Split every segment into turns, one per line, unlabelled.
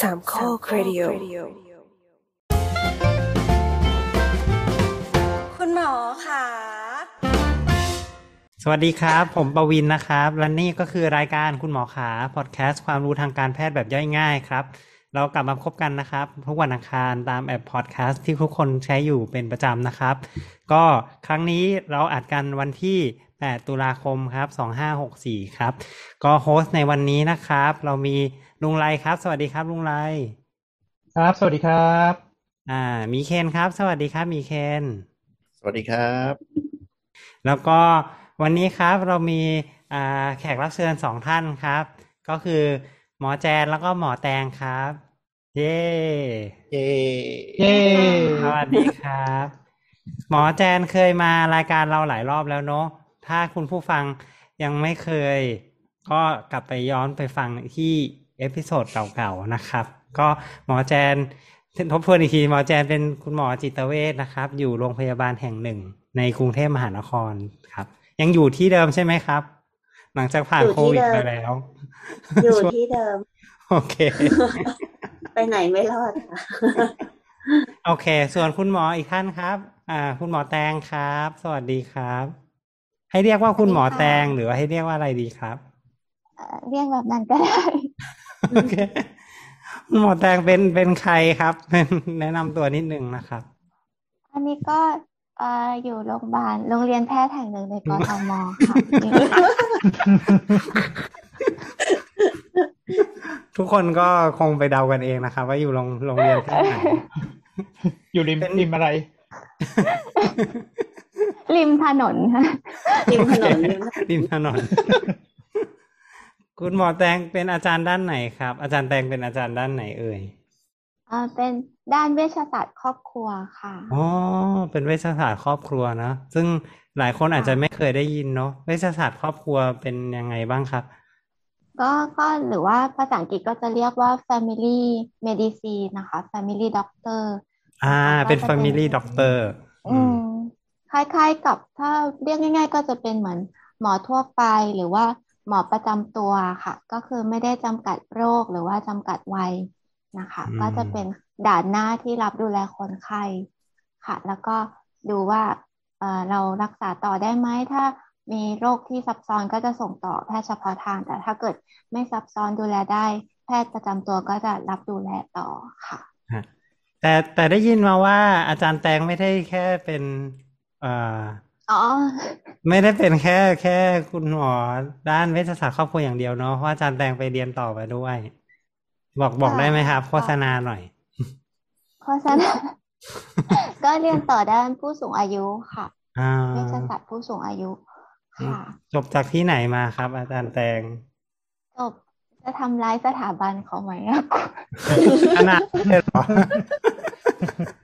สามข้อครดิโอ
คุณหมอค่ะ
สวัสดีครับ ผมประวินนะครับ และนี่ก็คือรายการคุณหมอขาพอดแคสต์ความรู้ทางการแพทย์แบบย่อยง่ายครับ เรากลับมาพบกันนะครับทุกวันอังคารตามแอปพอดแคสต์ที่ทุกคนใช้อยู่เป็นประจำนะครับ ก็ครั้งนี้เราอัดกันวันที่8ตุลาคมครับ 2564 ครับ ก็โฮสต์ในวันนี้นะครับ เรามี ลุงไรครับ สวัสดีครับลุงไร
ครับ สวัสดีครับ
อ่า มีเคนครับ สวัสดีครับ มีเคน
สวัสดีครับ
แล้วก็วันนี้ครับเรามีอ่าแขกรับเชิญสองท่านครับ ก็คือหมอแจนแล้วก็หมอแตงครับ เย้
เย้
เย้
สวัสดีครับ หมอแจนเคยมารายการเราหลายรอบแล้วเนาะถ้าคุณผู้ฟังยังไม่เคย ก็กลับไปย้อนไปฟังที่ episode เก่าๆนะครับ ก็หมอแจนทบทวนอีกทีหมอแจนเป็นคุณหมอจิตเวชนะครับ อยู่โรงพยาบาลแห่งหนึ่ง ในกรุงเทพมหานครครับ ยังอยู่ที่เดิมใช่ไหมครับ หลังจากผ่าน
อยู่
โค
ที่
วิด
เดิม
ไปแล้ว
อยู่ที่เดิม
โอเค
ไปไหนไม่รอดค่ะ
โอเค ส่วนคุณหมออีกท่านครับ อ่า คุณหมอแตงครับ สวัสดีครับ ให้เรียกว่าคุณหมอแตงหรือว่าให้เรียกว่าอะไรดีครับ
เอ่อเรียกแบบนั้นก็ได้
โอเคคุณ หมอแตงเป็นเป็นใครครับเป็นแนะนำตัวนิดนึงนะครับ
อันนี้ก็เอ่ออยู่โรงพยาบาลโรงเรียนแพทย์แห่งหนึ่งในกทมค่ะ
ทุกคนก็คงไปเดากันเองนะครับ ว่าอยู่โรงโรงเรียนที่ไหน
อยู่ริม
เป็น
ริมอะไร
ริมถนนค่ะ
ริมถนนริมถนน
ริมถนน คุณหมอแตงเป็นอาจารย์ด้านไหนครับ อาจารย์แตงเป็นอาจารย์ด้านไหนเอ่ย
เอ่อเป็นด้านเวชศาสตร์ครอบครัวค่ะ
อ๋อเป็นเวชศาสตร์ครอบครัวนะซึ่งหลายคนอาจจะไม่เคยได้ยินเนาะเวชศาสตร์ครอบครัวเป็นยังไงบ้างครับ
ก็ก็หรือว่าภาษาอังกฤษก็จะเรียกว่า family medicine นะคะ family doctor
อ่า
นะคะ
เป็น
ก็จะเป็น
family doctor
อืมคล้ายๆกับถ้าเรียกง่าย ๆ ก็จะเป็นเหมือนหมอทั่วไปหรือว่า หมอประจำตัวค่ะ ก็คือไม่ได้จำกัดโรคหรือว่าจำกัดวัยนะคะ
อืม
ก็จะเป็นด่านหน้าที่รับดูแลคนไข้ค่ะ แล้วก็ดูว่าเอ่อเรารักษาต่อได้ไหมถ้ามีโรคที่ซับซ้อนก็จะส่งต่อแพทย์เฉพาะทาง แต่ถ้าเกิดไม่ซับซ้อนดูแลได้ แพทย์ประจำตัวก็จะรับดูแลต่อค่ะ
ฮะแต่แต่ได้ยินมาว่าอาจารย์แตงไม่ได้แค่เป็นเอ่อ
อ๋อ
ไม่ได้เป็นแค่แค่คุณหมอด้านเวชศาสตร์ครอบครัวอย่างเดียวเนาะเพราะอาจารย์แตงไปเรียนต่อไปด้วย บอกบอกได้ไหมครับ โฆษณาหน่อย
เพราะฉะนั้นก็เรียนต่อด้านผู้สูงอายุค่ะ
อ่า
เวชศาสตร์ผู้สูงอายุค่ะ
จบจากที่ไหนมาครับ อาจารย์แตง
จบจะทำร้ายสถาบันเขาไหมอะ
ขนาดนั้นเลยเหรอ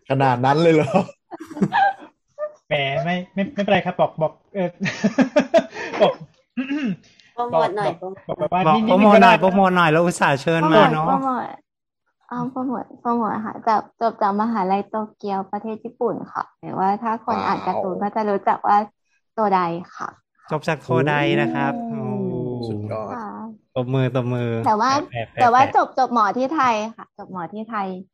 ขนาดนั้นเลยเหรอ
แหม ไม่ไม่ไม่เป็นไรครับ บอกบอกเออบอก
โปรโมทหน่อยโปรโมท
บอกแบบว่า
บอก
นิด
โปร
นิด
โมท
ก็
ห
ได้
น่อยโปรโมทหน่อยเราอุตส่าห์เชิญ
โปรโม
มา
ท
เนาะ
โปรโมทเอาโปรโมทโปรโมทค่ะจบจบจากมหาลัยโตเกียวประเทศญี่ปุ่นค่ะ หรือว่าถ้าคน
ว้าว
อ่านการ์ตูนก็จะรู้จักว่าโตไดค่ะ
จบจากโทไดนะครับ
โอ้
โอ้
สุดยอด
ค่ะ
ตบมือตบมือ
แต่ว่า
ปะปะ
แต่ว่า
ปะ
จบจบหมอที่ไทยค่ะ จบหมอที่ไทย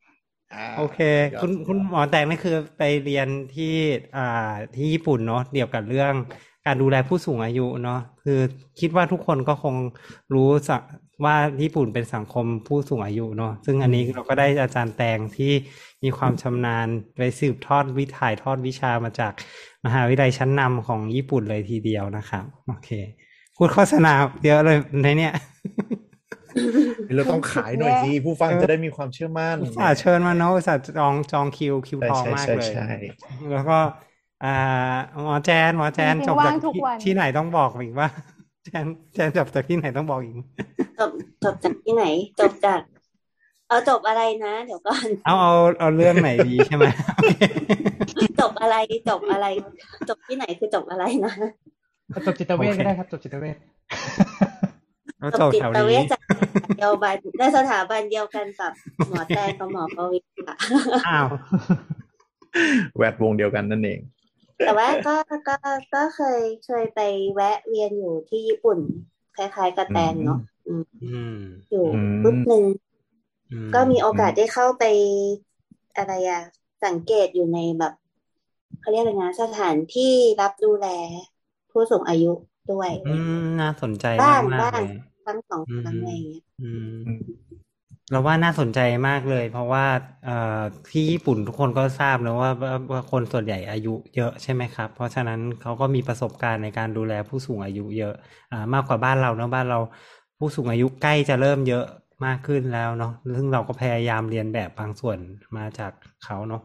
อ่า
โอเค คุณคุณหมอแตงนี่คือไปเรียนที่อ่าที่ญี่ปุ่นเนาะเกี่ยวกับเรื่องการดูแลผู้สูงอายุเนาะคือคิดว่าทุกคนก็คงรู้สักว่าญี่ปุ่นเป็นสังคมผู้สูงอายุเนาะซึ่งอันนี้เราก็ได้อาจารย์แตงที่มีความชำนาญไปสืบทอดวิถ่ายทอดวิชามาจากมหาวิทยาลัยชั้นนำของญี่ปุ่นเลยทีเดียวนะครับ โอเคพูดโฆษณาเยอะเลยในเนี้ย
เราต้องขายหน่อยสิผู้ฟังจะได้มีความเชื่อมั่น
อุตส่าห์เชิญมาเนาะอุตส่าห์จองจองคิวคิว
ใช่
ทอง
ใช่
มาก
ใช่
เลย
ใช่
แล้วก็อ่าหมอแจนหมอแจน
จริงๆ
จบจาก
ว่างทุก
ที่
วัน
ที่ไหนต้องบอกอีกว่าแจนแจนจบจากที่ไหนต้องบอกอีก
จบจบจากที่ไหน จบจาก เอาจบอะไรนะ เดี๋ยวก่อน
เอาเอาเอาเรื่องไหนดีใช่ไหม
จบอะไรจบอะไร จบที่ไหนคือจบอะไรนะ
จบจิตเวชก็ได้ครับ จบจิตเวช
เอา
จ
จ
บบจิ
แถว
ตเว
นี้
ชจากเดียวบันในสถาบันเดียวกันกับหมอแตงกับหมอประวิตรค่ะ
อ้าว
แวดวงเดียวกันนั่นเอง
แต่ว่าก็ก็ก็เคยเคยไปแวะเวียนอยู่ที่ญี่ปุ่น คล้ายๆกับแตงเนาะอืม
อืม
อยู่
อืม
ปุ๊บหนึ่ง
อืม
ก็มีโอกาสได้เข้าไปอะไรอะสังเกตอยู่ในแบบเขาเรียกอะไรนะสถานที่รับดูแลผู้สูงอายุด้วย
อืมน่าสนใจ
บ้ามา
ก
ง
มาก
บ้าง
เลย
ทั้งสอง
อืม
ครั้งอะไรอย่างเงี้ย
อืม
อืม
เราว่าน่าสนใจมากเลย เพราะว่าเอ่อที่ญี่ปุ่นทุกคนก็ทราบนะว่าว่าว่าคนส่วนใหญ่อายุเยอะใช่ไหมครับ เพราะฉะนั้นเขาก็มีประสบการณ์ในการดูแลผู้สูงอายุเยอะอ่ามากกว่าบ้านเราเนอะบ้านเราผู้สูงอายุใกล้จะเริ่มเยอะมากขึ้นแล้วเนาะซึ่งเราก็พยายามเรียนแบบบางส่วนมาจากเขาเนาะ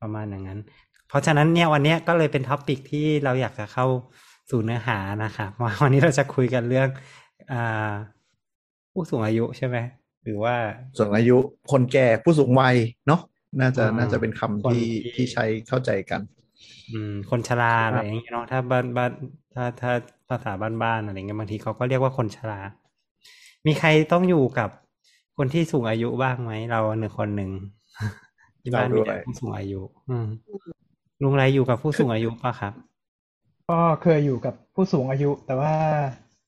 ประมาณอย่างนั้น เพราะฉะนั้นเนี่ยวันเนี้ยก็เลยเป็น topic ที่เราอยากจะเข้าสู่เนื้อหานะครับว่าวันนี้เราจะคุยกันเรื่อง อ่า ผู้สูงอายุใช่ไหมหรือว่า
ส่วนอายุคนแก่ผู้สูงวัยเนาะน่าจะ
อ่า
น่าจะเป็นคำที่
คนที่
ที่ใช้เข้าใจกัน
อืม คนชราอะไรอย่างเงี้ยเนาะถ้าบ้านบ้านถ้าถ้าภาษาบ้านๆอะไรเงี้ยบางทีเขาก็เรียกว่าคนชรา มีใครต้องอยู่กับคนที่สูงอายุบ้างไหมเราหนึ่งคนหนึ่งที่บ้าน
เราด้
มี
วย
แต่ผู้สูงอายุ อืมลุงไรอยู่กับผู้สูงอายุปะครับ
ก็เคยอยู่กับผู้สูงอายุ แต่ว่า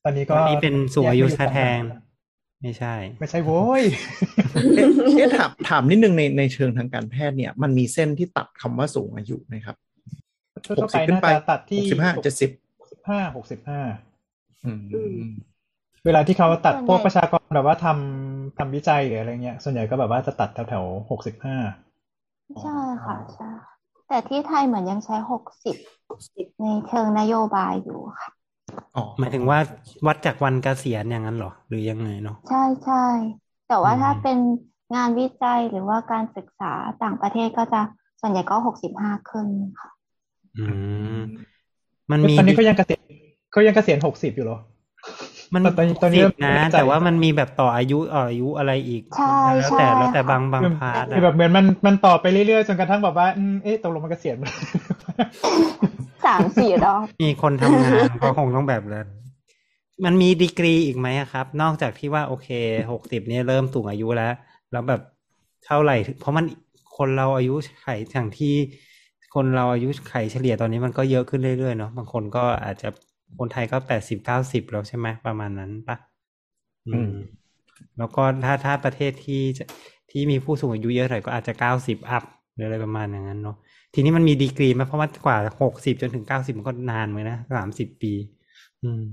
ตอนนี้ก็
ตอนนี้เป็นสูงอายุ
แกม
แท้
กัน
ๆไม่ใช่
ไม่ใช่โว้ย
เอ๊ะเอ๊ะถามถามนิดนึงในในเชิงทางการแพทย์เนี่ย มันมีเส้นที่ตัดคำว่าสูงอายุไหมครับ
ทั่
ห
ว
ก
ๆ
สิบขึ้นไป
น่าจะตัดที่
หกสิบห้าเจ็ดสิบ
ห้าหกสิบห้า
อืม
เวลาที่เขาตัด
ส่วนใหญ่
พวกประชากรแบบว่าทำทำวิจัยหรืออะไรเงี้ย ส่วนใหญ่ก็แบบว่าจะตัดแถวๆหกสิบห้า
ใช่ค่ะใช่แต่ที่ไทยเหมือนยังใช้หกสิบ
สิบ
ในเชิงนโยบายอยู่ค่ะ
อ๋อ
หมายถึงว่าวัดจากวันเกษียณอย่างนั้นเหรอ หรือยังไงเนาะ
ใช่ใช่แต่ว่า
อืม
ถ้าเป็นงานวิจัยหรือว่าการศึกษาต่างประเทศก็จะส่วนใหญ่ก็หกสิบห้าขึ้นค่ะ
อืมมันมี
ตอนนี้เขายังเกษียณเขายังเกษียณหกสิบอยู่เหรอ
มัน
ตอนนี้ตอนนี้
สิบ
เริ่
นะ
มไม่แน่ใจ
แต่ว่ามันมีแบบต่ออายุต่ออายุอะไรอีก
ใช่
แล้วแต่
ใช่
แล้วแต่
ค่ะ
บางบาง
คือ
พาร์ท
คือแบบเหมือนมันมันต่อไปเรื่อยๆจนกระทั่งแบบว่าอืมเอ๊ะตกลงมันเกษียณไหม
สามสี่รอบ
มีคนทำงานก็คงต้องแบบนั้น มันมีดีกรีอีกไหมอะครับ นอกจากที่ว่าโอเคหกสิบเนี่ยเริ่มสูงอายุแล้ว แล้วแบบเท่าไหร่ถึงเพราะมันคนเราอายุไขอย่างที่คนเราอายุไขเฉลี่ยตอนนี้มันก็เยอะขึ้นเรื่อยๆเนาะบางคนก็อาจจะคนไทยก็แปดสิบเก้าสิบแล้วใช่ไหมประมาณนั้นปะอืม แล้วก็ถ้าถ้าประเทศที่จะที่มีผู้สูงอายุเยอะหน่อยก็อาจจะเก้าสิบอัพหรืออะไรประมาณอย่างนั้นเนาะ ทีนี้มันมีดีกรีไหมเพราะว่ากว่าหกสิบจนถึงเก้าสิบมันก็นานเหมือนนะสามสิบปี อืม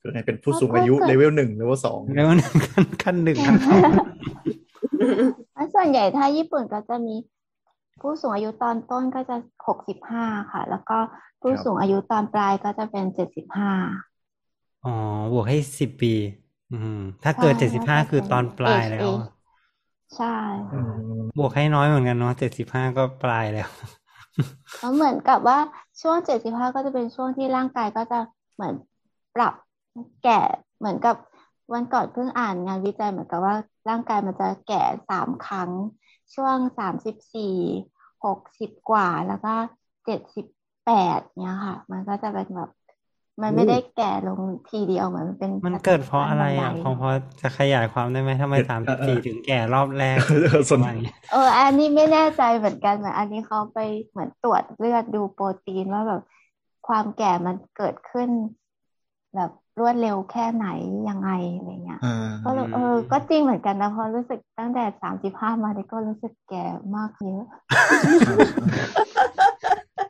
คือไงเป็นผู้สูงอายุเลเวลหนึ่งเลเวลสอง
แล้วหนึ่งขั้นขั้นหนึ่งขั้นสอง
แล้วส่วนใหญ่ถ้าญี่ปุ่นก็จะมีผู้สูงอายุตอนต้นก็จะหกสิบห้าค่ะ แล้วก็ผู้สูงอายุตอนปลายก็จะเป็นเจ็ดสิบห้า
อ๋อบวกให้สิบปี อืม ถ้าเกิด
ใช่
เจ็ดสิบห้า
แล้วก็
คือตอนปลาย
เป็น
แล้ว
age
อะ
ใช่
อื
ค่ะ
ม
บวกให้น้อยเหมือนกันเนาะเจ็ดสิบห้าก็ปลายแล้ว
แล้วเหมือนกับว่าช่วงเจ็ดสิบห้าก็จะเป็นช่วงที่ร่างกายก็จะเหมือนปรับแก่เหมือนกับวันก่อนเพิ่งอ่านงานวิจัยเหมือนกับว่าร่างกายมันจะแก่สามครั้ง ช่วงสามสิบสี่หกสิบกว่าแล้วก็เจ็ดสิบแปดเนี้ยค่ะ มันก็จะเป็นแบบ มันไม่ได้แก่ลงทีเดียวเหมือนมันเป็น
มันเกิดเพราะอะไรอะ
บัน
พ
ได
อพอจะขยายความได้ไหมทำไมสามสิบสี่ถึงแก่รอบแรก
เออสน
ประมาณนี้
เออ อันนี้ไม่แน่ใจเหมือนกันเหมือนอันนี้เขาไปเหมือนตรวจเลือดดูโปรตีนว่าแบบความแก่มันเกิดขึ้น แบบรวดเร็วแค่ไหนยังไงอะไรเงี้ย
อ่า
ก็เลยเออ ก็จริงเหมือนกันนะเพราะรู้สึกตั้งแต่สามสิบห้ามาเนี่ยก็รู้สึกแก่มากเยอะ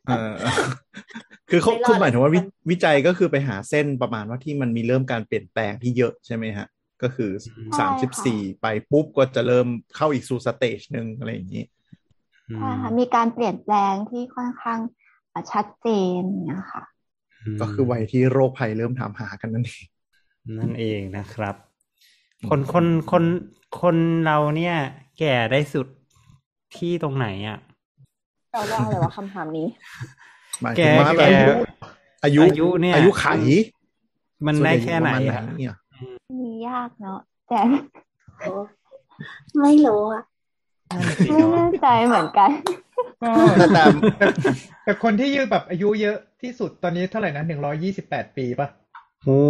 เออ คือเขา
ไม่รอด
คือหมายถึงว่าวิ
เลย
วิจัยก็คือไปหาเส้นประมาณว่าที่มันมีเริ่มการเปลี่ยนแปลงที่เยอะใช่ไหมฮะ ก็คือ
ใช่
สามสิบสี่ไปปุ๊บก็จะเริ่มเข้าอีกสู่สเตจหนึ่งอะไรอย่างนี้
อืม
ใช่ค่ะมีการเปลี่ยนแปลงที่ค่อนข้างอะชัดเจนอย่างเงี้ยค่ะ
ม
ก็คือวัยที่โรคภัยเริ่มถามหากันนั่นเอง
นั่นเองนะครับ คนคนคนคนเราเนี่ย แก่ได้สุดที่ตรงไหนอะ
เราว่าอะไรวะคำถามนี้
หมาย
แก
ถึงว่า
แก
อายุ
อายุเนี่ย
อายุไข
มันได้แค่ไหน
ส่วใญ่อยู่ประ
อะ
มาณเนี่ย
มียากเนาะแต่
โอ้ไม่รู้อะ
ไม่แน่ใจเหมือนกัน
ก็
แต่แต่
แต่แต่คนที่ยืดแบบอายุเยอะที่สุดตอนนี้เท่าไหร่นะหนึ่งร้อยี่สิบแปดปีป่ะ
โอ้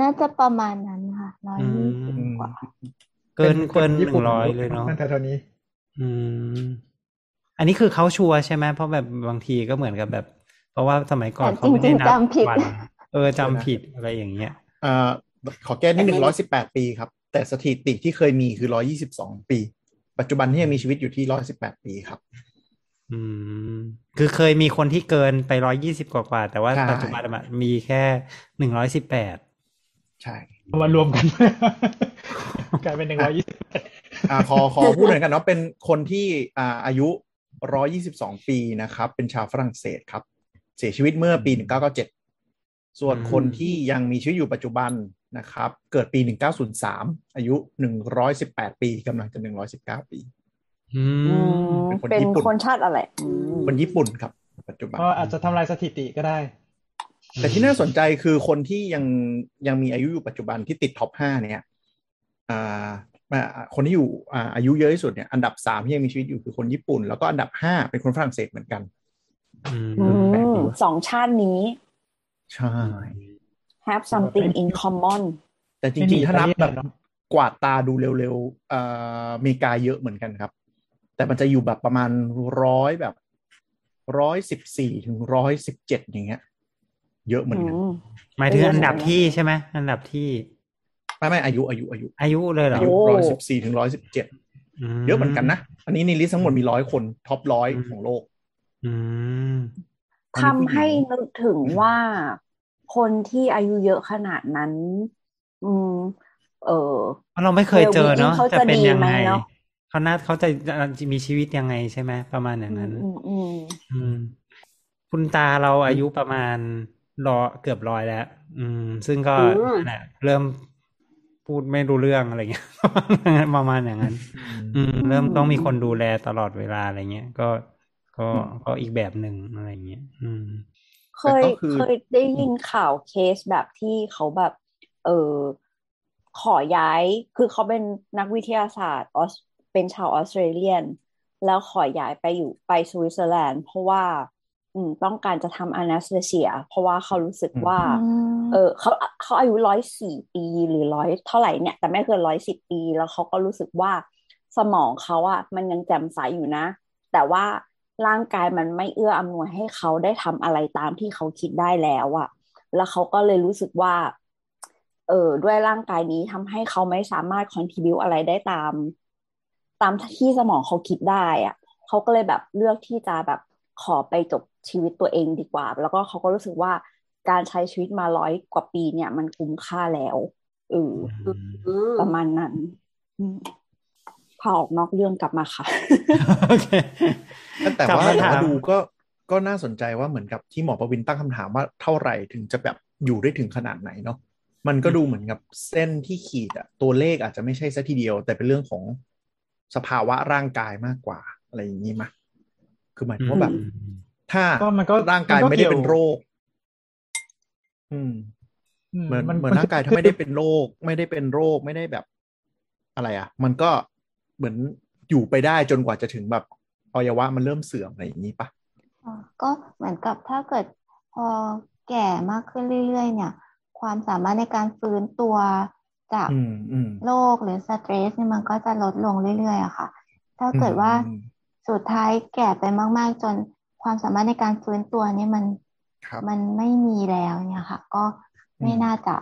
น่าจะประมาณนั้นค่ะร้อย
อื
ยี่สิบ
ม
กว่า
เกิน
ป็ค
เกินห
ญี่
นึ่
ปุ่
งร้อยเลยเนาะ
นั่นเท่านี้
อืม อันนี้คือเขาชัวร์ใช่ไหมเพราะแบบบางทีก็เหมือนกับแบบ เพราะว่าสมัยก่อน
แต่
เขาไม่ได้
จริงๆ
นับ
จำผิด
วันเออจำผิดอะไรอย่างเงี้ย
เอ่อขอแก้นิดหนึ่งร้อยสิบแปดปีครับ แต่สถิติที่เคยมีคือร้อยี่สิบสองปี ปัจจุบันที่ยังมีชีวิตอยู่ที่ร้อยสิบแปดปีครับ
อืม คือเคยมีคนที่เกินไปร้อยยี่สิบกว่าๆแต่ว่า
ใช่
ปัจจุบันอะมีแค่หนึ่งร้อยสิบแปด
ใช่
เอามารวมกันกลายเป็นหนึ่งร้อยยี่สิบ
อ่าขอขอพูดหน่อยกันเนาะเป็นคนที่อ่าอายุ ร้อยี่สิบสองปีนะครับ เป็นชาวฝรั่งเศสครับ เสียชีวิตเมื่อปีหนึ่งเก้าเก้าเจ็ดส่วนคนที่ยังมีชีวิตอยู่ปัจจุบันนะครับ เกิดปีหนึ่งเก้าศูนย์สามอายุหนึ่งร้อยสิบแปดปีกำลังจะหนึ่งร้อยสิบเก้าปี
อื
อื
ม
ม
เป็นคน
เป็น
ญี่ปุ่น
คนชาติอะไรอืม
คนญี่ปุ่นครับ ปัจจุบัน
ก็อาจจะทำลายสถิติก็ได้
แต่ที่น่าสนใจคือคนที่ยังยังมีอายุอยู่ปัจจุบันที่ติดท็อปห้าเนี่ยอ่าอ่า คนที่อยู่อ่าอายุเยอะที่สุดเนี่ยอันดับสามที่ยังมีชีวิตอยู่คือคนญี่ปุ่น แล้วก็อันดับห้าเป็นคนฝรั่งเศสเหมือนกัน
อืม
อื
แปลก
ม
ดีว่ะ
สองชาตินี้
ใช่
have something in common
แต่จ
ไม่มี
ริงๆ ถ้านับ
อิตาเลียน
แบบ
เนอ
กวาดตาดูเร็วๆเอ่ออเมริกาเยอะเหมือนกันครับ แต่มันจะอยู่แบบประมาณร้อยแบบร้อยสิบสี่ถึงร้อยสิบเจ็ดอย่างเงี้ย เยอะเหมือนกัน
อืม
หมายถึงอันดับที่ใช่ไหมอันดับที่
ไม่ไม่อายุอายุอายุ
อายุเลยเหรอ
อายุ
โอ้
ร้อยสิบสี่ถึงร้อยสิบเจ็ดเยอะเหมือนกันนะ อันนี้ใน list ทั้งหมดมีร้อยคน top ร้อย
อืม
ของโลก
อืม
ทำให้นึกถึงว่าคนที่อายุเยอะขนาดนั้น อืม เออ
เพราะเราไม่เคยเจอเนาะ
well-being เขา
จะ
จะ
เป็น
ดี
ยัง
ไหม
ไง
เนอะ
เขาน่าเขาจะจะมีชีวิตยังไงใช่ไหมประมาณอย่างนั้น
อืมอืม
อืมคุณตาเราอายุประมาณรอเกือบร้อยแล้ว อืม ซึ่งก็
อืม
นั่นแหละเริ่ม พูดไม่รู้เรื่องอะไรเงี้ยประมาณอย่างนั้น อืม เริ่มต้องมีคนดูแลตลอดเวลาอะไรเงี้ยก็ก็ก็อีกแบบหนึ่งอะไรเงี้ยอืม
เคย
แต่ก็คือ
เคยได้ยินข่าวเคสแบบที่เขาแบบ เออขอย้ายคือเขาเป็นนักวิทยาศาสตร์ออสเป็นชาวออสเตรเลียน แล้วขอย้ายไปอยู่ไปสวิตเซอร์แลนด์ เพราะว่าอืม ต้องการจะทำ euthanasia เพราะว่าเขารู้สึกว่า
อืม
เออเขาเขาอายุร้อยสี่ปีหรือร้อยเท่าไหร่เนี่ย แต่ไม่เกินร้อยสิบปี แล้วเขาก็รู้สึกว่าสมองเขาอะมันยังแจ่มใสอยู่นะ แต่ว่าร่างกายมันไม่เอื้ออำนวยให้เขาได้ทำอะไรตามที่เขาคิดได้แล้วอะแล้วเขาก็เลยรู้สึกว่า เออด้วยร่างกายนี้ทำให้เขาไม่สามารถ contribu อะไรได้ตาม ตามที่สมองเขาคิดได้อะเขาก็เลยแบบเลือกที่จะแบบขอไปจบ ชีวิตตัวเองดีกว่า แล้วก็เขาก็รู้สึกว่าการใช้ชีวิตมาร้อยกว่าปีเนี่ย มันคุ้มค่าแล้วเออ
อืม
ประมาณนั้นอืมพาออกนอกเรื่องกลับมาค่ะ
โอเค
แต่
กลับ
ว่า
มา
แต่
ถาม
ว่าดูก็ก็น่าสนใจว่าเหมือนกับที่หมอประวินตั้งคำถามว่าเท่าไหร่ถึงจะแบบอยู่ได้ถึงขนาดไหนเนาะมันก็ดูเหมือนกับเส้นที่ขีดอะตัวเลขอาจจะไม่ใช่ซะทีเดียว แต่เป็นเรื่องของสภาวะร่างกายมากกว่า อะไรอย่างนี้มะคือหมายถึงว่าแบบ ถ้า
ก็มันก็
ร่างกาย
มันก็
ไม่ได้เป็น
เกี่ยว
โรค อืม
อื
เหมือน
มัน
เหมือนร่างกายถ้าไม่ได้เป็นโรค ไม่ได้เป็นโรคไม่ได้แบบ อะไรอะ มันก็เหมือนอยู่ไปได้จนกว่าจะถึงแบบอวัยวะมันเริ่มเสื่อมอะไรอย่างนี้ปะ
อ่าก็เหมือนกับถ้าเกิดพอแก่มากขึ้นเรื่อยๆเนี่ย ความสามารถในการฟื้นตัวจาก
อืมอืม
โรคหรือสเตรสเนี่ยมันก็จะลดลงเรื่อยๆอะค่ะ ถ้าเกิดว่า
อืม
สุดท้ายแก่ไปมาก ๆ จน ความสามารถในการฟื้นตัวเนี่ยมัน
ครับ
มันไม่มีแล้วเนี่ยค่ะ ก็ไม่
อืม
น่าจะ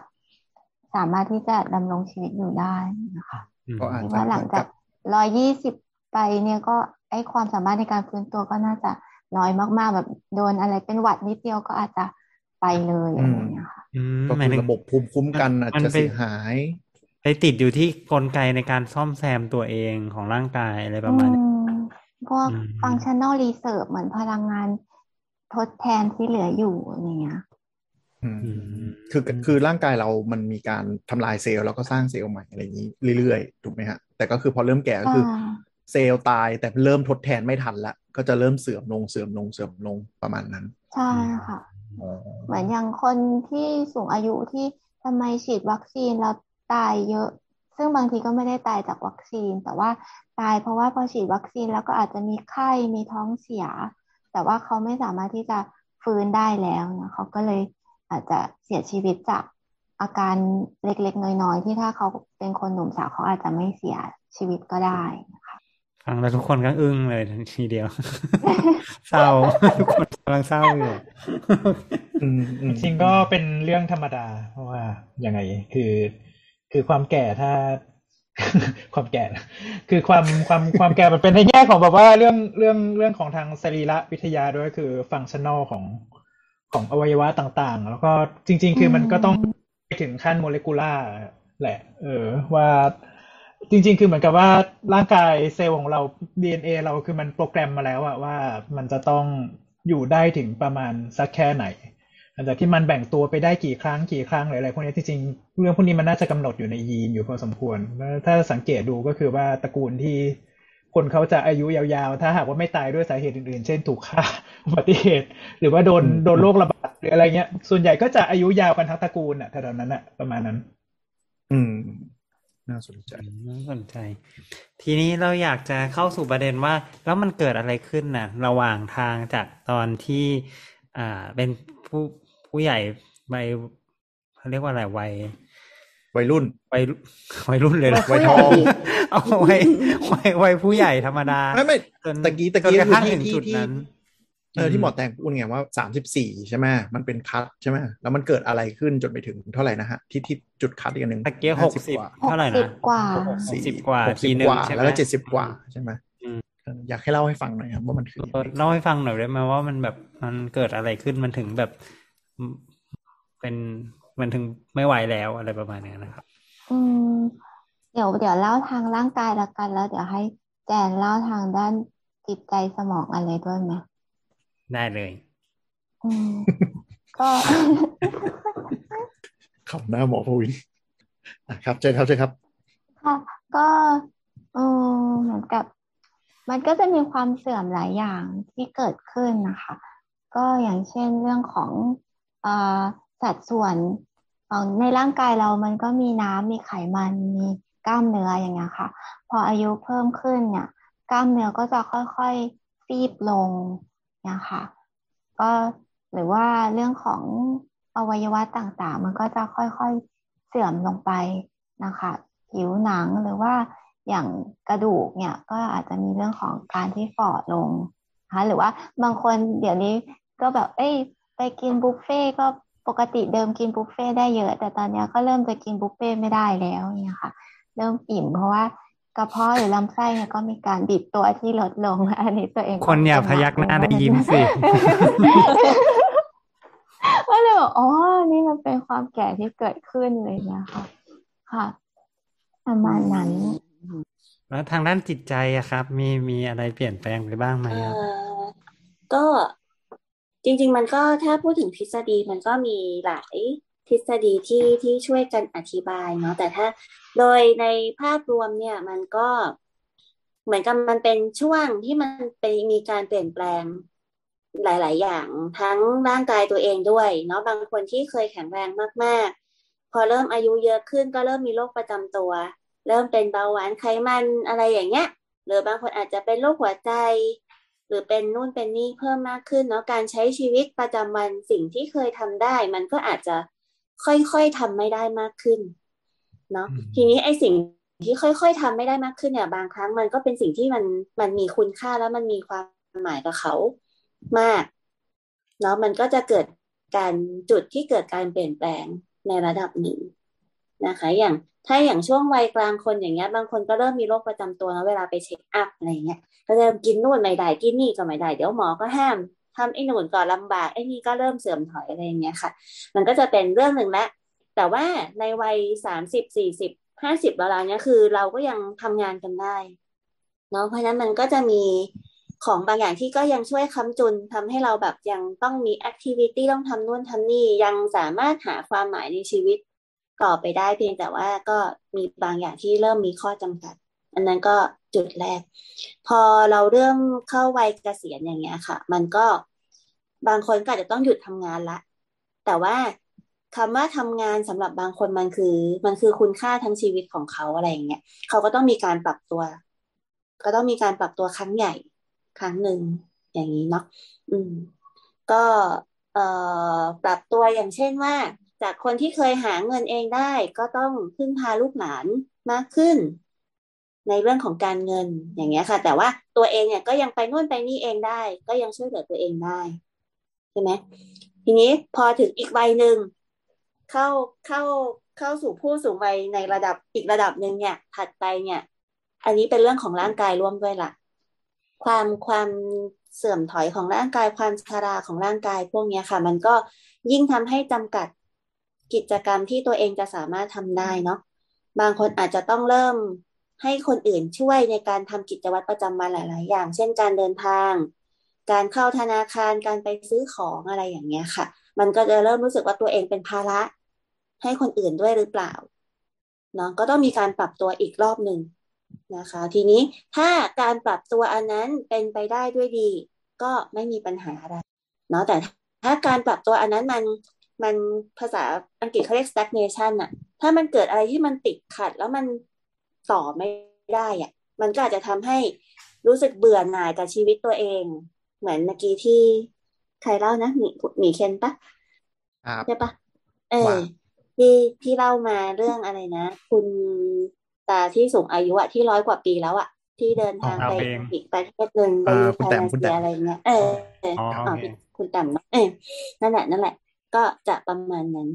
สามารถที่จะดำรงชีวิตอยู่ได้นะคะ
อืม
ก็อาจ
คิด
จะ
ว่าหลังจากร้อยยี่สิบไปเนี่ยก็ไอความสามารถในการฟื้นตัวก็น่าจะน้อยมากๆแบบโดนอะไรเป็นหวัดนิดเดียวก็อาจจะไปเลยอะไรอย่างเงี้ยค่ะ
อืม
ก็
หมาย
คือ
ถึง
ระบบภูมิคุ้มกันอาจ
มัน
จะ
ไป
เสียหาย
ไปติดอยู่ที่กลไกในการซ่อมแซมตัวเองของร่างกายอะไรประมาณนี้
อืม พวก
อืม
functional reserve เหมือนพลังงานทดแทนที่เหลืออยู่อย่างเงี้ย
อืม
อืม
คือคือร่างกายเรามันมีการทำลายเซลล์แล้วก็สร้างเซลล์ใหม่อะไรอย่างนี้เรื่อยๆ ถูกไหมฮะ แต่ก็คือพอเริ่มแก่ก็คือ
อ่า
เซลล์ตายแต่เริ่มทดแทนไม่ทันละ ก็จะเริ่มเสื่อมลงเสื่อมลงเสื่อมลงประมาณนั้น
ใช่ค่ะ
อ๋อ
เหมือนอย่างคนที่สูงอายุที่ทำไมฉีดวัคซีนแล้วตายเยอะ ซึ่งบางทีก็ไม่ได้ตายจากวัคซีน แต่ว่าตายเพราะว่าพอฉีดวัคซีนแล้วก็อาจจะมีไข้มีท้องเสีย แต่ว่าเขาไม่สามารถที่จะฟื้นได้แล้วนะเขาก็เลยอาจจะเสียชีวิตจากอาการเล็กๆ น้อยๆ ที่ถ้าเขาเป็นคนหนุ่มสาวเขาอาจจะไม่เสียชีวิตก็ได้นะคะ
ฟังแล้วทุกคนก็อึ้งเลยทีเดียว เศร้า ทุกคนกำลังเศร้าอยู่
อืมอืม
จริงๆก็เป็นเรื่องธรรมดา เพราะว่ายังไงคือ คือความแก่ถ้า ความแก่ คือความความความแก่มันเป็นในแง่ของแบบว่าเรื่องเรื่องเรื่องของทางสรีระวิทยาด้วยคือฟังชั่นอลของของอวัยวะต่าง ๆ แล้วก็จริง ๆ คือมันก็ต้องไปถึงขั้นโมเลกุล่าแหละ เออ ว่าจริง ๆ คือเหมือนกับว่าร่างกายเซลล์ของเรา DNA เราคือมันโปรแกรมมาแล้วอะว่ามันจะต้องอยู่ได้ถึงประมาณสักแค่ไหน หลังจากที่มันแบ่งตัวไปได้กี่ครั้งกี่ครั้งหรืออะไรพวกนี้จริงๆเรื่องพวกนี้มันน่าจะกำหนดอยู่ในยีนอยู่พอสมควร ถ้าสังเกตดูก็คือว่าตระกูลที่คนเขาจะอายุยาวๆ ถ้าหากว่าไม่ตายด้วยสาเหตุอื่นๆ เช่นถูกฆ่าอุบัติเหตุ หรือว่าโดนโดนโรคระบาดหรืออะไรเงี้ย ส่วนใหญ่ก็จะอายุยาวกันทั้งตระกูลอะแถวนั้นอะประมาณนั้น
อืม น่าสนใจ
น่าสนใจ ทีนี้เราอยากจะเข้าสู่ประเด็นว่า แล้วมันเกิดอะไรขึ้นนะระหว่างทางจากตอนที่ อ่าเป็นผู้ ผู้ใหญ่วัยเขาเรียกว่าอะไรวัย
วัยรุ่น
วัยวัยรุ่นเลยนะ
วัยทอง
เอาวัยวัยวัยผู้ใหญ่ธรรมดา
ไม่ไม่
จน
ตะกี้ตะกี้
จนกระทั่ง
คือ
ถึง
ที่
จุด
ที่
นั้น
เออที่หมอแตงพูดไงว่าสามสิบสี่ใช่ไหมมันเป็นคัดใช่ไหมแล้วมันเกิดอะไรขึ้นจนไปถึงเท่าไหร่นะฮะ ที่ที่จุดคัดอีกอันหนึ่ง
ตะเกียหกสิบ
กว่า
หก
เท่าไหร่
สิ
นะ
บกว่า
หกสิบกว่า
หก
ที
สิบ
หนึ่ง
กว่า
ใช่ไหม
แล้วก็เจ็ดสิบกว่าใช่ไหม
อืม
เอออยากให้เล่าให้ฟังหน่อยครับว่ามันคือยังไง
เล่าให้ฟังหน่อยได้ไหมว่ามันแบบมันเกิดอะไรขึ้นมันถึงแบบอืม เป็นมันถึงไม่ไหวแล้วอะไรประมาณนี้นะครับ
อืม เดี๋ยวเดี๋ยวเล่าทางร่างกายละกัน แล้วเดี๋ยวให้แจนเล่าทางด้านจิตใจสมองอะไรด้วยไหม
ได้เลย
อืมก็
ขำหน้าหมอพวินอะครับเจอครับเจอครับ
ค่ะ ก็เออเหมือนกับ มันก็จะมีความเสื่อมหลายอย่างที่เกิดขึ้นนะคะ ก็อย่างเช่นเรื่องของเอ่อ สัดส่วนในร่างกายเรามันก็มีน้ำมีไขมันมีกล้ามเนื้ออย่างเงี้ยค่ะ พออายุเพิ่มขึ้นเนี่ย กล้ามเนื้อก็จะค่อยๆฟีบลงเนี่ยค่ะ ก็หรือว่าเรื่องของอวัยวะต่างๆ มันก็จะค่อยๆเสื่อมลงไปนะคะ ผิวหนังหรือว่าอย่างกระดูกเนี่ยก็อาจจะมีเรื่องของการที่ฝ่อลงนะคะหรือว่าบางคนเดี๋ยวนี้ก็แบบ เอ้ย ไปกินบุฟเฟ่ก็ปกติเดิมกินบุฟเฟ่ได้เยอะ แต่ตอนนี้ก็เริ่มจะกินบุฟเฟ่ไม่ได้แล้วเนี่ยค่ะ เริ่มอิ่มเพราะว่ากระเพาะหรือลำไส้เนี่ยก็มีการบีบตัวที่ลดลงอันนี้ตัวเอง
คนอย่าพยักหน้าได้ยิ้มสิ
ก็เลยบอกอ๋อ นี่มันเป็นความแก่ที่เกิดขึ้นเลยนะคะค่ะประมาณนั้น
แล้วทางด้านจิตใจอะครับ มีมีอะไรเปลี่ยนแปลงไปบ้างไหม
เอ่
ครับ
อก็ จริง ๆ มันก็ถ้าพูดถึงทฤษฎีมันก็มีหลายทฤษฎีที่ที่ช่วยกันอธิบายเนาะแต่ถ้าโดยในภาพรวมเนี่ยมันก็เหมือนกับมันเป็นช่วงที่มันเป็นมีการเปลี่ยนแปลงหลาย ๆ อย่างทั้งร่างกายตัวเองด้วยเนาะบางคนที่เคยแข็งแรงมาก ๆ พอเริ่มอายุเยอะขึ้นก็เริ่มมีโรคประจำตัว เริ่มเป็นเบาหวานไขมันอะไรอย่างเงี้ย หรือบางคนอาจจะเป็นโรคหัวใจ หรือเป็นนู่นเป็นนี่เพิ่มมากขึ้นเนาะการใช้ชีวิตประจำวันสิ่งที่เคยทำได้ มันก็อาจจะค่อยๆทำไม่ได้มากขึ้นเนาะ
อืม
ทีนี้ไอ้สิ่งที่ค่อย ๆทำไม่ได้มากขึ้นเนี่ยบางครั้งมันก็เป็นสิ่งที่มันมันมีคุณค่าแล้วมันมีความหมายกับเขามากเนาะมันก็จะเกิดการจุดที่เกิดการเปลี่ยนแปลงในระดับหนึ่ง นะคะ อย่างถ้าอย่างช่วงวัยกลางคนอย่างเงี้ย บางคนก็เริ่มมีโรคประจำตัวแล้วเวลาไปเช็คอัพอะไรเงี้ยก็เริ่มกินนู่นไม่ได้กินนี่ก็ไม่ได้เดี๋ยวหมอก็ห้ามทำไอ้หนู่นก็ลำบากไอ้นี่ก็เริ่มเสื่อมถอยอะไรเงี้ยค่ะ มันก็จะเป็นเรื่องหนึ่งละแต่ว่าในวัยสามสิบสี่สิบห้าสิบเวลาเนี้ยคือเราก็ยังทำงานกันได้เนาะเพราะฉะนั้นมันก็จะมีของบางอย่างที่ก็ยังช่วยค้ำจุนทำให้เราแบบยังต้องมีแอคทิวิตี้ต้องทำนู่นทำนี่ยังสามารถหาความหมายในชีวิต ต่อไปได้เพียงแต่ว่าก็มีบางอย่างที่เริ่มมีข้อจำกัด อันนั้นก็จุดแรก พอเราเริ่มเข้าวัยเกษียณอย่างเงี้ยค่ะ มันก็บางคนก็อาจจะต้องหยุดทำงานละ แต่ว่าคำว่าทำงานสำหรับบางคนมันคือ มันคือคุณค่าทั้งชีวิตของเขาอะไรอย่างเงี้ยเขาก็ต้องมีการปรับตัว ก็ต้องมีการปรับตัวครั้งใหญ่ครั้งหนึ่งอย่างนี้เนาะอืม ก็เอ่อปรับตัวอย่างเช่นว่า จากคนที่เคยหาเงินเองได้ก็ต้องพึ่งพาลูกหลานมากขึ้น ในเรื่องของการเงินอย่างเงี้ยค่ะ แต่ว่าตัวเองเนี่ยก็ยังไปนู่นไปนี่เองได้ ก็ยังช่วยเหลือตัวเองได้ใช่ไหมทีนี้พอถึงอีกใบหนึ่งเข้าเข้าเข้าสู่ผู้สูงวัยในระดับอีกระดับหนึ่งเนี่ย ถัดไปเนี่ย อันนี้เป็นเรื่องของร่างกายร่วมด้วยละ่ะ ความความเสื่อมถอยของร่างกายความชราของร่างกายพวกนี้ค่ะ มันก็ยิ่งทำให้จำกัด กิจกรรมที่ตัวเองจะสามารถทำได้เนาะบางคนอาจจะต้องเริ่มให้คนอื่นช่วยในการทำกิจวัตรประจำวันหลาย ๆ อย่าง เช่นการเดินทาง การเข้าธนาคารการไปซื้อของอะไรอย่างเงี้ยค่ะ มันก็จะเริ่มรู้สึกว่าตัวเองเป็นภาระ ให้คนอื่นด้วยหรือเปล่าเนาะก็ต้องมีการปรับตัวอีกรอบหนึ่งนะคะ ทีนี้ถ้าการปรับตัวอันนั้นเป็นไปได้ด้วยดี ก็ไม่มีปัญหาอะไรเนาะแต่ถ้าการปรับตัวอันนั้นมัน มันภาษาอังกฤษเขาเรียก stagnation อะถ้ามันเกิดอะไรที่มันติดขัด แล้วมันต่อไม่ได้อะมันก็อาจจะทำให้รู้สึกเบื่อหน่ายกับชีวิตตัวเอง เหมือนเมื่อกี้ที่ใครเล่านะหมีหมีเคนปะใช่ปะเออที่ที่เล่ามาเรื่องอะไรนะ คุณตาที่สูงอายุอะที่ร้อยกว่าปีแล้วอะที่เดินทางไปอีกประเทศหนึ่งไปยู
คานาเซีย
อะไรเงี้ยเออเออคุณแต้มเออนั่นแหละนั่นแหละ ก็จะประมาณนั้น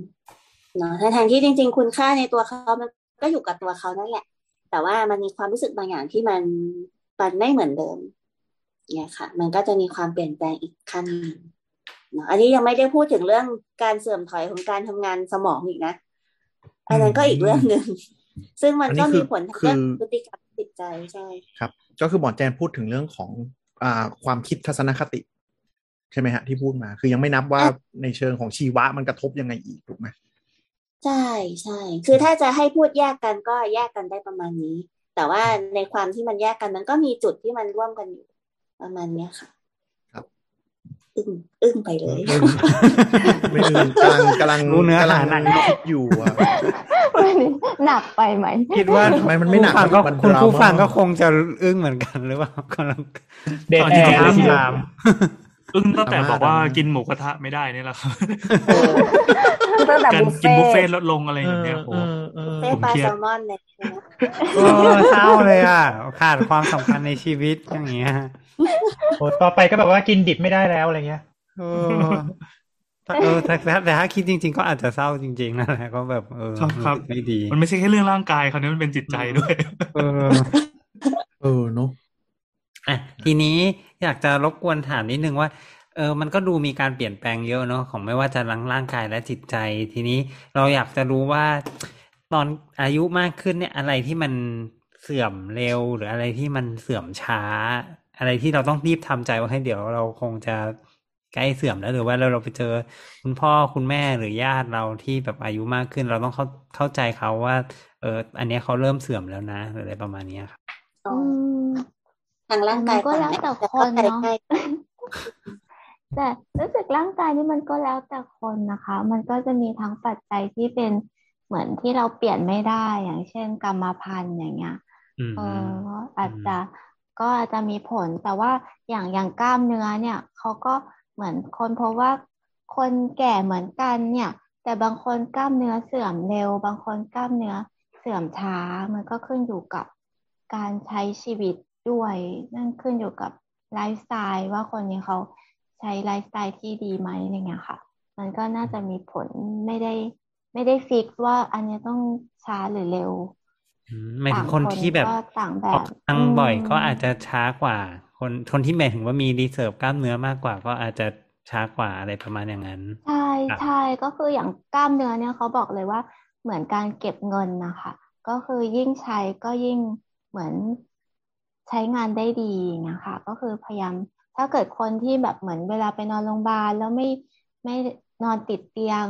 เนาะทั้งที่จริง ๆ คุณค่าในตัวเขามันก็อยู่กับตัวเขานั่นแหละ แต่ว่ามันมีความรู้สึกบางอย่างที่มันมันไม่เหมือนเดิม เนี่ยค่ะ มันก็จะมีความเปลี่ยนแปลงอีกขั้นเนาะอันนี้ยังไม่ได้พูดถึงเรื่องการเสื่อมถอยของการทำงานสมองอีกนะอันนั้นก็อีกเรื่องหนึ่งซึ่งมันก็มีผลทางเรื่องพฤติกรรมจิตใจใช่
ครับ ก็คือหมอแจนพูดถึงเรื่องของอ่าความคิดทัศนคติ ใช่ไหมฮะที่พูดมา คือยังไม่นับว่าในเชิงของชีวะมันกระทบยังไงอีกถูกไหม
ใช่ใช่คือถ้าจะให้พูดแยกกันก็แยกกันได้ประมาณนี้ แต่ว่าในความที่มันแยกกันมันก็มีจุดที่มันร่วมกันอยู่ประมาณเนี้ยค่ะ
ครับ
อึ้งอึ้งไปเลย
ไม่อึ้งกำลังกำลัง
รู้เนื้อ
หา
หนัง
คิดอยู่อะ
หนักไปไหม
คิดว่า
ไม่มันไม่หนัก
ก็คุณผู้ฟังก็คงจะอึ้งเหมือนกันหรือเปล่ากำลัง
เด็ดแอ
ร์ อึ้งตั้งแต่บอกว่ากินหมูกระทะไม่ได้นี่แหละครับการกินบุฟเฟ่ลดลงอะไรอย่างเงี้ยโอ้
ผมเครียดปลาแซลมอนเลย
โอ้เศร้าเลยอะขาดความสำคัญในชีวิตอย่างเงี้ย
โอ้ต่อไปก็แบบว่ากินดิบไม่ได้แล้วอะไรเงี้ย
เออเออแต่แต่ถ้าคิดจริง ๆ ก็อาจจะเศร้าจริงๆนั่นแหละก็แบบเออ
ครับ
ไม่ดี
มันไม่ใช่แค่เรื่องร่างกายคราวนี้มันเป็นจิตใจด้วย
เออ
เออเนาะ
อะทีนี้ อยากจะรบกวนถามนิดนึงว่าเออ มันก็ดูมีการเปลี่ยนแปลงเยอะเนาะของไม่ว่าจะร่างร่างกายและจิตใจ ทีนี้เราอยากจะรู้ว่า ตอนอายุมากขึ้นเนี่ยอะไรที่มันเสื่อมเร็ว หรืออะไรที่มันเสื่อมช้า อะไรที่เราต้องรีบทำใจว่าให้เดี๋ยวเราคงจะใกล้เสื่อมแล้วหรือว่าเราเราไปเจอคุณพ่อคุณแม่หรือญาติเราที่แบบอายุมากขึ้น เราต้องเข้าเข้าใจเขาว่า เออ อันนี้เขาเริ่มเสื่อมแล้วนะหรืออะไรประมาณนี้ครับ
ทางร่างกาย
ก็แล้วแต่คนเนาะแต่รู้สึกร่างกายนี่มันก็แล้วแต่คนนะคะ มันก็จะมีทั้งปัจจัยที่เป็นเหมือนที่เราเปลี่ยนไม่ได้อย่างเช่น กรรมพันธุ์อย่างเงี้ยเอออาจจะก็อาจจะมีผลแต่ว่าอย่างอย่างกล้ามเนื้อเนี่ยเขาก็เหมือนคนเพราะว่าคนแก่เหมือนกันเนี่ย แต่บางคนกล้ามเนื้อเสื่อมเร็ว บางคนกล้ามเนื้อเสื่อมช้า มันก็ขึ้นอยู่กับการใช้ชีวิต ด้วย นั่นขึ้นอยู่กับไลฟ์สไตล์ว่าคนนี้เขาใช้ไลฟ์สไตล์ที่ดีไหมอะไรเงี้ยค่ะ มันก็น่าจะมีผลไม่ได้ ไม่ได้ฟิกว่าอันนี้ต้องช้าหรือเร็ว
หมายถึงคนที่แบบ
ต่างแบบ
ตั้งบ่อยก็อาจจะช้ากว่า คนคนที่หมายถึงว่ามีรีเซิร์ฟกล้ามเนื้อมากกว่า ก็อาจจะช้ากว่าอะไรประมาณอย่างนั้น
ใช่ใช่ก็คืออย่างกล้ามเนื้อเนี่ยเขาบอกเลยว่าเหมือนการเก็บเงินนะคะ ก็คือยิ่งใช้ก็ยิ่งเหมือน ใช้งานได้ดีนะคะก็คือพยายามถ้าเกิดคนที่แบบเหมือนเวลาไปนอนโรงพยาบาลแล้วไม่ไม่นอนติดเตียง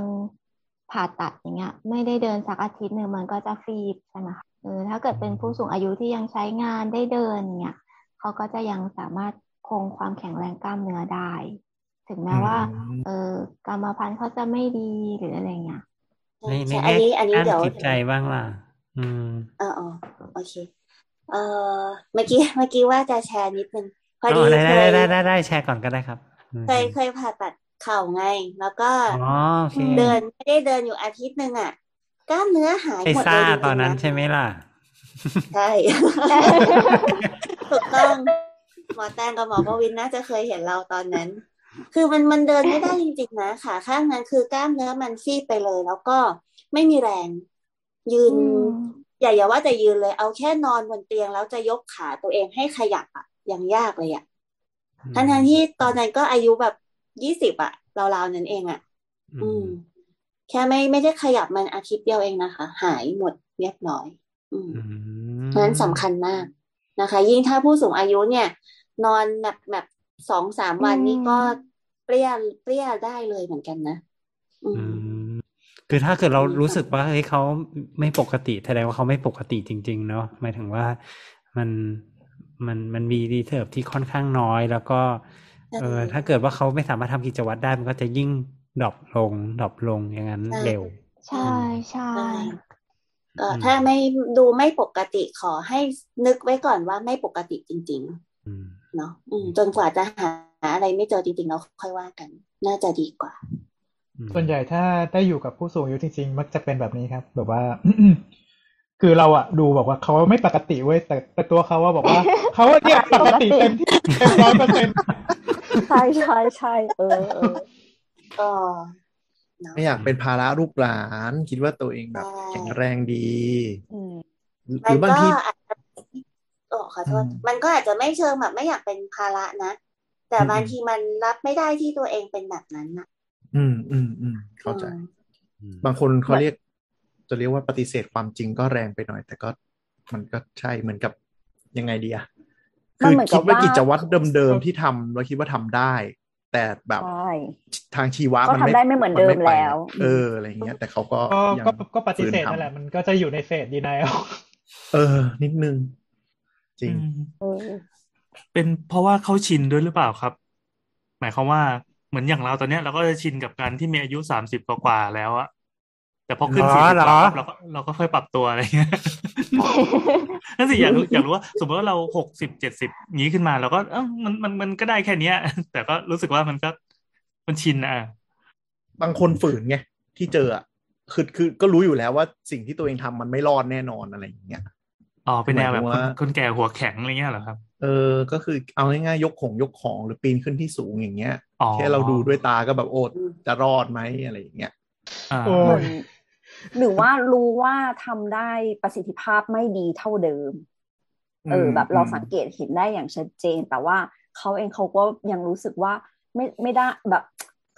ผ่าตัดอย่างเงี้ย ไม่ได้เดินสักอาทิตย์หนึ่งมันก็จะฟีบใช่ไหมคะเออถ้าเกิดเป็นผู้สูงอายุที่ยังใช้งานได้เดินเนี่ยเขาก็จะยังสามารถคงความแข็งแรงกล้ามเนื้อได้ ถึงแม้ว่า เออกรรมพันธุ์เขาจะไม่ดีหรืออะไรเงี้ย
ในในอันนี้อันนี้เดี๋ยวจิตใจบ้างล่ะ อืม
อ๋อโอเค เออเมื่อกี้เมื่อกี้ว่าจะแชร์นิดนึงพอดี
ได้ได้ได้ได้ได้แชร์ก่อนก็ได้ครับ
เคยเคยผ่าตัดเข่าไง แล้วก็เดินไม่ได้เดินอยู่อาทิตย์หนึ่งอะกล้ามเนื้อหายหมดเลย
ตอนนั้นใช่ไหมล่ะ
ใช่ถูกต้องหมอแตงกับหมอพวินน่าจะเคยเห็นเราตอนนั้น คือมันมันเดินไม่ได้จริงๆนะขาข้างนั้นคือกล้ามเนื้อมันซีดไปเลย แล้วก็ไม่มีแรง ยืน
อืม
อย่าอย่าว่าจะยืนเลย เอาแค่นอนบนเตียงแล้วจะยกขาตัวเองให้ขยับอะยังยากเลยอะทั้งทที่ตอนนั้นก็อายุแบบยี่สิบอะราวๆนั้นเองอะอืม แค่ไม่ไม่ได้ขยับมันอาทิตย์เดียวเองนะคะ หายหมดเรียบร้อย อืม
อืม
เพราะฉะนั้นสำคัญมากนะคะ ยิ่งถ้าผู้สูงอายุเนี่ย นอนแบบแบบสองสามวันนี่ก็เปรี้ยเปรี้ยได้เลยเหมือนกันนะ อื
อื
ม
ม คือถ้าเกิดเรารู้สึกว่าเฮ้ยเขาไม่ปกติแสดงว่าเขาไม่ปกติจริง ๆ เนาะหมายถึงว่ามันมันมันมี reserve ที่ค่อนข้างน้อย แล้วก็ เออถ้าเกิดว่าเขาไม่สามารถทำกิจวัตรได้มันก็จะยิ่ง drop ลง drop ลงอย่างนั้น
ใช่
เร็ว
ใช่ใช่
ได้ก็
อืม
ถ้าไม่ดูไม่ปกติขอให้นึกไว้ก่อนว่าไม่ปกติจริง
อืม
ๆเนาะอืมจนกว่าจะหาอะไรไม่เจอจริงๆแล้วค่อยว่ากัน น่าจะดีกว่า
อืม
ส่วนใหญ่ถ้าได้อยู่กับผู้สูงอายุจริง ๆ มักจะเป็นแบบนี้ครับ แบบว่า คือเราอะดูบอกว่าเขาไม่ปกติเว้ยแต่แต่ตัวเขาว่าบอกว่าเขาเนี่ยปกติเต็มที่เต็มร้อยเปอร์เซ็นต์
ใช่ใช่ใช่เออเออ
ก็เนาะ
ไม่อยากเป็นภาระลูกหลาน คิดว่าตัวเองแบบ
ใช่
แข็งแรงดี
อืม
หรื
มั
อนบาง
ก็
ที
อาจจะโอ้ขอโทษ
อืม
มันก็อาจจะไม่เชิงแบบไม่อยากเป็นภาระนะแต่
อืม
บางทีมันรับไม่ได้ที่ตัวเองเป็นแบบนั้นนะ
อืมอืมอืมเข้าใจ
อืม
อืม
บางคนเขาเรียก จะเรียกว่าปฏิเสธความจริงก็แรงไปหน่อย แต่ก็มันก็ใช่เหมือนกับยังไงดีอะ
มัน
คือ
เหมือนกับ
คิดว่า
ว่า
กิจวัตรเดิมๆที่ทำเราคิดว่าทำได้ แต่แบบ
ใช่
ทางชีวะ
ก็
มัน
ทำได้ไม่เหมือนเดิม
นไไป
แล้ว
เอออะไรอย่างเงี้ย แต่เขาก็
ก็
ยัง
ก็ก็ปฏิเสธ
ฝืทำ
นั่นแหละมันก็จะอยู่ในเฟสดีนาย
เออ นิดนึง จริง
อืม
เออ
เป็นเพราะว่าเขาชินด้วยหรือเปล่าครับ หมายความว่า เหมือนอย่างเราตอนเนี้ยเราก็จะชินกับการที่มีอายุสามสิบกว่าๆแล้วอะแต่พอขึ้น
เหรอ
สี่สิบ
เหร
ก
อ
ว่าปั๊บเราก็เราก็ค่อยปรับตัวอะไรเงี้ยนั่นสิอยากรู้อยากรู้ว่า สมมติว่าเราหกสิบเจ็ดสิบงี้ขึ้นมาเราก็เออมันมันมันก็ได้แค่เนี้ย แต่ก็รู้สึกว่ามันก็มันชินอะ
บางคนฝืนไงที่เจออะคือคือก็รู้อยู่แล้วว่าสิ่งที่ตัวเองทำมันไม่รอดแน่นอนอะไรอย่างเงี้ย
อ๋อเป็นแนวแบบ
ห
ค
มาย
น
ถึงว่า
คนแก่หัวแข็งอะไรเงี้ยเหรอครับ
เออ ก็คือเอาง่ายๆยกของยกของหรือปีนขึ้นที่สูงอย่างเงี้ย
อ๋อ
แค่เราดูด้วยตาก็แบบโอดจะรอดไหมอะไรอย่างเงี้ย
อ่า
โอ้
เหมือนหรือว่ารู้ว่าทำได้ประสิทธิภาพไม่ดีเท่าเดิม เออ แบบเราสังเกตเห็นได้อย่างชัดเจน แต่ว่าเขาเองเขาก็ยังรู้สึกว่าไม่ไม่ได้แบบ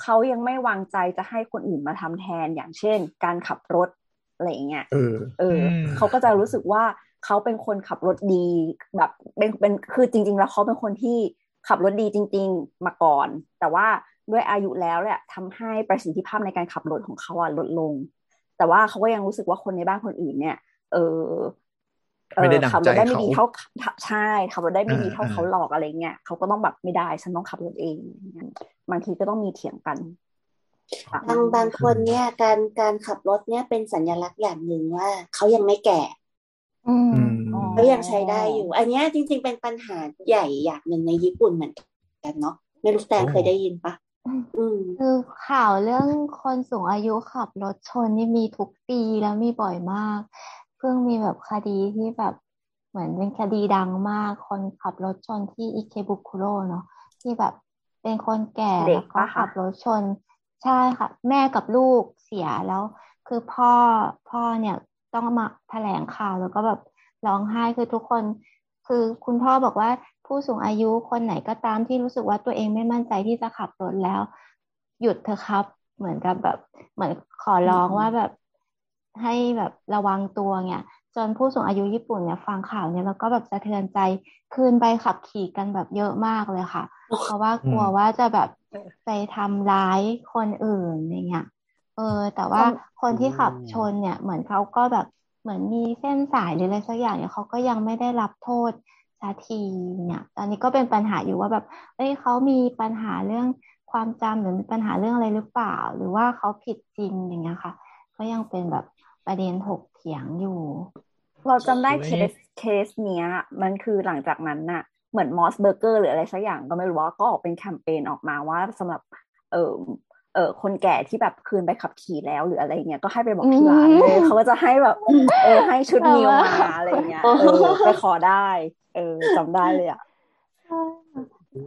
เขายังไม่วางใจจะให้คนอื่นมาทำแทนอย่างเช่น การขับรถอะไรอย่างเงี้ย
เออ
เอออ
ม
เขาก็จะรู้สึกว่า เขาเป็นคนขับรถดีแบบเป็นเป็นคือจริง ๆ แล้วเขาเป็นคนที่ขับรถดีจริง ๆ มาก่อน แต่ว่าด้วยอายุแล้วแหละทำให้ประสิทธิภาพในการขับรถของเขาอะลดลง แต่ว่าเขาก็ยังรู้สึกว่าคนในบ้านคนอื่นเนี่ย เออเอ
ไม่
อ
ได้ดั่ง
ขับรถได้ไม่
ใจเขา
ดีเท่าใช่ขับรถได้ไม่ดีเท่า
อ่า
เขาหลอกอะไรเงี้ยเขาก็ต้องแบบไม่ได้ฉันต้องขับรถเองบางทีก็ต้องมีเถียงกันประ
บามง
ณ
บางคนเนี่ยการการขับรถเนี่ยเป็นสัญลักษณ์อย่างหนึ่งว่าเขายังไม่แก่
อืม
อืม
อ๋อ
เขายังใช้ได้อยู่ อันเนี้ยจริง ๆ เป็นปัญหาใหญ่อย่างหนึ่งในญี่ปุ่นเหมือนกันเนาะไม่รู้แตง
โอ้
เคยได้ยินปะอืม
คือข่าวเรื่องคนสูงอายุขับรถชนนี่มีทุกปีแล้วมีบ่อยมาก เพิ่งมีแบบคดีที่แบบเหมือนเป็นคดีดังมาก คนขับรถชนที่อิเคบุคุโร่เนาะที่แบบเป็นคนแก่
เด็
แล้
ก
วก็
ปะคะ
ขับรถชน ใช่ค่ะ แม่กับลูกเสียแล้ว คือพ่อพ่อเนี่ย ต้องมาแถลงข่าวแล้วก็แบบร้องไห้คือทุกคน คือคุณพ่อบอกว่าผู้สูงอายุคนไหนก็ตามที่รู้สึกว่าตัวเองไม่มั่นใจที่จะขับรถแล้ว หยุดเถอะครับ เหมือนกับแบบ เหมือนขอร้องว่าแบบให้แบบระวังตัวเนี่ยจนผู้สูงอายุญี่ปุ่นเนี่ยฟังข่าวเนี่ยแล้วก็แบบสะเทือนใจคืนใบขับขี่กันแบบเยอะมากเลยค่ะ เพราะว่ากลัว
อืม
ว่าจะแบบไปทำร้ายคนอื่นอย่างเงี้ย เออ แต่ว่าคนที่ขับชนเนี่ย เหมือนเขาก็แบบเหมือนมีเส้นสายหรืออะไรสักอย่างเนี่ยเขาก็ยังไม่ได้รับโทษสักทีเนี่ย ตอนนี้ก็เป็นปัญหาอยู่ว่าแบบ เอ้ยเขามีปัญหาเรื่องความจำหรือมีปัญหาเรื่องอะไรหรือเปล่า หรือว่าเขาผิดจริงอย่างเงี้ยค่ะ ก็ยังเป็นแบบประเด็นถกเถียงอยู่
เราจำได้เค
เว้ย
สเคสเนี้ย มันคือหลังจากนั้นน่ะ เหมือนมอสเบอร์เกอร์หรืออะไรสักอย่างก็ไม่รู้ว่าก็ออกเป็นแคมเปญออกมาว่าสำหรับเออ เออคนแก่ที่แบบคืนไปขับขี่แล้วหรืออะไรเงี้ยก็ให้ไปบอกที่ร้าน
อืม
เลยเขาก็จะให้แบบเออให้ชุด
แบบ
นิว
ว่า
มาอะไรเงี้ยเออไปขอได้ เออจำได้เลยอะ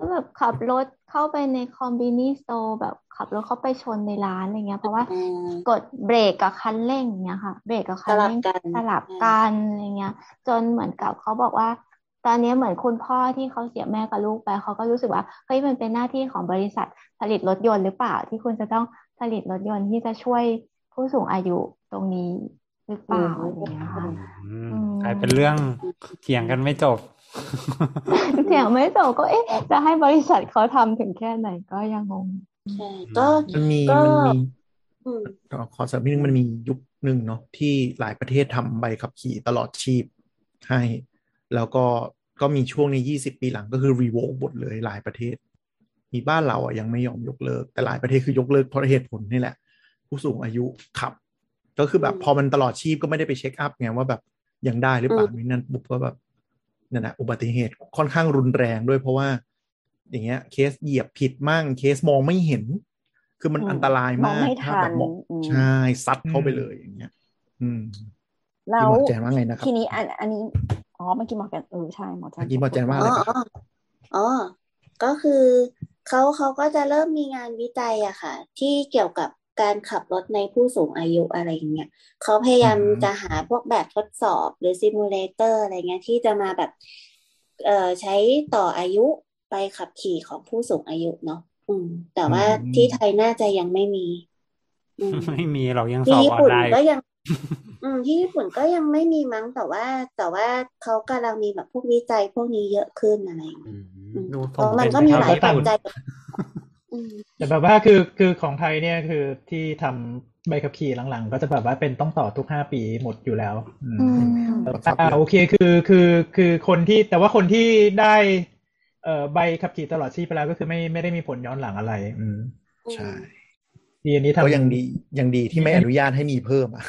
ก็แบบขับรถเข้าไปในคอมบินีโซแบบขขับรถเข้าไปชนในร้านอะไรเงี้ย เพราะว่า
อ่าก
ดเบรกกับคันเร่งเงี้ยค่ะ เบรกกับคันเร่ง
สลับกัน
สลับกันอะไรเงี้ย จนเหมือนกับเขาบอกว่า ตอนนี้เหมือนคุณพ่อที่เขาเสียแม่กับลูกไปเขาก็รู้สึกว่าเฮ้ยมันเป็นหน้าที่ของบริษัทผลิตรถยนต์หรือเปล่า ที่คุณจะต้องผลิตรถยนต์ที่จะช่วยผู้สูงอายุตรงนี้หรือเปล่าอะไรเงี้ยค่ะ
อืม
อืม
กลายเป็นเรื่องเถียงกันไม่จบ
เถียงไม่จบก็เอ๊ะ จะให้บริษัทเขาทำถึงแค่ไหนก็ยังงง
ใช่ก็
มันมี
ก็
มันมี
อืม
ขอเสริมนิดนึงมันมียุคหนึ่งเนาะที่หลายประเทศทำใบขับขี่ตลอดชีพให้ แล้วก็ก็มีช่วงในยี่สิบปีหลังก็คือรีโวหมดเลยหลายประเทศ มีบ้านเราอะยังไม่ยอมยกเลิก แต่หลายประเทศคือยกเลิกเพราะเหตุผลนี่แหละ ผู้สูงอายุขับ ก็คือแบบพอมันตลอดชีพก็ไม่ได้ไปเช็คอัพไงว่าแบบยังได้หรือเปล่านี่นั่นปุ๊บก็แบบนั่นแหะอุบัติเหตุค่อนข้างรุนแรงด้วยเพราะว่า อย่างเงี้ย เคสเหยียบผิดมั่งเคสมองไม่เห็น คือมัน
อืม
อันตราย
มอ
มางก
ไม่
ถ้า
ทั
แบ
น
บมอง
อืม
ใช่ซัดเข้าไปเลยอย่างเงี้ย อืม
แล้
พี่
ว
หมอแจนว่าไงนะครับ
ทีนี้อันอันนี้ อ๋อเมื่อกี้หมอแกนเออใช่หมอแจน
เมื่อกี้หมอแจนว่า
อ๋
อะไร
อ
ครับ
อ๋ออ๋อก็คือเขาเขาก็จะเริ่มมีงานวิจัยอะค่ะ ที่เกี่ยวกับการขับรถในผู้สูงอายุอะไรอย่างเงี้ยเขาพยายาม
อืม
จะหาพวกแบบทดสอบหรือซิมูเลเตอร์อะไรเงี้ยที่จะมาแบบเอ่อใช้ต่ออายุไปขับขี่ของผู้สูงอายุเนาะอืม แต่ว่าที่ไทยน่าจะยังไม่มีอืม
ไม่มีเรายังส
ที่
อบ
ญี่
ออน
ปุ่น
ไลน์
ก็ยัง อืมที่ญี่ปุ่นก็ยังไม่มีมั้งแต่ว่า แต่ว่าเขากำลังมีแบบพวกวิจัยพวกนี้เยอะขึ้นอะไรอย่างเงี้ย
อืม
อืม
ดู
เพ
สม
ราะมัน
เป็น
ก็มี
ไป
หลาย
ตา
ปั
ม
จจัยอืม
แต่แบบว่าคือคือของไทยเนี่ยคือที่ทำใบขับขี่หลังๆ ก็จะแบบว่าเป็นต้องต่อทุกห้าปีหมดอยู่แล้วอืม
อืม
บังคับ
อ่า
เลย
โอเคคือคือคือคนที่แต่ว่าคนที่ได้เอ่อใบขับขี่ตลอดชีพไปแล้วก็คือไม่ไม่ได้มีผลย้อนหลังอะไร อืม
ใช่
ดีอันนี้ทำ
ก็ยังดียังดีที่ไม่อนุญาตให้มีเพิ่มอะ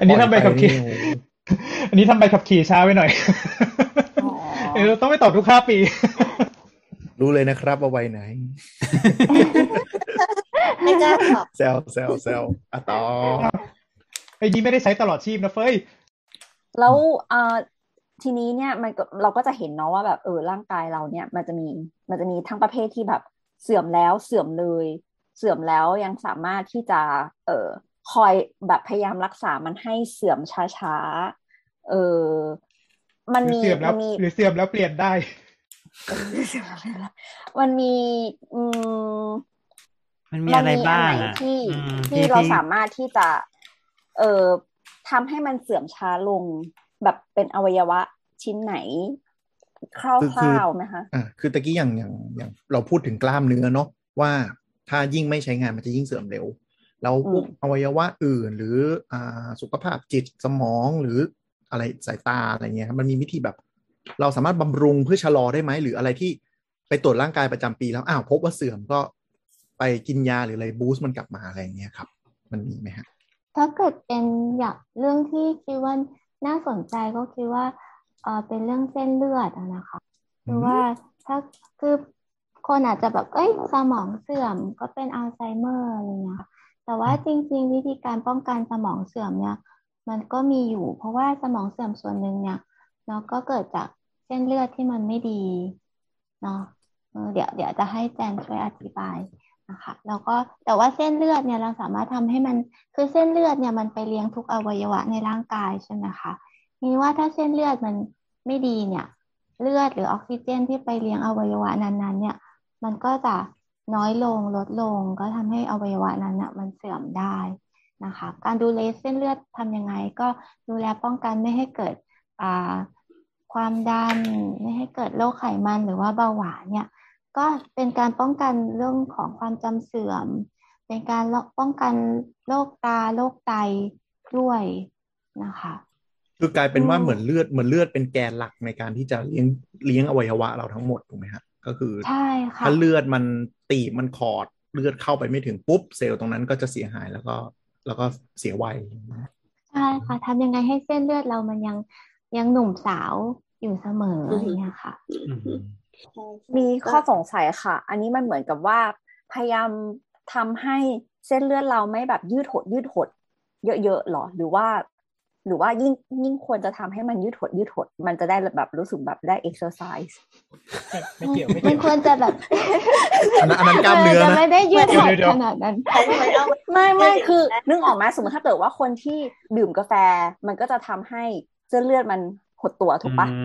อันนี้ทำใบขับขี่
ถ้าปล่อยไปนี่โอ้โห
อันนี้ทำใบขับขี่ช้าไปหน่อย
อ๋อ
เออต้องไปต่อทุกห้าปี
รู้เลยนะครับว่าวัยไหน
ไม่กล้าตอบ
แซวแซวแซวอะต่อ
ไอ้นี่ไม่ได้ใช้ตลอดชีพนะเฟ้ย
แล้วเอ่อทีนี้เนี่ยมันก็เราก็จะเห็นเนาะว่าแบบเออร่างกายเราเนี่ย มันจะมีมันจะมีทั้งประเภทที่แบบเสื่อมแล้วเสื่อมเลย เสื่อมแล้วยังสามารถที่จะ เออ คอยแบบพยายามรักษามันให้เสื่อมช้าๆ เออ มัน
หรือ
มี
เสื่อมแล้
มั
วน
มี
หรือเสื่อมแล้วเปลี่ยนได้
มันมี อืม
มันมีอะไรบ้าง
มันมีอันไหน
อะ
ที่
อืม
ที่เราสามารถที่จะ เอ่อทำให้มันเสื่อมช้าลง แบบเป็นอวัยวะชิ้นไหนค
คือคือ
ร่าวๆไหมคะ
อะคือตะกี้อย่างอย่างอย่าง เราพูดถึงกล้ามเนื้อเนาะว่าถ้ายิ่งไม่ใช้งานมันจะยิ่งเสื่อมเร็ว แล้วพวก
อืม
อวัยวะอื่น หรืออ่าสุขภาพจิตสมองหรืออะไรสายตาอะไรเงี้ยครับมันมีวิธีแบบ เราสามารถบำรุงเพื่อชะลอได้ไหมหรืออะไรที่ไปตรวจร่างกายประจำปีแล้วอ้าวพบว่าเสื่อมก็ไปกินยาหรืออะไรบูสต์มันกลับมาอะไรเงี้ยครับ มันมีไหมฮะ
ถ้าเกิดเป็นอย่างเรื่องที่คิดว่าน่าสนใจก็คิดว่าเออเป็นเรื่องเส้นเลือดอะนะคะคือว่าถ้าคือคนอาจจะแบบ เอ้ยสมองเสื่อมก็เป็นอัลไซเมอร์อะไรเงี้ยค่ะ แต่ว่าจริง ๆ วิธีการป้องกันสมองเสื่อมเนี่ย มันก็มีอยู่ เพราะว่าสมองเสื่อมส่วนหนึ่งเนี่ยเนาะก็เกิดจากเส้นเลือดที่มันไม่ดีเนาะเออเดี๋ยวเดี๋ยวจะให้แจนช่วยอธิบายนะคะแล้วก็แต่ว่าเส้นเลือดเนี่ยเราสามารถทำให้มันคือเส้นเลือดเนี่ยมันไปเลี้ยงทุกอวัยวะในร่างกายใช่ไหมคะนี่ว่าถ้าเส้นเลือดมันไม่ดีเนี่ย เลือดหรือออกซิเจนที่ไปเลี้ยงอวัยวะนั้นๆ เนี่ย มันก็จะ น้อยลงลดลงก็ทำให้อวัยวะนั้นน่ะมันเสื่อมได้นะคะ การดูแลเส้นเลือดทำยังไง ก็ดูแลป้องกันไม่ให้เกิดอ่าความดันไม่ให้เกิดโรคไขมันหรือว่าเบาหวานเนี่ยก็เป็นการป้องกันเรื่องของความจำเสื่อม เป็นการป้องกันโรคตาโรคไตด้วยนะคะ
คือกลายเป็นว่า
อืม
เหมือนเลือดเหมือนเลือดเป็นแกนหลักในการที่จะเลี้ยงเลี้ยงอวัยวะเราทั้งหมดถูกไหมฮะ ก็คือ
ใช่ค่ะ
ถ้าเลือดมันตีบมันขอดเลือดเข้าไปไม่ถึงปุ๊บเซลล์ตรงนั้นก็จะเสียหายแล้วก็แล้วก็เสียวัย
ใช่ค่ะทำยังไงให้เส้นเลือดเรามันยังยังหนุ่มสาวอยู่เสมออย่างเงี้ยค่ะ
อืม
ใช่ใช่
มีข้อสงสัยค่ะ อันนี้มันเหมือนกับว่าพยายามทำให้เส้นเลือดเราไม่แบบยืดหดยืดหด เยอะๆหรอ หรือว่า หรือว่ายิ่งยิ่งควรจะทำให้มันยืดหดยืดหด มันจะได้แบบรู้สึกแบบได้ exercise
ไม่เกี่ยวไม่
มั
เกี่
น
ยว
ควรจะแบบ
อันนั้นอันนั้นกล้ามเนื้อ
จะ
นะ
ไม่ได้ยืดหด
เดี๋ยว
ขนาดนั้น
แต่ทำไมเอา
ไม่ไม่
ไม่
คือ
นะ
นึกออกไหมสมมติถ้าเกิดว่าคนที่ดื่มกาแฟ มันก็จะทำให้เส้นเลือดมันหดตัวถูกปะ
อื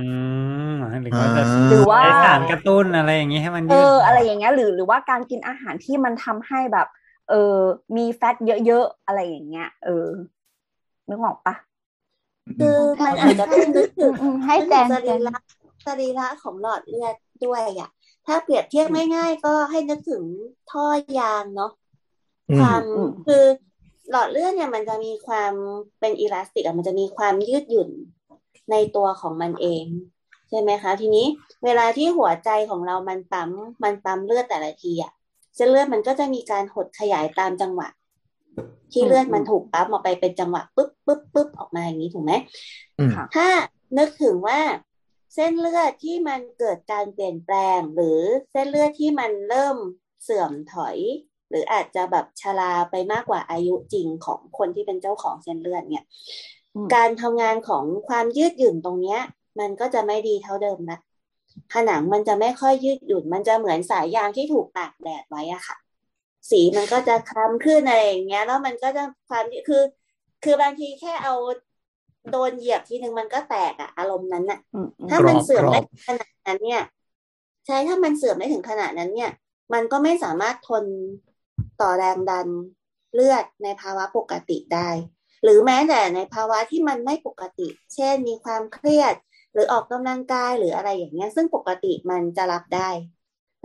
มหรือว่าจะ
หรือว่า
ใช้สารกระตุ้นอะไรอย่างงี้ให้มัน
เอ
ยืด
ออะไรอย่างเงี้ยหรือหรือว่าการกินอาหารที่มันทำให้แบบ เออมีแฟตเยอะๆอะไรอย่างเงี้ย เออนึกออกปะ
คือมันอาจจะต้องนึกถึง
อืมให้แจน
ส
แจ
รี
น
ระสรีระของหลอดเลือดด้วยอะ ถ้าเปรียบเทียบง่ายๆก็ให้นึกถึงท่อยางเนาะ
อืม
ความ
อืม
คือหลอดเลือดเนี่ยมันจะมีความเป็นอิลาสติกอะมันจะมีความยืดหยุ่นในตัวของมันเอง ใช่ไหมคะ ทีนี้เวลาที่หัวใจของเรามันปั๊มมันปั๊มเลือดแต่ละทีอะเส้นเลือดมันก็จะมีการหดขยายตามจังหวะ ที่เลือดมันถูกปั๊มออกไปเป็นจังหวะปึ๊บปึ๊บปึ๊บออกมาอย่างนี้ถูกไหม
อืม
ค่ะ
ถ้านึกถึงว่าเส้นเลือดที่มันเกิดการเปลี่ยนแปลง หรือเส้นเลือดที่มันเริ่มเสื่อมถอย หรืออาจจะแบบชราไปมากกว่าอายุจริงของคนที่เป็นเจ้าของเส้นเลือดเนี่ย
อืม
การทำงานของความยืดหยุ่นตรงเนี้ย มันก็จะไม่ดีเท่าเดิมนะผนังมันจะไม่ค่อยยืดหยุ่น มันจะเหมือนสายยางที่ถูกตากแดดไว้อะค่ะ สีมันก็จะคล้ำขึ้นอะไรอย่างเงี้ย แล้วมันก็จะความคือ คือบางทีแค่เอาโดนเหยียบทีนึงมันก็แตกอะอารมณ์นั้นน่ะ
อืมอืม
ถ้ามัน
กรอบ
เสื่อม
กรอบ
ได้ถึงขนาดนั้นเนี่ย ใช่ถ้ามันเสื่อมได้ถึงขนาดนั้นเนี่ย มันก็ไม่สามารถทนต่อแรงดันเลือดในภาวะปกติได้ หรือแม้แต่ในภาวะที่มันไม่ปกติ เช่นมีความเครียด หรือออกกำลังกายหรืออะไรอย่างเงี้ย ซึ่งปกติมันจะรับได้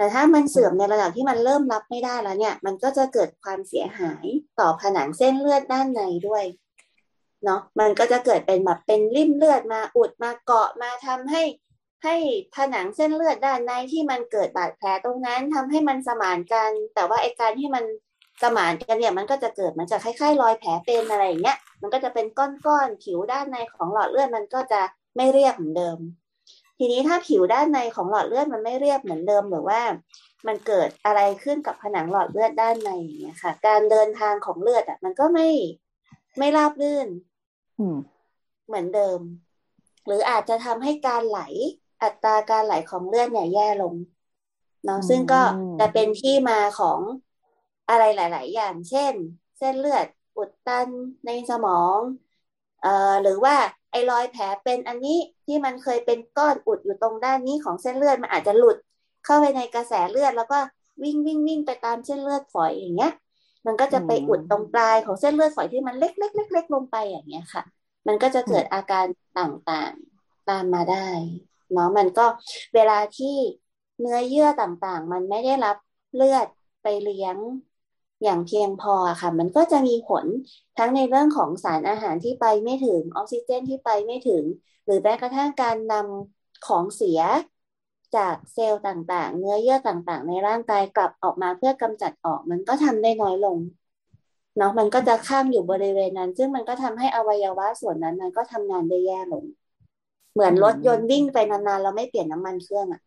แต่ถ้ามันเสื่อมในระดับที่มันเริ่มรับไม่ได้แล้วเนี่ย มันก็จะเกิดความเสียหายต่อผนังเส้นเลือดด้านในด้วยเนาะมันก็จะเกิดเป็นแบบเป็นริ่มเลือดมาอุดมาเกาะมาทำให้ให้ผนังเส้นเลือดด้านในที่มันเกิดบาดแผลตรงนั้นทำให้มันสมานกัน แต่ว่าไอการที่มันสมานกันเนี่ยมันก็จะเกิดมันจะคล้ายๆ รอยแผลเป็นอะไรอย่างเงี้ยมันก็จะเป็นก้อนๆผิวด้านในของหลอดเลือดมันก็จะไม่เรียบเหมือนเดิม ทีนี้ถ้าผิวด้านในของหลอดเลือดมันไม่เรียบเหมือนเดิมหรือว่า มันเกิดอะไรขึ้นกับผนังหลอดเลือดด้านในอย่างเงี้ยค่ะ การเดินทางของเลือดอะ มันก็ไม่ไม่ราบรื่น
อืม
เหมือนเดิม หรืออาจจะทำให้การไหลอัตราการไหลของเลือดเนี่ยแย่ลงเนาะ
อืม
ซึ่งก็จะเป็นที่มาของอะไรหลาย ๆ อย่าง เช่น เส้นเลือดอุดตันในสมอง เอ่อหรือว่าไอ้รอยแผลเป็นอันนี้ ที่มันเคยเป็นก้อนอุดอยู่ตรงด้านนี้ของเส้นเลือดมันอาจจะหลุดเข้าไปในกระแสเลือด แล้วก็วิ่งวิ่งวิ่งไปตามเส้นเลือดฝอยอย่างเงี้ย มันก็จะไปอุดตรงปลายของเส้นเลือดฝอยที่มันเล็กเล็กเล็กเล็กลงไปอย่างเงี้ยค่ะ มันก็จะเกิดอาการต่างๆตามมาได้เนาะมันก็เวลาที่เนื้อเยื่อต่างๆ มันไม่ได้รับเลือดไปเลี้ยง อย่างเพียงพอค่ะ มันก็จะมีผลทั้งในเรื่องของสารอาหารที่ไปไม่ถึงออกซิเจนที่ไปไม่ถึง หรือแม้กระทั่งการนำของเสียจากเซลล์ต่างๆ เนื้อเยื่อต่างๆ ในร่างกายกลับออกมาเพื่อกำจัดออกมันก็ทำได้น้อยลงเนาะมันก็จะข้างอยู่บริเวณนั้น ซึ่งมันก็ทำให้อวัยวะส่วนนั้นมันก็ทำงานได้แย่ลง เหมือนรถยนต์วิ่งไปนานๆเราไม่เปลี่ยนน้ำมันเครื่องอะ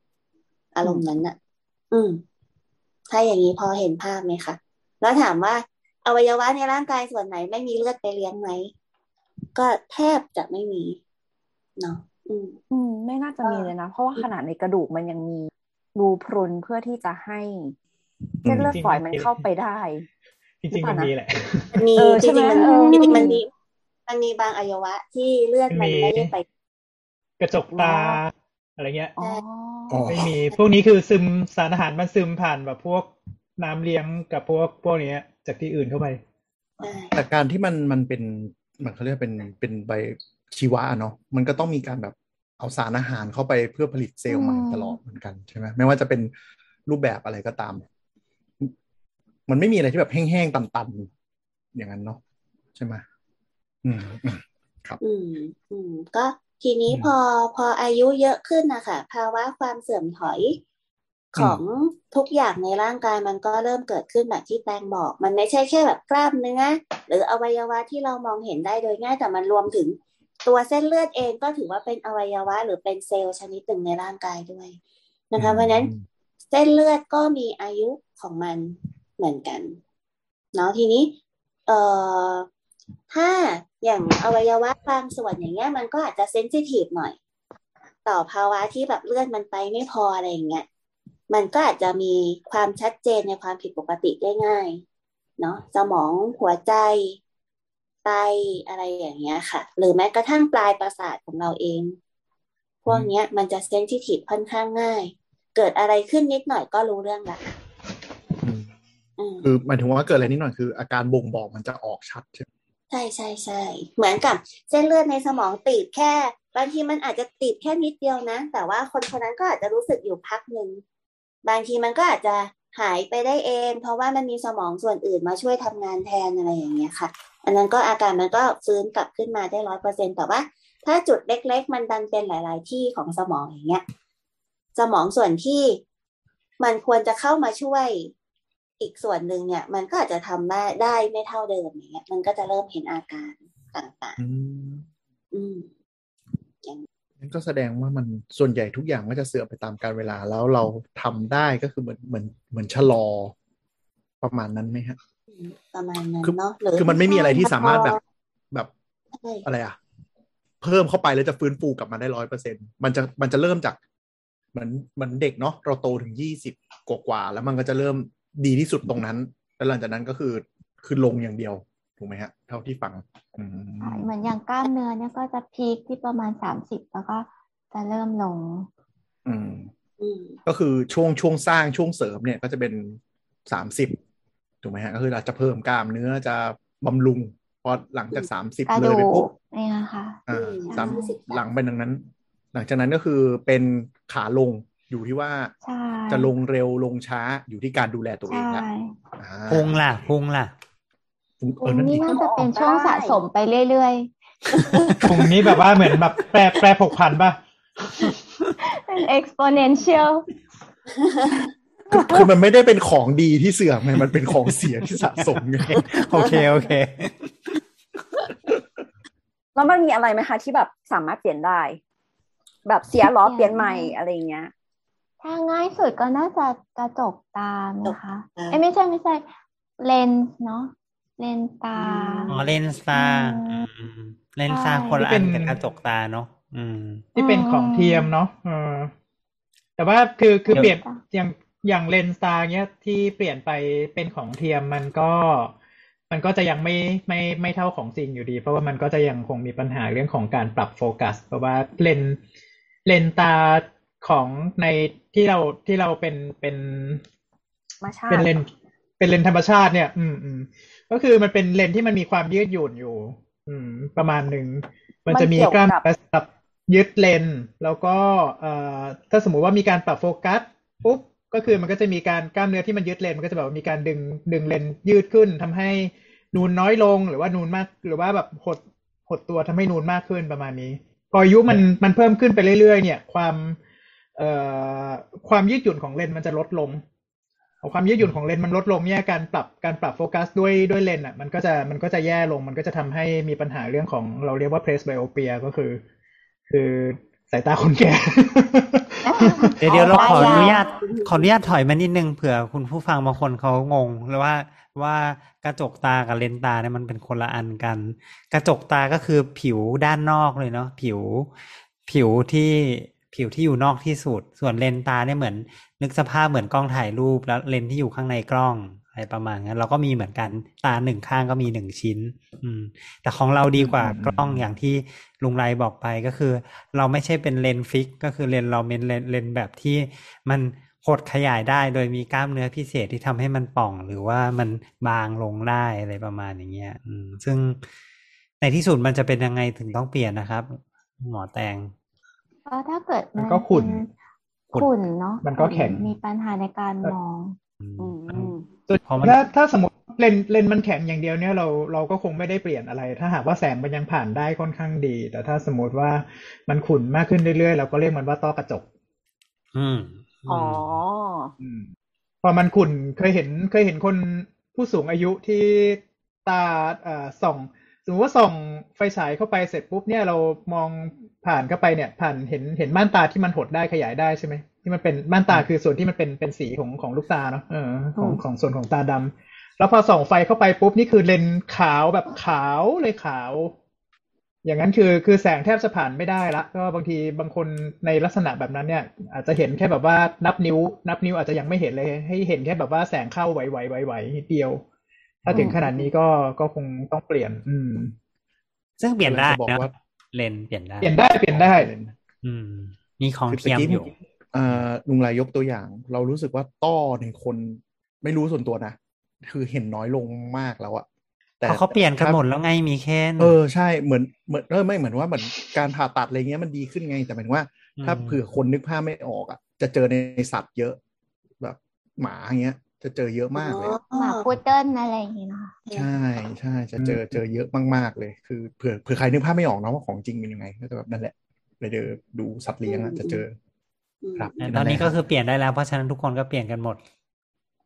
อารมณ์นั้นอะอืม ถ้าอย่างนี้พอเห็นภาพไหมคะ แล้วถามว่าอวัยวะในร่างกายส่วนไหน ไม่มีเลือดไปเลี้ยงไหมก็แทบจะไม่มีเนาะอืม
อืม ไม่น่าจะมีเลยนะ เพราะว่าขนาดในกระดูกมันยังมีรูพรุนเพื่อที่จะให้เส้นเลือดฝอยมันเข้าไปได้
จริงๆมันมีแหละ
มันมี
เออ
จ
ใช่ไหม
ริงๆมัน
เออ
จริงๆมันมีมันมีบางอวัยวะที่เลือดมัน
มี
ไม่ได้ไป
กระจกตาอะไรเงี้ย
อ๋อ
อ๋อ
ไม่มี พวกนี้คือซึมสารอาหารมันซึมผ่านแบบพวก น้ำเลี้ยงกับพวกพวกเนี้ย จากที่อื่นเข้าไป
ใช่
แต่การที่มันมันเป็นมันเขาเรียกเป็นเป็นใบชีวะเนาะมันก็ต้องมีการแบบเอาสารอาหารเข้าไปเพื่อผลิตเซลล์ใหม่
อืม
ตลอดเหมือนกันใช่ไหมไม่ว่าจะเป็นรูปแบบอะไรก็ตาม มันไม่มีอะไรที่แบบแห้งๆตันๆ อย่างนั้นเนาะใช่ไหมอืมอืม
อืมอืมก็ทีนี้
อืม
พอพออายุเยอะขึ้นนะคะภาวะความเสื่อมถอย ของทุกอย่างในร่างกายมันก็เริ่มเกิดขึ้นแบบที่แตงบอก มันไม่ใช่แค่แบบกล้ามเนื้อหรืออวัยวะที่เรามองเห็นได้โดยง่ายแต่มันรวมถึงตัวเส้นเลือดเองก็ถือว่าเป็นอวัยวะ หรือเป็นเซลล์ชนิดหนึ่งในร่างกายด้วยนะคะ เพราะฉะนั้นเส้นเลือดก็มีอายุของมันเหมือนกันเนาะทีนี้เอ่อถ้าอย่างอวัยวะบางส่วนอย่างเงี้ยมันก็อาจจะเซนซิทีฟหน่อย ต่อภาวะที่แบบเลือดมันไปไม่พออะไรอย่างเงี้ย มันก็อาจจะมีความชัดเจนในความผิดปกติได้ง่ายเนาะสมองหัวใจไตอะไรอย่างเงี้ยค่ะ หรือแม้กระทั่งปลายประสาทของเราเอง พวกเนี้ย มันจะเซนซิทีฟค่อนข้างง่าย เกิดอะไรขึ้นนิดหน่อยก็รู้เรื่องละ
อืม
อืม
คือหมายถึงว่าเกิดอะไรนิดหน่อยคือ อาการบ่งบอกมันจะออกชัดใช่ไหม
ใช่ใช่ใช่เหมือนกับเส้นเลือดในสมองตีบแค่บางทีมันอาจจะตีบแค่นิดเดียวนะ แต่ว่าคนคนนั้นก็อาจจะรู้สึกอยู่พักหนึ่ง บางทีมันก็อาจจะหายไปได้เอง เพราะว่ามันมีสมองส่วนอื่นมาช่วยทำงานแทนอะไรอย่างเงี้ยค่ะ อันนั้นก็อาการมันก็ฟื้นกลับขึ้นมาได้ร้อยเปอร์เซ็นแต่ว่า ถ้าจุดเล็ก ๆ มันดันเป็นหลาย ๆ ที่ของสมองอย่างเงี้ยสมองส่วนที่มันควรจะเข้ามาช่วยอีกส่วนหนึ่งเนี่ย มันก็อาจจะทำได้ได้ไม่เท่าเดิมอย่างเงี้ย มันก็จะเริ่มเห็นอาการต่าง
อืม
ๆอืม
นั่นก็แสดงว่ามันส่วนใหญ่ทุกอย่างก็จะเสื่อมไปตามกาลเวลาแล้วเราทำได้ก็คือเหมือนเหมือนเหมือนชะลอ ประมาณนั้นไหมฮะ
ประมาณนั้น
คือ
เนาะหรือ
คือมันไม่มีอะไรที่สามารถแบบแบบ
ใช่
อะไรอะเพิ่มเข้าไปแล้วจะฟื้นฟูกลับมาได้ร้อยเปอร์เซ็นมันจะมันจะเริ่มจากเหมือนเหมือนเด็กเนาะเราโตถึงยี่สิบกว่าๆแล้วมันก็จะเริ่มดีที่สุดตรงนั้น แล้วหลังจากนั้นก็คือคือลงอย่างเดียว ถูกไหมฮะ เท่าที่ฟังอืม
ใช่เหมือนอย่างกล้ามเนื้อเนี่ยก็จะพีคที่ประมาณสามสิบแล้วก็จะเริ่มลง
อืม
อืม
ก็คือช่วงช่วงสร้างช่วงเสริมเนี่ยก็จะเป็นสามสิบถูกไหมฮะก็คือเราจะเพิ่มกล้ามเนื้อจะบำรุงพอหลังจากสามสิบ
กระ
เล
ดู
ยไปปุ๊
ก
บ
เนี่ยค่ะ
อ่า
อืม
สาม
สามสิบ
หลังไปดังนั้น หลังจากนั้นก็คือเป็นขาลงอยู่ที่ว่า
ใช่
จะลงเร็วลงช้าอยู่ที่การดูแลตัวเอง
ใช่
ละอ่า
พุงล่ะพุงล่ะ
พุง เอ
คุ
อ
ณ
นั่น
นี่
อีก
น่าจะเป็นช่วงสะสมไปเรื่อย
ตรงนี้แบบว่าเหมือนแบบแปรแปรผกผันป่ะ
ๆเป็น exponential
คือคือมันไม่ได้เป็นของดีที่เสื่อมไงมันเป็นของเสียที่สะสมไง
โอเคโอเค
แล้วมันมีอะไรไหมคะที่แบบสามารถเปลี่ยนได้ แบบเสียล้อเปลี่ยนใหม่อะไรอย่างเงี้ย
ถ้าง่ายสุดก็น่าจะกระจกตาไหมคะ
อ่า
เอ้ยไม่ใช่ไม่ใช่เลนส์เนาะ เลนส์ตา
อ๋อเลนส์ตา
อืม
อืมเลนส์ตา
ใช่
คนละ
ที่เป็
อัน
น
กับกระจกตาเนาะอืม
ที่เป็นของเทียมเนาะเออแต่ว่าคือคือ
เดี๋ยว
เปลี่ยนอย่างอย่างเลนส์ตาเนี้ยที่เปลี่ยนไปเป็นของเทียมมันก็ มันก็จะยังไม่ไม่ไม่เท่าของจริงอยู่ดี เพราะว่ามันก็จะยังคงมีปัญหาเรื่องของการปรับโฟกัส เพราะว่าเลนส์เลนส์ตาของในที่เราที่เราเป็นเป็น
มาชา
เป็น
ติ
เลนส์เป็นเลนส์ธรรมชาติเนี่ย อืมอืม ก็คือมันเป็นเลนส์ที่มันมีความยืดหยุ่นอยู่ อืม ประมาณหนึ่ง มันจะมีกล้ามเนื้อสำหรับยึดเลนส์แล้วก็เอ่อถ้าสมมุติว่ามีการปรับโฟกัสปุ๊บก็คือมันก็จะมีการกล้ามเนื้อที่มันยึดเลนส์มันก็จะแบบว่ามีการดึงดึงเลนส์ยืดขึ้นทำให้นูนน้อยลงหรือว่านูนมาก หรือว่าแบบหดหดตัวทำให้นูนมากขึ้นประมาณนี้พออายุมันมันเพิ่มขึ้นไปเรื่อยๆ เนี่ย ความเอ่อความยืดหยุ่นของเลนส์มันจะลดลง พอความยืดหยุ่นของเลนส์มันลดลงเนี่ยการปรับการปรับโฟกัสด้วยด้วยเลนส์อะมันก็จะมันก็จะแย่ลงมันก็จะทำให้มีปัญหาเรื่องของเราเรียกว่า presbyopia ก็คือ คือสายตาคนแก่
เดี๋ยวเดี๋ยวเราขออนุญาต
อืม
ขออนุญาตถอยมานิดนึงเผื่อคุณผู้ฟังบางคนเขางงหรือว่าว่ากระจกตากับเลนส์ตาเนี่ยมันเป็นคนละอันกัน กระจกตาก็คือผิวด้านนอกเลยเนาะผิว ผิวที่ผิวที่อยู่นอกที่สุด ส่วนเลนส์ตาเนี่ยเหมือน นึกสภาพเหมือนกล้องถ่ายรูปแล้วเลนส์ที่อยู่ข้างในกล้องอะไรประมาณนั้นเราก็มีเหมือนกันตาหนึ่งข้างก็มีหนึ่งชิ้น อืม แต่ของเราดีกว่า
อืม
กล้องอย่างที่ลุงไรบอกไปก็คือ เราไม่ใช่เป็นเลนส์ fix ก็คือเลนส์เราเป็นเลนส์เลนส์แบบที่มันหดขยายได้โดยมีกล้ามเนื้อพิเศษที่ทำให้มันป่อง หรือว่ามันบางลงได้อะไรประมาณอย่างเงี้ย อืม ซึ่งในที่สุดมันจะเป็นยังไงถึงต้องเปลี่ยนนะครับ หมอแตง
ก็ถ้าเกิด
มันก็ขุ่น
เป็น ขุ่นเนาะ
มันก็แข็ง
มีปัญหาในการมอง
อืม
อืม
เพราะมัน
ถ้าถ้าสมมติเลนเลนมันแข็งอย่างเดียวเนี่ยเราเราก็คงไม่ได้เปลี่ยนอะไร ถ้าหากว่าแสงมันยังผ่านได้ค่อนข้างดี แต่ถ้าสมมติว่ามันขุ่นมากขึ้นเรื่อยๆเราก็เรียกมันว่าต้อกระจก
อืม
อ๋อ
อืมพอมันขุ่นเคยเห็นเคยเห็นคนผู้สูงอายุที่ตาเอ่อส่องสมมติว่าส่องไฟฉายเข้าไปเสร็จปุ๊บเนี่ยเรามอง ผ่านเข้าไปเนี่ย ผ่านเห็นเห็นม่านตาที่มันหดได้ขยายได้ใช่ไหมที่มันเป็นม่านตาคือส่วนที่มันเป็นเป็นสีของของลูกตาเนาะเออของ
อืม
ของส่วนของตาดำแล้วพอส่องไฟเข้าไปปุ๊บนี่คือเลนส์ขาวแบบขาวเลยขาว อย่างนั้นคือคือแสงแทบจะผ่านไม่ได้ละก็บางทีบางคนในลักษณะแบบนั้นเนี่ย อาจจะเห็นแค่แบบว่านับนิ้ว นับนิ้วอาจจะยังไม่เห็นเลย ให้เห็นแค่แบบว่าแสงเข้าไหวไหวไหวไหวนิดเดียว ถ้าถึงขนาดนี้ก็ก็คงต้องเปลี่ยน อืม
ซึ่งเปลี่ยนได้
จะบอก
นะ
ว่า
เลนส์เปลี่ยนได้
เปลี่ยนได้เปลี่ยนได้
อืม มีของ
คือ
เทียม
ตะกี้
อยู่
อ่าลุงลายยกตัวอย่าง เรารู้สึกว่าต้อในคนไม่รู้ส่วนตัวนะ คือเห็นน้อยลงมากแล้วอะแต่
เพราะเขาเปลี่ยนกันหมดแล้วไงมีแค่
เออใช่เหมือนเหมือนเออไม่เหมือนว่าเหมือนการผ่าตัดอะไรเงี้ยมันดีขึ้นไง แต่หมายถึงว่า ถ้าเผื่อคนนึกภาพไม่ออกอะจะเจอในสัตว์เยอะ แบบหมาเงี้ย จะเจอเยอะมากเลย
หมาพุดเดิ้ลอะไรอย่างงี้เนาะ
ใช่ใช่จะเจอเจอเยอะมากๆเลย คือเผื่อเผื่อใครนึกภาพไม่ออกนะว่าของจริงเป็นยังไง ก็จะแบบนั่นแหละไปเจอดูสัตว์เลี้ยงอะจะเจอ ครับ
แต่ตอนนี้ก็คือเปลี่ยนได้แล้วเพราะฉะนั้นทุกคนก็เปลี่ยนกันหมด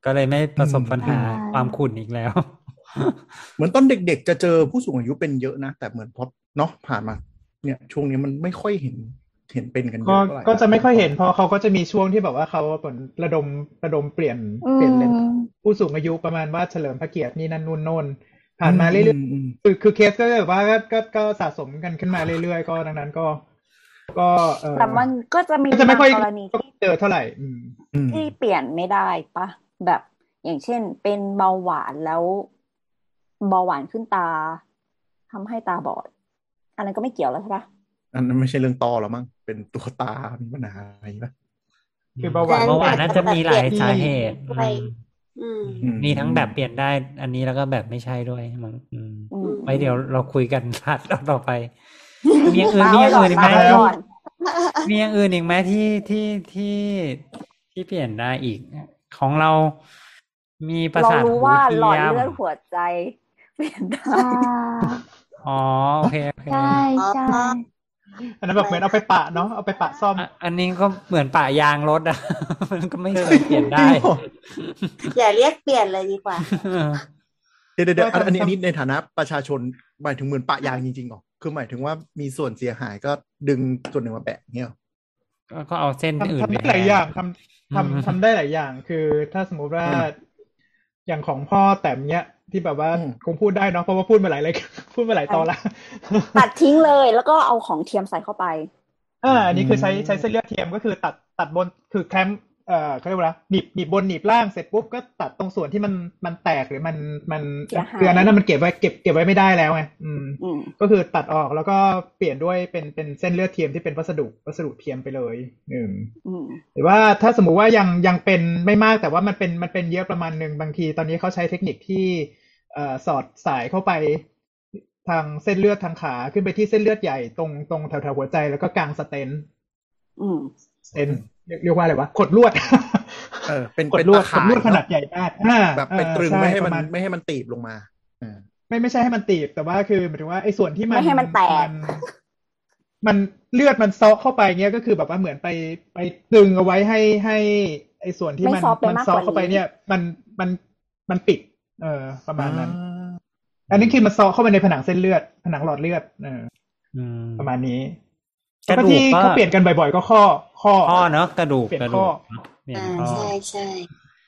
ก็เลยไม่ประสบปัญหาความขุ่นอีกแล้ว
เหมือนตอนเด็กๆ จะเจอผู้สูงอายุเป็นเยอะนะแต่เหมือนพอเนาะผ่านมา เนี่ย ช่วงนี้มันไม่ค่อยเห็น เห็นเป็นกันเย
ก็
อะเท่าไหร่
ก็จะไม่ค่อยเห็นเพราะเขาก็จะมีช่วงที่แบบว่าเขาเหมือนระดมระดมเปลี่ยนเปลี่ยนเลนส์ผู้สูงอายุประมาณว่าเฉลิมพระเกียรตินี่นั่นนู่นโน่นผ่านมาเรื่อย
อืม
ๆคือคือเคสก็แบบว่าก็ก็ก็สะสมกันขึ้นมาเรื่อยๆ ก็ดังนั้นก็ ก็เออ
แต่มันก็จะมี
ก็จะไม่
บาง
ค่อย
กรณีที่
เจอเท่าไหร่อืม
อืม
ที่เปลี่ยนไม่ได้ปะแบบอย่างเช่น เป็นเบาหวานแล้วเบาหวานขึ้นตาทำให้ตาบอดอันนั้นก็ไม่เกี่ยวแล้วใช่ปะ
อันนั้นไม่ใช่เรื่องต้อแล้วมั้งเป็นตัวตา มีปัญหาอะไรปะ
คือเบาหวาน
เบาหวานน่าจะมีหลายสาเหตุ
ไปอืม
อื
มีทั้งแบบเปลี่ยนได้ อันนี้แล้วก็แบบไม่ใช่ด้วยมั้งอืม
อืม
ไว้เดี๋ยวเราคุยกันถัดต่อไป มีอย่างอื่นมีอย่าง
ก่
อื่นอีกไหม
มาว้ก่อน
มีอย่างอื่นอีกไหมที่ที่ที่ที่เปลี่ยนได้อีก ของเรา มีประ
เรา
สาท
รู้
หู
ว่า
เที
หลอด
ยม
เลือดหัวใจ เปลี่ยนได้
อ่า
อ๋อโอเคโอเค
ใช่ใช่
อันนั้นแบบเหมือนเอาไปปะเนาะเอาไปปะซ่อม
อะอันนี้ก็เหมือนปะยางรถอะ มันก็ไม่เคยเปลี่ยนได้
อย่าเรียกเปลี่ยนเลยดีกว่า
เดี๋ยวเดี๋ยวเดี๋ยว
ก็
อันนี้
ทำ
อันนี้ในฐานะประชาชนหมายถึงเหมือนปะยางจริงๆเหรอคือหมายถึงว่ามีส่วนเสียหายก็ดึงส่วนหนึ่งมาแปะเงี้ยเหรอ
ก็ก็เอาเส้นอื่น
ทำ
ไป
ทำได้หลายอย่างทำ
อืม
ทำทำได้หลายอย่าง คือถ้าสมมุติว่า
อืม
อย่างของพ่อแต้มเนี้ย ที่แบบว่า
อืม
คงพูดได้เนาะเพราะว่าพูดมาหลายเลยพูดมาหลายตอนละ
ตัดทิ้งเลยแล้วก็เอาของเทียมใส่เข้าไป
อ่าอันนี้คือใช้ใช้เส้นเลือดเทียมก็คือตัดตัดบนคือแคม เอ่อเขาเรียกว่าอะไรหนีบหนีบบนหนีบล่างเสร็จปุ๊บก็ตัดตรงส่วนที่มันมันแตกหรือมันมัน
เสียหาย
คืออันนั้นนะมันเก็บไว้เก็บเก็บไว้ไม่ได้แล้วไงอืม
อืม
ก็คือตัดออกแล้วก็เปลี่ยนด้วยเป็นเป็นเส้นเลือดเทียมที่เป็นวัสดุวัสดุเทียมไปเลยหนึ่ง
อืม
หรือว่าถ้าสมมุติว่ายังยังเป็นไม่มากแต่ว่ามันเป็นมันเป็นเยอะประมาณหนึ่งบางที ตอนนี้เขาใช้เทคนิคที่เอ่อสอดสายเข้าไปทางเส้นเลือดทางขาขึ้นไปที่เส้นเลือดใหญ่ตรงตรงแถวแถวหัวใจแล้วก็กลางสเตน
อืม
สเตน เรียกเรียกว่าอะไรวะขดลวด
เออเป็น
ขด
เป็น
ลวด
ตะ
ข
ข่า
ด
ย
ลวดขนาด
เนอะ
ใหญ่มากอ่า
แบบไป
อ่า
ตรึง
ช่
ไม่ให้
ป
มัน
ระาณ
ไม่ให้มันตีบลงมาอ่า
ไม่ไม่ใช่ให้มันตีบแต่ว่าคือหมายถึงว่าไอ้ส่วนที่มัน
ไม่ให้มันแตก
มันเลือดมันซอกเข้าไปเงี้ยก็คือแบบว่าเหมือนไปไปตึงเอาไว้ให้ให้ไอ้ส่วนที่
ไม่
มัน
ซอฟต์ไป
มัน
มาก
ซอก
กว่า
เข้าไป
นี้
เนี่ย มันมันมันปิด เออ ประมาณนั้น อันนี้คือมันซอกเข้าไปในผนังเส้นเลือด ผนังหลอดเลือด เออ
อืม
ประมาณนี้
กระ
แล้ว
ดูก
ที่
ก็
เขาเปลี่ยนกันบ่อยๆ ก็ข้อ ข้อ
ข้อเนอะกระดูก
เปลี่ยน
กระ
ข้
ดู
อ
กเนอะเปลี่ยน
อ่า
ข้อ
ใช่ใช่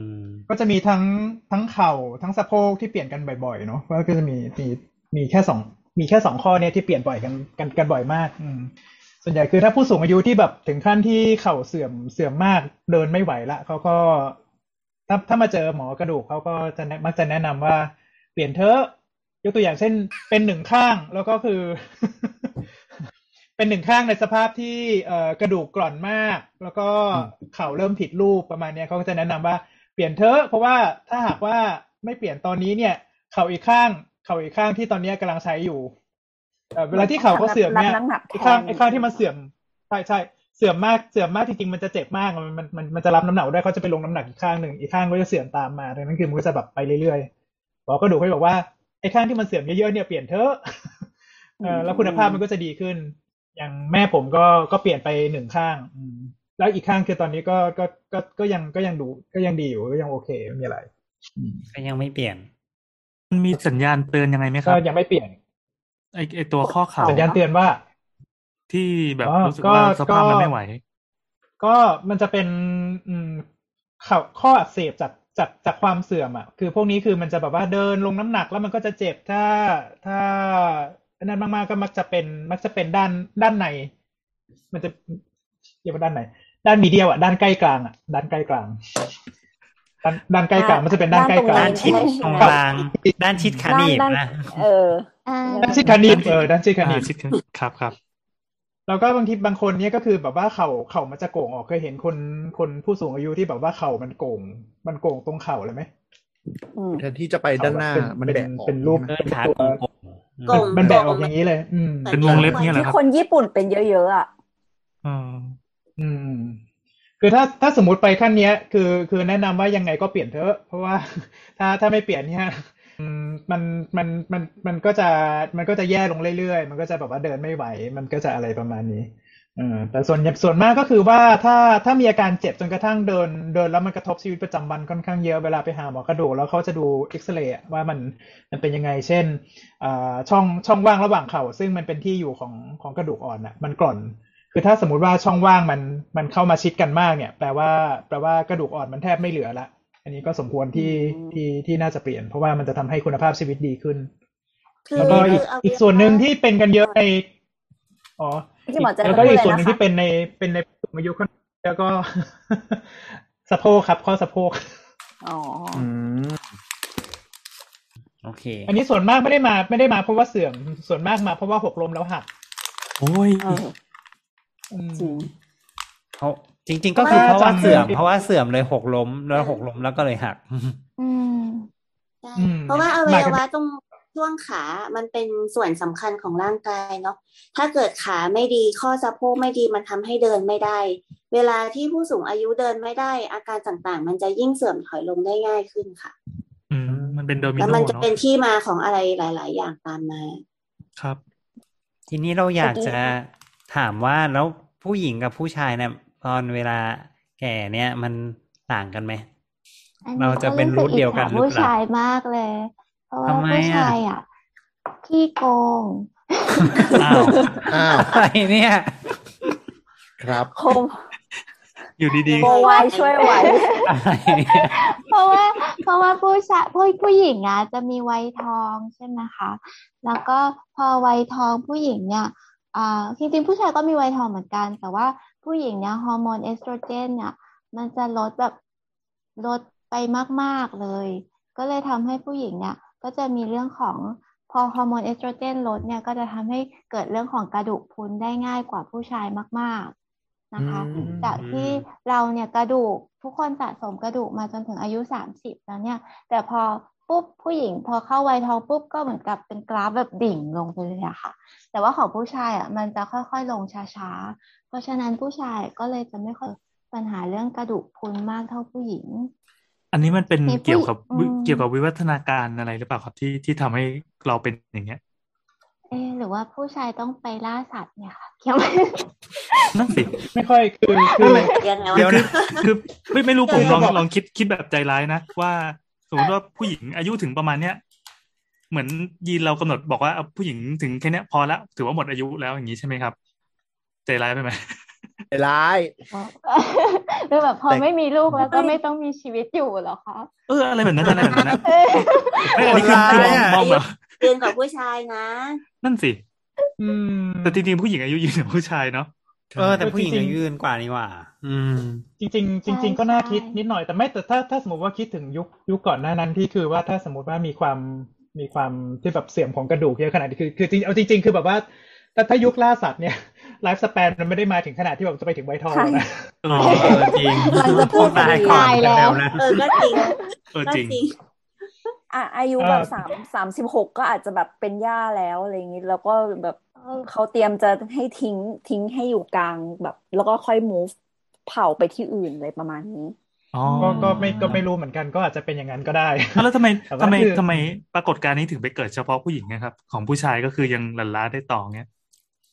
อืม
ก็จะมีทั้งทั้งเข่าทั้งสะโพกที่เปลี่ยนกันบ่อยๆเนาะว่าก็จะมีมีมีแค่สองมีแค่สองข้อเนี่ยที่เปลี่ยนบ่อยกันกันกันบ่อยมาก อืมส่วนใหญ่คือถ้าผู้สูงอายุที่แบบถึงขั้นที่เข่าเสื่อมเสื่อมมากเดินไม่ไหวละเขาก็ ถ้าถ้ามาเจอหมอกระดูกเขาก็จะแนะมักจะแนะนำว่า เปลี่ยนเถอะยกตัวอย่างเช่น เป็นหนึ่งข้างแล้วก็คือ เป็นหนึ่งข้างในสภาพที่เอ่อกระดูกกร่อนมาก แล้วก็เข่าเริ่มผิดรูปประมาณเนี้ยเขาก็จะแนะนำว่าเปลี่ยนเถอะเพราะว่าถ้าหากว่าไม่เปลี่ยนตอนนี้เนี่ย เข่าอีกข้าง เข่าอีกข้างที่ตอนนี้กำลังใช้อยู่เอ่อเวลาที่เข่าเขาเสื่อมเนี่ย
รับน้ำหนักแทน
ไอ้ข้างไอ้ข้างที่มันเสื่อมใช่ใช่เสื่อมมากเสื่อมมากจริงๆมันจะเจ็บมากมันมันมันมันจะรับน้ำหนักได้เขาจะไปลงน้ำหนักอีกข้างหนึ่งอีกข้างก็จะเสื่อมตามมาดังนั้นคือมันก็จะแบบไปเรื่อยๆหมอก็ดูเขาบอกว่าไอ้ข้างที่มันเสื่อมเยอะๆเนี่ยเปลี่ยนเถอะเออแล้วคุณภาพมันก็จะดีขึ้น อย่างแม่ผมก็ก็เปลี่ยนไปหนึ่งข้าง อืมแล้วอีกข้างคือตอนนี้ก็ก็ก็ก็ยังก็ยังดูก็ยังดีอยู่ก็ยังโอเคไม่มีอะไร
ก็ยังไม่เปลี่ยน
มันมีสัญญาณเตือนยังไงไหมค
ก็
รับ
ยังไม่เปลี่ยน
ไอไอตัวข้อเข่า
สัญญาณเตือนว่า
ที่แบบ
อ๋อ
รู้สึกว่า
ก็
สภาพ
ก็
มันไม่ไหว
ก็มันจะเป็น อืมเข่าข้ออักเสบจากจากจากความเสื่อมอะ คือพวกนี้คือมันจะแบบว่าเดินลงน้ำหนักแล้วมันก็จะเจ็บถ้าถ้า นั่นมากๆก็มักจะเป็น มักจะเป็นด้านด้านใน มันจะเรียกว่าด้านไหน ด้านมีเดียวอะด้านใกล้กลางอะด้านใกล้กลางด้านด้านใกล้กลางมันจะเป็นด้านใกล้กลา
ด้างนชิดตรงกลาง ด้านชิดขาหนีบ
ด้าน
นะ
เออ
อ่า
ด้านชิดคานีบเออด้านชิดคานี
อ่า
บ
ชิดกันครับครับ
แล้วก็บางทีบางคนเนี่ยก็คือแบบว่าเข่าเข่ามันจะโก่งออกเคยเห็นคนคนผู้สูงอายุที่แบบว่าเข่ามันโก่ง มันโก่งตรงเข่าเลยไหม
อืม
แทนที่จะไปด้านหน้า
เป็น
มัน
เป็น
แบกออก
เป็นรูป
เออขา
ตัว
โก่ง
โก่ง
มันแบกออกอย่างนี้เลย อืม
เป็นวงเล็บเนี่ยเหรอ
ที่
ครับ
คนญี่ปุ่นเป็นเยอะๆอะ
อืม
อืมคือถ้าถ้าสมมติไปขั้นเนี้ย คือคือแนะนำว่ายังไงก็เปลี่ยนเถอะ เพราะว่าถ้าถ้าไม่เปลี่ยนเนี่ยอืมมันมันมันมันก็จะมันก็จะแย่ลงเรื่อยๆ มันก็จะแบบว่าเดินไม่ไหว มันก็จะอะไรประมาณนี้เออแต่ส่วนส่วนมากก็คือว่าถ้าถ้ามีอาการเจ็บจนกระทั่งเดินเดินแล้วมันกระทบชีวิตประจำวันค่อนข้างเยอะเวลาไปหาหมอกระดูกแล้วเขาจะดูเอ็กซเรย์ว่ามันมันเป็นยังไง เช่นอ่าช่องช่องว่างระหว่างเข่าซึ่งมันเป็นที่อยู่ของของกระดูกอ่อนอะมันกร่อน คือถ้าสมมุติว่าช่องว่างมันมันเข้ามาชิดกันมากเนี่ยแปลว่าแปลว่ากระดูกอ่อนมันแทบไม่เหลือละ อันนี้ก็สมควรที่
อืม
ที่ที่น่าจะเปลี่ยน เพราะว่ามันจะทำให้คุณภาพชีวิตดีขึ้น
คือ
แล้วก็อีก
คืเอี
กส่วนหนึ่งที่เป็นกันเยอะในอ๋อ
ที่หมอจะ
แล้วก็
พูด
อีก
เลย
ส่วนหนึ่ง
นะคะ
ที่เป็นในเป็นในผู้สูงอายุคนแล้วก็สะโพกครับข้อสะโพก
อ๋อ
อืม
โอเค
อันนี้ส่วนมากไม่ได้มา ไม่ได้มาเพราะว่าเสื่อมส่วนมากมาเพราะว่าหกล้มแล้วหัก
โอ้ย
เออ
อืม
จริง
เพราะจริง ๆ ก็คือเพราะว่า
จำ
เสื่อม
ได้
เพราะว่าเสื่อมเลยหกล้ม แล้วหกล้มแล้วก็เลยหัก
อืม
ใช่
อืม
เพราะว่าอ
ห
วั
มาย
ย
ถึง
วะตรง ช่วงขามันเป็นส่วนสำคัญของร่างกายเนาะถ้าเกิดขาไม่ดีข้อสะโพกไม่ดีมันทำให้เดินไม่ได้ เวลาที่ผู้สูงอายุเดินไม่ได้ อาการต่างๆ มันจะยิ่งเสื่อมถอยลงได้ง่ายขึ้นค่ะ
อืมมันเป็นโดมิ
แล้ว
โน
มันจะ
เนาะ
เป็นที่มาของอะไรหลาย ๆ อย่างตามมา
ครับ
ทีนี้เราอยาก
เมื่อกี้
จะถามว่าแล้วผู้หญิงกับผู้ชายเนี่ยตอนเวลาแก่เนี่ยมันต่างกันไหม
อัน
เรา
นี้
จะ
ก็
เป็น
รู้สึก
รุ่นเดียวกัน
อิจฉา
หรือเปล่า
ผู้ชายมากเลย เพราะว่า
ทำไม
ผู้
อะ
ชายอะขี้โกง
อ้าว
อ้าว
อะไรเนี่ย
ครับ
โคม
อยู่ดี
โบไวช่วยไหว
อะไรเนี่ย
เพราะว่า เพราะว่าผู้ชายผู้ผู้หญิงอะจะมีวัยทองใช่ไหมคะ แล้วก็พอวัยทองผู้หญิงเนี่ยอ่าจริงๆผู้ชายก็มีวัยทองเหมือนกัน แต่ว่าผู้หญิงเนี่ยฮอร์โมนเอสโตรเจนเนี่ยมันจะลดแบบลดไปมาก ๆเลย ก็เลยทำให้ผู้หญิงเนี่ย ก็จะมีเรื่องของพอฮอร์โมนเอสโตรเจนลดเนี่ยก็จะทำให้เกิดเรื่องของกระดูกพรุนได้ง่ายกว่าผู้ชายมาก ๆนะคะ
อืม
จากที่เราเนี่ยกระดูกทุกคนสะสมกระดูกมาจนถึงอายุสามสิบแล้วเนี่ย แต่พอปุ๊บผู้หญิงพอเข้าวัยทองปุ๊บก็เหมือนกับเป็นกราฟแบบดิ่งลงไปเลยอะค่ะ แต่ว่าของผู้ชายอะมันจะค่อยๆลงช้าๆ เพราะฉะนั้นผู้ชายก็เลยจะไม่ค่อยปัญหาเรื่องกระดูกพรุนมากเท่าผู้หญิง
ๆ อันนี้มันเป็น
มีผู้
เกี่ยวกับวิ
อืม
เกี่ยวกับวิวัฒนาการอะไรหรือเปล่าครับที่ที่ทำให้เราเป็นอย่างเงี้ย
เอะหรือว่าผู้ชายต้องไปล่าสัตว์เนี่ยค่ะเกี่ยวไหม
นั่นสิ
ไม่ค่อยคือคือ
ยังไงวะ
เดี๋ยวนะ
คือไม่ไม่รู้ผมลอง
เออ
ลองคิดคิดแบบใจร้ายนะว่าสมมติว่าผู้หญิงอายุถึงประมาณเนี้ยเหมือนยีนเรากำหนดบอกว่าเอาผู้หญิงถึงแค่เนี้ยพอละถือว่าหมดอายุแล้วอย่างนี้ใช่ไหมครับ ใจร้ายไปไหม
ใจร้าย
หรือแบบพอ
แต่
ไม่มีลูกแล้วก็ไม่ต้องมีชีวิตอยู่เหรอคะ
เอออะไรแบบนั้นอะไรแบบนั้นนะ
เอ้ย
ไม่อันนี้คือคือมองมองแบบ
ยืนกับผู้ชายนะ
นั่นสิ
อืม
แต่จริงๆผู้หญิงอายุยืนกว่าผู้ชายเนาะ
เออแต่ผู้หญิง
จริงๆ
อายุยืนกว่านี่หว่า อืม
จริง ๆ จริง ๆ ก็น่าคิดนิดหน่อยแต่ไม่แต่ถ้าถ้าสมมติว่าคิดถึงยุคยุคก่อนหน้านั้นที่คือว่าถ้าสมมติว่ามีความมีความที่แบบเสื่อมของกระดูกเยอะขนาดนี้คือคือจริงเอาจริง ๆ คือแบบว่า ถ้าถ้ายุคล่าสัตว์เนี่ยไลฟ์สเปนมันไม่ได้มาถึงขนาดที่แบบจะไปถึงไวท์ทองนะ
เอ
อ๋อ
อ
เออจริง
กำลังจะพูด
ตายก่อน
ตายแล้ว
นะ
เออก็จริง
เออ
ก็
จริง
จริง
อะอายุแบบสามสามสิบหกก็อาจจะแบบเป็นย่าแล้วอะไรอย่างนี้แล้วก็แบบเขาเตรียมจะให้ทิ้งทิ้งให้อยู่กลางแบบ แล้วก็ค่อย move เผาไปที่อื่นเลยประมาณนี้
อ๋อ
ก็ก็ไม่ก็ไม่รู้เหมือนกันก็อาจจะเป็นอย่างนั้นก็ได้
แล้วทำไม
แต่ว่า
ทำไม
คือ
ทำไมปรากฏการณ์นี้ถึงไปเกิดเฉพาะผู้หญิงนะครับ ของผู้ชายก็คือยังหลั่นล้าได้ต่อเงี้ย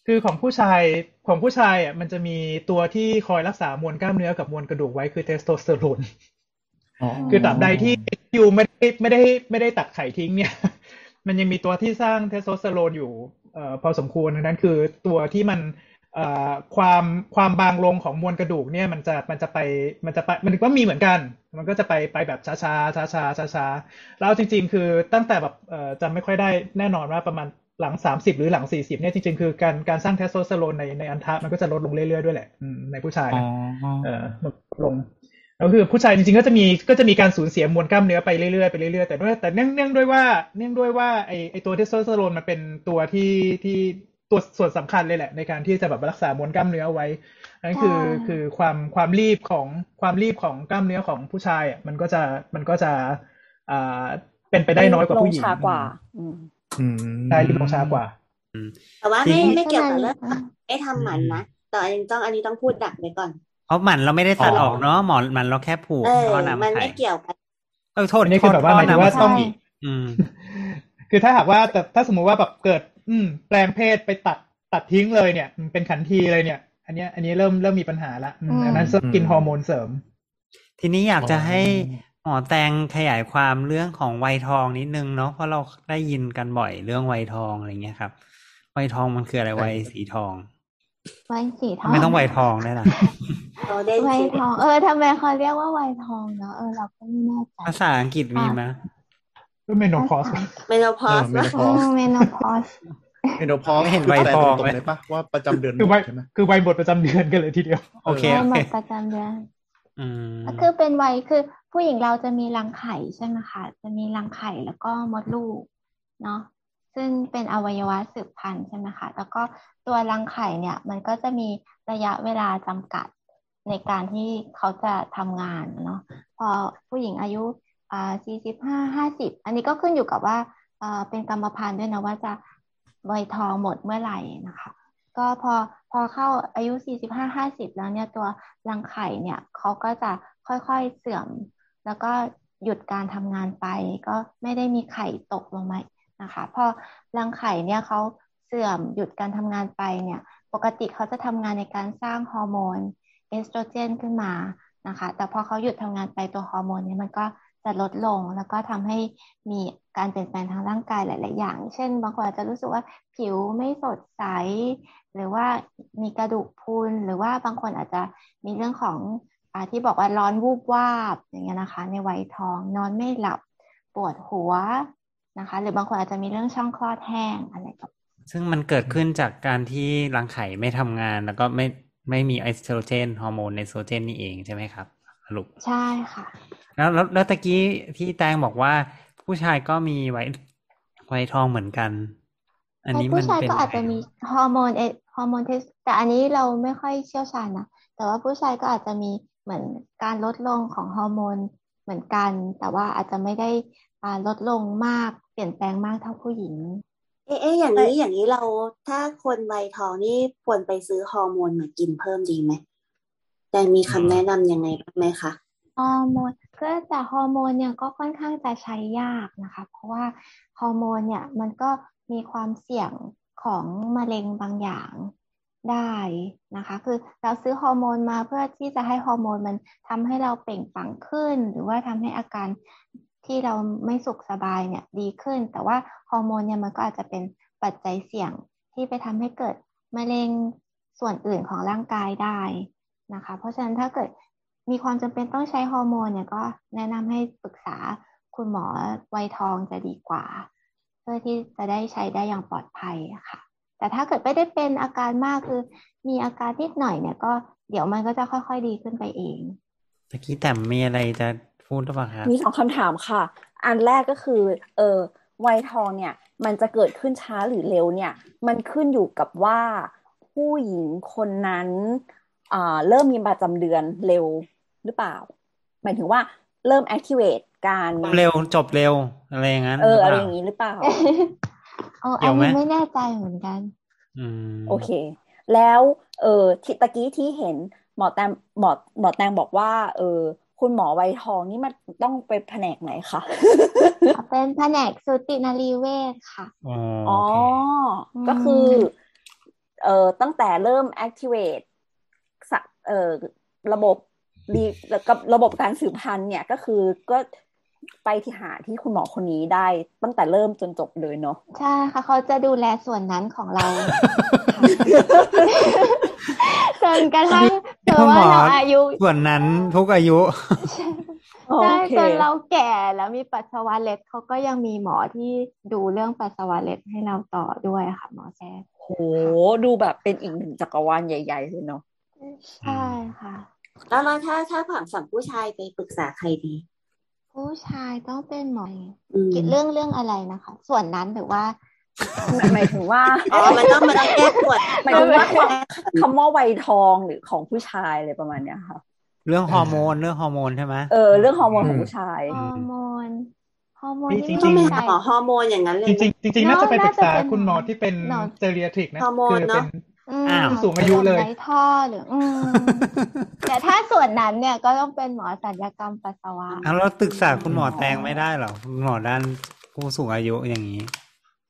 คือของผู้ชายของผู้ชายอะมันจะมีตัวที่คอยรักษามวลกล้ามเนื้อกับมวลกระดูกไว้คือเทสโทสเตอโรน
อ๋อ
คือตราบใดที่อยู่ไม่ได้ไม่ได้ไม่ได้ตัดไข่ทิ้งเนี่ย มันยังมีตัวที่สร้างเทสโทสเตอโรนอยู่เอ่อพอสมควรดังนั้นคือตัวที่มันเอ่อความความบางลงของมวลกระดูกเนี่ยมันจะมันจะไปมันจะไปมันก็มีเหมือนกัน มันก็จะไปไปแบบช้าช้าช้าช้าช้าช้าๆแล้วจริง ๆ คือตั้งแต่แบบเอ่อจำไม่ค่อยได้แน่นอนว่าประมาณ หลังสามสิบหรือหลังสี่สิบเนี่ยจริงๆ คือการการสร้างเทสโทสเตอโรนในในอัณฑะมันก็จะลดลงเรื่อยๆด้วยแหละอืมในผู้ชาย
อ๋อ
นะเออลดลงแล้วคือผู้ชายจริงๆก็จะมีก็จะมีการสูญเสียมวลกล้ามเนื้อไปเรื่อยๆไปเรื่อยๆแต่ด้วยแต่เนื่องเนื่องด้วยว่าเนื่องด้วยว่าไอไอตัวเทสโทสเตอโรนมันเป็นตัวที่ที่ตัวส่วนสำคัญเลยแหละ ในการที่จะแบบรักษามวลกล้ามเนื้อเอาไว้นั่นคือ
ใช่
คือความความรีบของความรีบของกล้ามเนื้อของผู้ชายอะมันก็จะมันก็จะอ่าเป็นไปได้น้อยกว่าผู้หญิง
ลช้ากว่า อืม
อืม
ใช่รีบลงช้ากว่า
แต่ว่า
ที
ไม่
นี้
ไม่เกี่ยวกับเรื่อง
อืม
ไม่ทำหมันนะแต่อันนี้ต้องอันนี้ต้องพูดดักไว้ก่อน
เพราะหมันเราไม่ได้ตัด
อ๋อ
ออกเนาะหมอนหมันเราแค่ผูก
เออ
ท่อนำ
มัน
ไข่
ไม่เกี่ยวกัน
เออโทษ
อันนี้คือแบบว่าหมายถึงว่า
ท่นำ
ต้อง
ใช่
อืม
คือถ้าหากว่าแต่ถ้าสมมุติว่าแบบเกิด อืม แปลงเพศไปตัดตัดทิ้งเลยเนี่ยมันเป็นขันทีเลยเนี่ย อันเนี้ย อันนี้เริ่มเริ่มมีปัญหาละอืม
อืม
อันนั้นต้องกินฮอร์โมนเสริม
ทีนี้อยากจะ
อ๋อ
ให้ หมอแตงขยายความเรื่องของวัยทองนิดนึงเนาะเพราะเราได้ยินกันบ่อยเรื่องวัยทองอะไรเงี้ยครับวัยทองมันคืออะไรวัยสีทอง
ไว้สีทอง
ไม่ต้องวัยทองได้ล่ะ
โรเดน
ไว
ซี
ทอง เออทำไมเขาเรียกว่าไวทองเนาะเออเราก็ไม่แน่ใจ
ภาษาอังกฤษมีไหม
ก็เมนโนพอส
เมโนพอส
เออ
อืมเมนพอส
เมโนพอส
ไม่เห็น
คือ
ใบ
แปล
ทอง
ตรง
เลย
ๆเลยปะว่าประจำเดือนหม
คือ
ด
วัย
ใช่ไหม
คือวัยบทประจำเดือนกันเลยทีเดียว
โอเค
ใช่
โอ
หม
เค
ดประจำเดือน
อืม
ก็คือเป็นวัยคือ ผู้หญิงเราจะมีรังไข่ใช่ไหมคะ จะมีรังไข่แล้วก็มดลูกเนาะซึ่งเป็นอวัยวะสืบพันธุ์ใช่ไหมคะ แล้วก็ตัวรังไข่เนี่ยมันก็จะมีระยะเวลาจำกัดในการที่เขาจะทำงานเนาะพอผู้หญิงอายุอ่าสี่สิบห้าห้าสิบอันนี้ก็ขึ้นอยู่กับว่าเอ่อเป็นกรรมพันธุ์ด้วยนะว่าจะวัยทองหมดเมื่อไหร่นะคะ ก็พอพอเข้าอายุ45 50แล้วเนี่ยตัวรังไข่เนี่ยเขาก็จะค่อยๆเสื่อม แล้วก็หยุดการทำงานไปก็ไม่ได้มีไข่ตกลงมานะคะพอรังไข่เนี่ยเขาเสื่อมหยุดการทำงานไปเนี่ยปกติเขาจะทำงานในการสร้างฮอร์โมนเอสโตรเจนขึ้นมานะคะแต่พอเขาหยุดทำงานไปตัวฮอร์โมนเนี่ยมันก็จะลดลงแล้วก็ทำให้มีการเปลี่ยนแปลงทางร่างกายหลาย ๆ อย่าง เช่น บางคนอาจจะรู้สึกว่าผิวไม่สดใส หรือว่ามีกระดูกพรุนหรือว่าบางคนอาจจะมีเรื่องของ ที่บอกว่าร้อนวูบวาบอย่างเงี้ยนะคะ ในวัยทองนอนไม่หลับปวดหัวนะคะ หรือบางคนอาจจะมีเรื่องช่องคลอดแห้งอะไรแบบ
ซึ่งมันเกิดขึ้นจากการที่รังไข่ไม่ทำงาน แล้วก็ไม่ไม่มีเอสโตรเจนฮอร์โมนเอสโตรเจนนี่เองใช่ไหมครับสรุป
ใช่ค่ะ
แล้วแล้วแล้วตะกี้ที่แตงบอกว่าผู้ชายก็มีวัยวัยทองเหมือนกัน อันนี้มั
ผู้
น
ชาย
เป็น
ก็อาจจะมีฮอร์โมนเอฮอร์โมนเทสแต่อันนี้เราไม่ค่อยเชี่ยวชาญนะแต่ว่าผู้ชายก็อาจจะมี เหมือนการลดลงของฮอร์โมนเหมือนกัน แต่ว่าอาจจะไม่ได้อ่าลดลงมากเปลี่ยนแปลงมากเท่าผู้หญิง
เอ๊ะเอ๊ะอย่างนี้อย่างนี้เราถ้าคนวัยทองนี่ควรไปซื้อฮอร์โมนมากินเพิ่มดีไหมแต่มีคำแนะนำยังไงบ้างไหมคะ
ฮอร์โมนก็แต่ฮอร์โมนเนี่ยก็ค่อนข้างจะใช้ยากนะคะ เพราะว่าฮอร์โมนเนี่ยมันก็มีความเสี่ยงของมะเร็งบางอย่าง ได้นะคะ คือเราซื้อฮอร์โมนมาเพื่อที่จะให้ฮอร์โมนมันทำให้เราเปล่งปลั่งขึ้น หรือว่าทำให้อาการที่เราไม่สุขสบายเนี่ยดีขึ้น แต่ว่าฮอร์โมนเนี่ยมันก็อาจจะเป็นปัจจัยเสี่ยงที่ไปทำให้เกิดมะเร็งส่วนอื่นของร่างกายได้นะคะ เพราะฉะนั้นถ้าเกิดมีความจำเป็นต้องใช้ฮอร์โมนเนี่ยก็แนะนำให้ปรึกษาคุณหมอวัยทองจะดีกว่า เพื่อที่จะได้ใช้ได้อย่างปลอดภัยค่ะ แต่ถ้าเกิดไม่ได้เป็นอาการมากคือ มีอาการนิดหน่อยเนี่ยก็เดี๋ยวมันก็จะค่อย ๆ ดีขึ้นไปเอง
ตะกี้แต่มีอะไรจะพูดหรือเปล่าครับ
มีสองคำถามค่ะ อันแรกก็คือ เออวัยทองเนี่ย มันจะเกิดขึ้นช้าหรือเร็วเนี่ย มันขึ้นอยู่กับว่าผู้หญิงคนนั้นอ่าเริ่มมีประจำเดือนเร็วหรือเปล่า หมายถึงว่าเริ่ม activate การ
เร็วจบเร็วอะไรอย่างนั้น
เออ
ห
อะไร
เป
อ
ล่า
ย่างนี้หรือเปล่า
โอ้
เกี่
อั
ย
น
วไหม
นี้ไม่แน่ใจเหมือนกัน
อืม
โอเค แล้วเออที่ตะกี้ที่เห็นหมอแตงหมอหมอแตงบอกว่า เออ คุณหมอวัยทองนี่มันต้องไปแผนกไหนคะ
เป็นแผนกสูตินรีเวชค่ะ
อ๋อ
อ๋
โอ
อ
เค
ก็คือ
ม
เอ่อตั้งแต่เริ่ม activate สะเอ่อระบบดีแล้วกับระบบการสืบพันธุ์เนี่ยก็คือก็ ไปที่หาที่คุณหมอคนนี้ได้ตั้งแต่เริ่มจนจบเลยเนาะ
ใช่ค่ะเขาจะดูแลส่วนนั้นของเราจนกระทั่งเจอว่าเราอายุ
ส่วนนั้นทุกอายุ
โอ
ใช่
เค
จนเราแก่แล้วมีปัสสาวะเล็ดเขาก็ยังมีหมอที่ดูเรื่องปัสสาวะเล็ดให้เราต่อด้วยค่ะหมอแซ่
โหดูแบบเป็นอีกหนึ่งจักรวาลใหญ่ๆเลยเนาะ
ใช่ค่ะ
แล้วเราถ้าถ้าฝั่งฝั่งผู้ชายไปปรึกษาใครดี
ผู้ชายต้องเป็นหมอ
อืม
คิดเรื่องเรื่องอะไรนะคะ ส่วนนั้นหรือว่า
หมายถึงว่า
อ๋อมันต้องมันต้องแก้ปวด
หมายถึงว่าคำว่าวัยทองหรือของผู้ชายอะไรประมาณเนี้ยค่ะ
เรื่องฮอร์โมนเรื่องฮอร์โมนใช่ไหม
เออเรื่องฮอร์โมนของผู้ชาย
ฮอร์โมนฮอร์โมน
จริ
นี่
งๆ
ต้อง
ไม่
ไป
ใจ
หาหมอฮอร์โมนอย่างนั้นเลย
จริงๆจริงๆน่าจะไปปรึกษา
น่าจะเป็น
คุณหมอที่เป็น
หมอ
เจเรียทริกนะ
ฮอร์โมน
คื
เน
เป็
อะ
น
อืม
อ้าว
ผู้สูงอายุเลย
ไร้ท่อหรือ อืมแต่ถ้าส่วนนั้นเนี่ยก็ต้องเป็นหมอศัลยกรรมปัสสาวะ
เอาเราศึกษาคุณหมอแตงไม่ได้เหรอคุณหมอด้านผู้สูงอายุอย่างนี้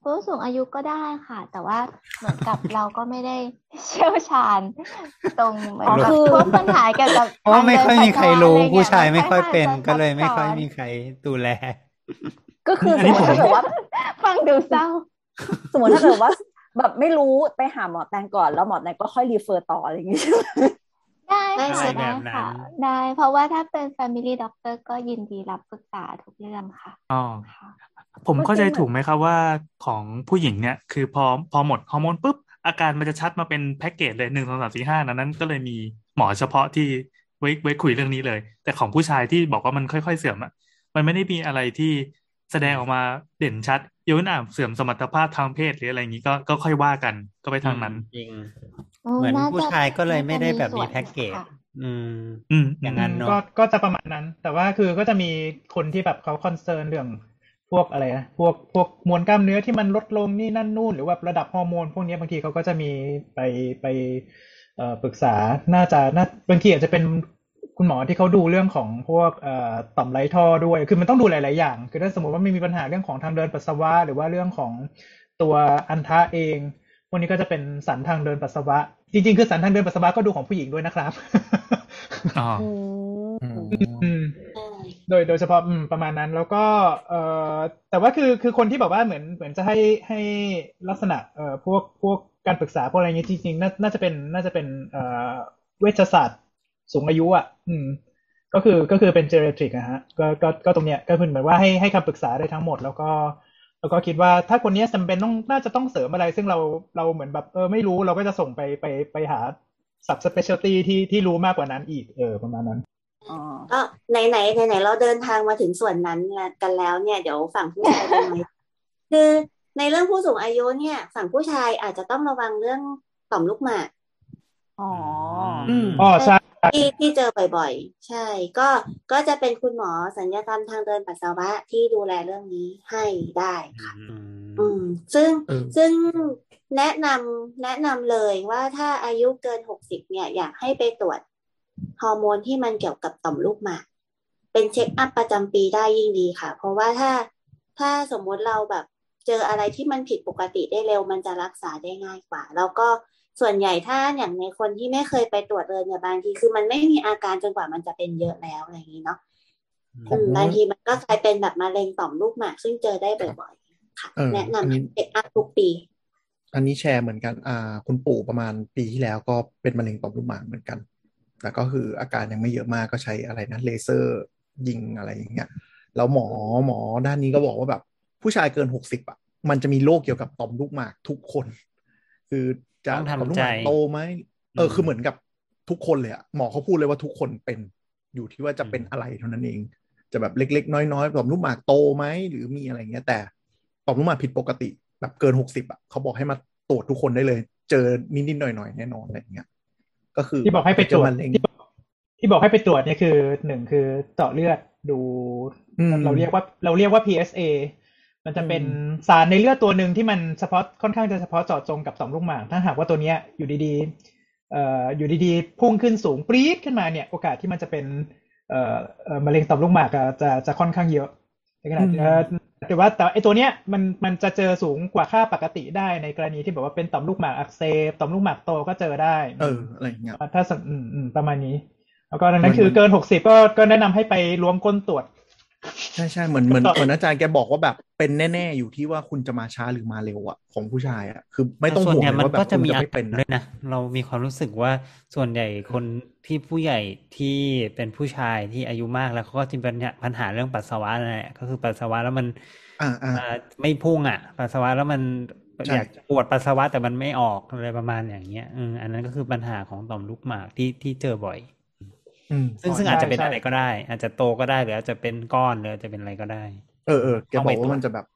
ผู้สูงอายุก็ได้ค่ะ แต่ว่าเหมือนกับเราก็ไม่ได้เชี่ยวชาญ ตรงเหมือน
อ๋อ
กับ
คือ
พวกปัญหาเกี่ยวกับ
เพราะไม่ค่อยมีใครรู้
ทางเดินปัสสาวะ
ผู้ชาย
อะร
ไม่
เงี้
ค่อยเป็น
จะ
ก็เลยไม่ค่อย
ซับซ้น
มีใครดูแล
ก็คืออ
อั
ส
น
ม
นี้
มติถ้าเกิดว่า
ฟังดูเศร้า
สมมติถ้าเกิดว่า แบบไม่รู้ไปหาหมอแตงก่อนแล้วหมอแตงก็ค่อยรีเฟอร์ต่ออะไรอย่างงี้ใช่ไหม
ได้
ได้
ค่ะ
ใช่
ได้
แบบนั้น
ค่ะ ได้ เพราะว่าถ้าเป็น family doctor ก็ยินดีรับปรึกษาทุกเรื่องค่ะ
อ๋อ
ค่ะ
ผมเข้าใจถูกไหมครับว่าของผู้หญิงเนี่ย คือพอพอหมดฮอร์โมนปุ๊บ อาการมันจะชัดมาเป็นแพ็กเกจเลยหนึ่งสองสามสี่ห้านั้น ก็เลยมีหมอเฉพาะที่ไว้ไว้คุยเรื่องนี้เลย แต่ของผู้ชายที่บอกว่ามันค่อย ๆ เสื่อมอะมันไม่ได้มีอะไรที่แสดงออกมาเด่นชัด ยกเว้นอะเสื่อมสมรรถภาพทางเพศหรืออะไรอย่างนี้ก็ก็ค่อยว่ากันก็ไปทางนั้น
จริง
โอ้
เหมือน
น่า
ผู้
จะ
ชายก็เลยไม่ได้แบบ
น่าจะ
มี
ส่วน
แพ็กเกจ
ค่ะ
อืม
อืม
อย่างนั้นเนอะ
ก็ก็จะประมาณนั้น แต่ว่าคือก็จะมีคนที่แบบเขาคอนเซิร์นเรื่องพวกอะไรนะพวกพวกมวลกล้ามเนื้อที่มันลดลงนี่นั่นนู่น หรือว่าระดับฮอร์โมน พวกนี้บางทีเขาก็จะมีไปไปเอ่อปรึกษาน่าจะน่าบางทีอาจจะเป็น คุณหมอที่เขาดูเรื่องของพวกเอ่อต่อมไรท่อด้วย คือมันต้องดูหลาย ๆ อย่าง คือถ้าสมมติว่าไม่มีปัญหาเรื่องของทางเดินปัสสาวะ หรือว่าเรื่องของตัวอันทะเอง พวกนี้ก็จะเป็นสันทางเดินปัสสาวะ จริง ๆ คือสันทางเดินปัสสาวะก็ดูของผู้หญิงด้วยนะครับ
อ๋อ
อืม
อืม
อืมโดยโดยเฉพาะอืมประมาณนั้น แล้วก็เอ่อแต่ว่าคือคือคนที่แบบว่าเหมือนเหมือนจะให้ให้ลักษณะเอ่อพวกพวกการปรึกษาพวกอะไรเงี้ยจริงๆน่าน่าจะเป็นน่าจะเป็นเอ่อเวชศาสตร์ สูงอายุอะ อืม ก็คือก็คือเป็นเจเรทริกนะฮะก็ก็ก็ตรงเนี้ยก็คือเหมือนว่าให้ให้คำปรึกษาได้ทั้งหมด แล้วก็ แล้วก็คิดว่าถ้าคนเนี้ยจำเป็นต้องน่าจะต้องเสริมอะไร ซึ่งเราเราเหมือนแบบเออไม่รู้เราก็จะส่งไปไปไปหา sub specialty ที่ที่รู้มากกว่านั้นอีกเออประมาณนั้น
อ๋อ
ก็ไหนไหนไหนไหนเราเดินทางมาถึงส่วนนั้นกันแล้วเนี่ยเดี๋ยวฝั่งผู้ชายเป็นไงคือในเรื่องผู้สูงอายุเนี่ย ฝั่งผู้ชายอาจจะต้องระวังเรื่องต่อมลูกหมาก
อ๋อ
อืม
อ๋อใช่
ที่ที่เจอบ่อยๆ ใช่ ก็ก็จะเป็นคุณหมอสัญญกรรมทางเดินปัสสาวะที่ดูแลเรื่องนี้ให้ได้ค่ะอืม ซึ่ง
เออ
ซึ่งแนะนำแนะนำเลยว่าถ้าอายุเกินหกสิบเนี่ย อยากให้ไปตรวจฮอร์โมนที่มันเกี่ยวกับต่อมลูกหมากเป็นเช็คอัพประจำปีได้ยิ่งดีค่ะ เพราะว่าถ้าถ้าสมมุติเราแบบเจออะไรที่มันผิดปกติได้เร็ว มันจะรักษาได้ง่ายกว่า แล้วก็ ส่วนใหญ่ถ้าอย่างในคนที่ไม่เคยไปตรวจเลยเนี่ยบางทีคือมันไม่มีอาการจนกว่ามันจะเป็นเยอะแล้วอะไรอย่างนี้เนาะ
ผม
อืมบางทีมันก็กลายเป็นแบบมะเร็งต่อมลูกหมาก ซึ่งเจอได้บ่อยๆค่ะ
เออ
แนะ
อัน
นำ
นี้
ให้เช็คอัพทุกปี
อันนี้แชร์เหมือนกัน อ่า คุณปู่ประมาณปีที่แล้วก็เป็นมะเร็งต่อมลูกหมากเหมือนกัน แต่ก็คืออาการยังไม่เยอะมากก็ใช้อะไรนะเลเซอร์ยิงอะไรอย่างเงี้ยแล้วหมอหมอด้านนี้ก็บอกว่าแบบ ผู้ชายเกินหกสิบอะ มันจะมีโรคเกี่ยวกับต่อมลูกหมากทุกคน คือ จะ
ต้องทำ
ต่อมลูกหมาก
ใจ
โตไหมเออคือเหมือนกับทุกคนเลยอะหมอเขาพูดเลยว่าทุกคนเป็นอยู่ที่ว่าจะเป็นอะไรเท่านั้นเอง จะแบบเล็ก ๆ น้อยๆต่อมลูกหมากโตไหมหรือมีอะไรเงี้ย แต่ต่อมลูกหมากผิดปกติ แบบเกินหกสิบอะเขาบอกให้มาตรวจทุกคนได้เลย เจอนิดๆหน่อยๆแน่นอนอะไรเงี้ยก็คือ
ที่บอกให้ไปตรวจ
เจอมะเร็ง
ที่บอกที่บอกให้ไปตรวจเนี่ยคือหนึ่งคือเจาะเลือดดู
อืม
เราเรียกว่าเราเรียกว่า PSA มันจะเป็นสารในเลือดตัวหนึ่งที่มันเฉพาะค่อนข้างจะเฉพาะเจาะจงกับต่อมลูกหมาก ถ้าหากว่าตัวเนี้ยอยู่ดีๆเอ่ออยู่ดีๆ พุ่งขึ้นสูงปรี๊ดขึ้นมาเนี่ยโอกาสที่มันจะเป็นเอ่อเอ่อมะเร็งต่อมลูกหมากอะจะจะค่อนข้างเยอะในขณะที่เอ่อแต่ว่าแต่ไอตัวเนี้ยมันมันจะเจอสูงกว่าค่าปกติได้ในกรณีที่แบบว่าเป็นต่อมลูกหมากอักเสบต่อมลูกหมากโตก็เจอได้
เอออะไรเงี้ย
ถ้าสมอืมอืมประมาณนี้ แล้วก็ดังนั้น
มัน
คือเกินหกสิบก็ก็แนะนำให้ไปรวมก้นตรวจ
ใช่ใช่เหมือนเหมือนเหมือนอาจารย์แกบอกว่าแบบเป็นแน่ ๆ อยู่ที่ว่าคุณจะมาช้าหรือมาเร็วอะของผู้ชายอะคือไม่ต้อง
ส่วน
ห่วง
ใหญ่
เลย
มัน
ว่าแบบ
ก็จะ
คุณ
มี
จะ
อา
ไม่
กา
เป็
ร
นนะ
ด้วยนะเรามีความรู้สึกว่าส่วนใหญ่คนที่ผู้ใหญ่ที่เป็นผู้ชายที่อายุมากแล้วเขาก็จะเป็นปัญหาเรื่องปัสสาวะนั่นแหละก็คือปัสสาวะแล้วมัน
อ่าอ่า
อ่าไม่พุ่งอะ ปัสสาวะแล้วมัน
ใช่
อยากปวดปัสสาวะแต่มันไม่ออกอะไรประมาณอย่างเงี้ยอืมอันนั้นก็คือปัญหาของต่อมลูกหมากที่ที่เจอบ่อย
อืม
ซึ่งซึ่งอาจจะเป็นอะไรก็ได้ อาจจะโตก็ได้หรืออาจจะเป็นก้อนหรืออาจจะเป็นอะไรก็ได้
เออเออแก
ต้อง
บ
ไป
อก
ตรวจ
ว่ามันจะแบบ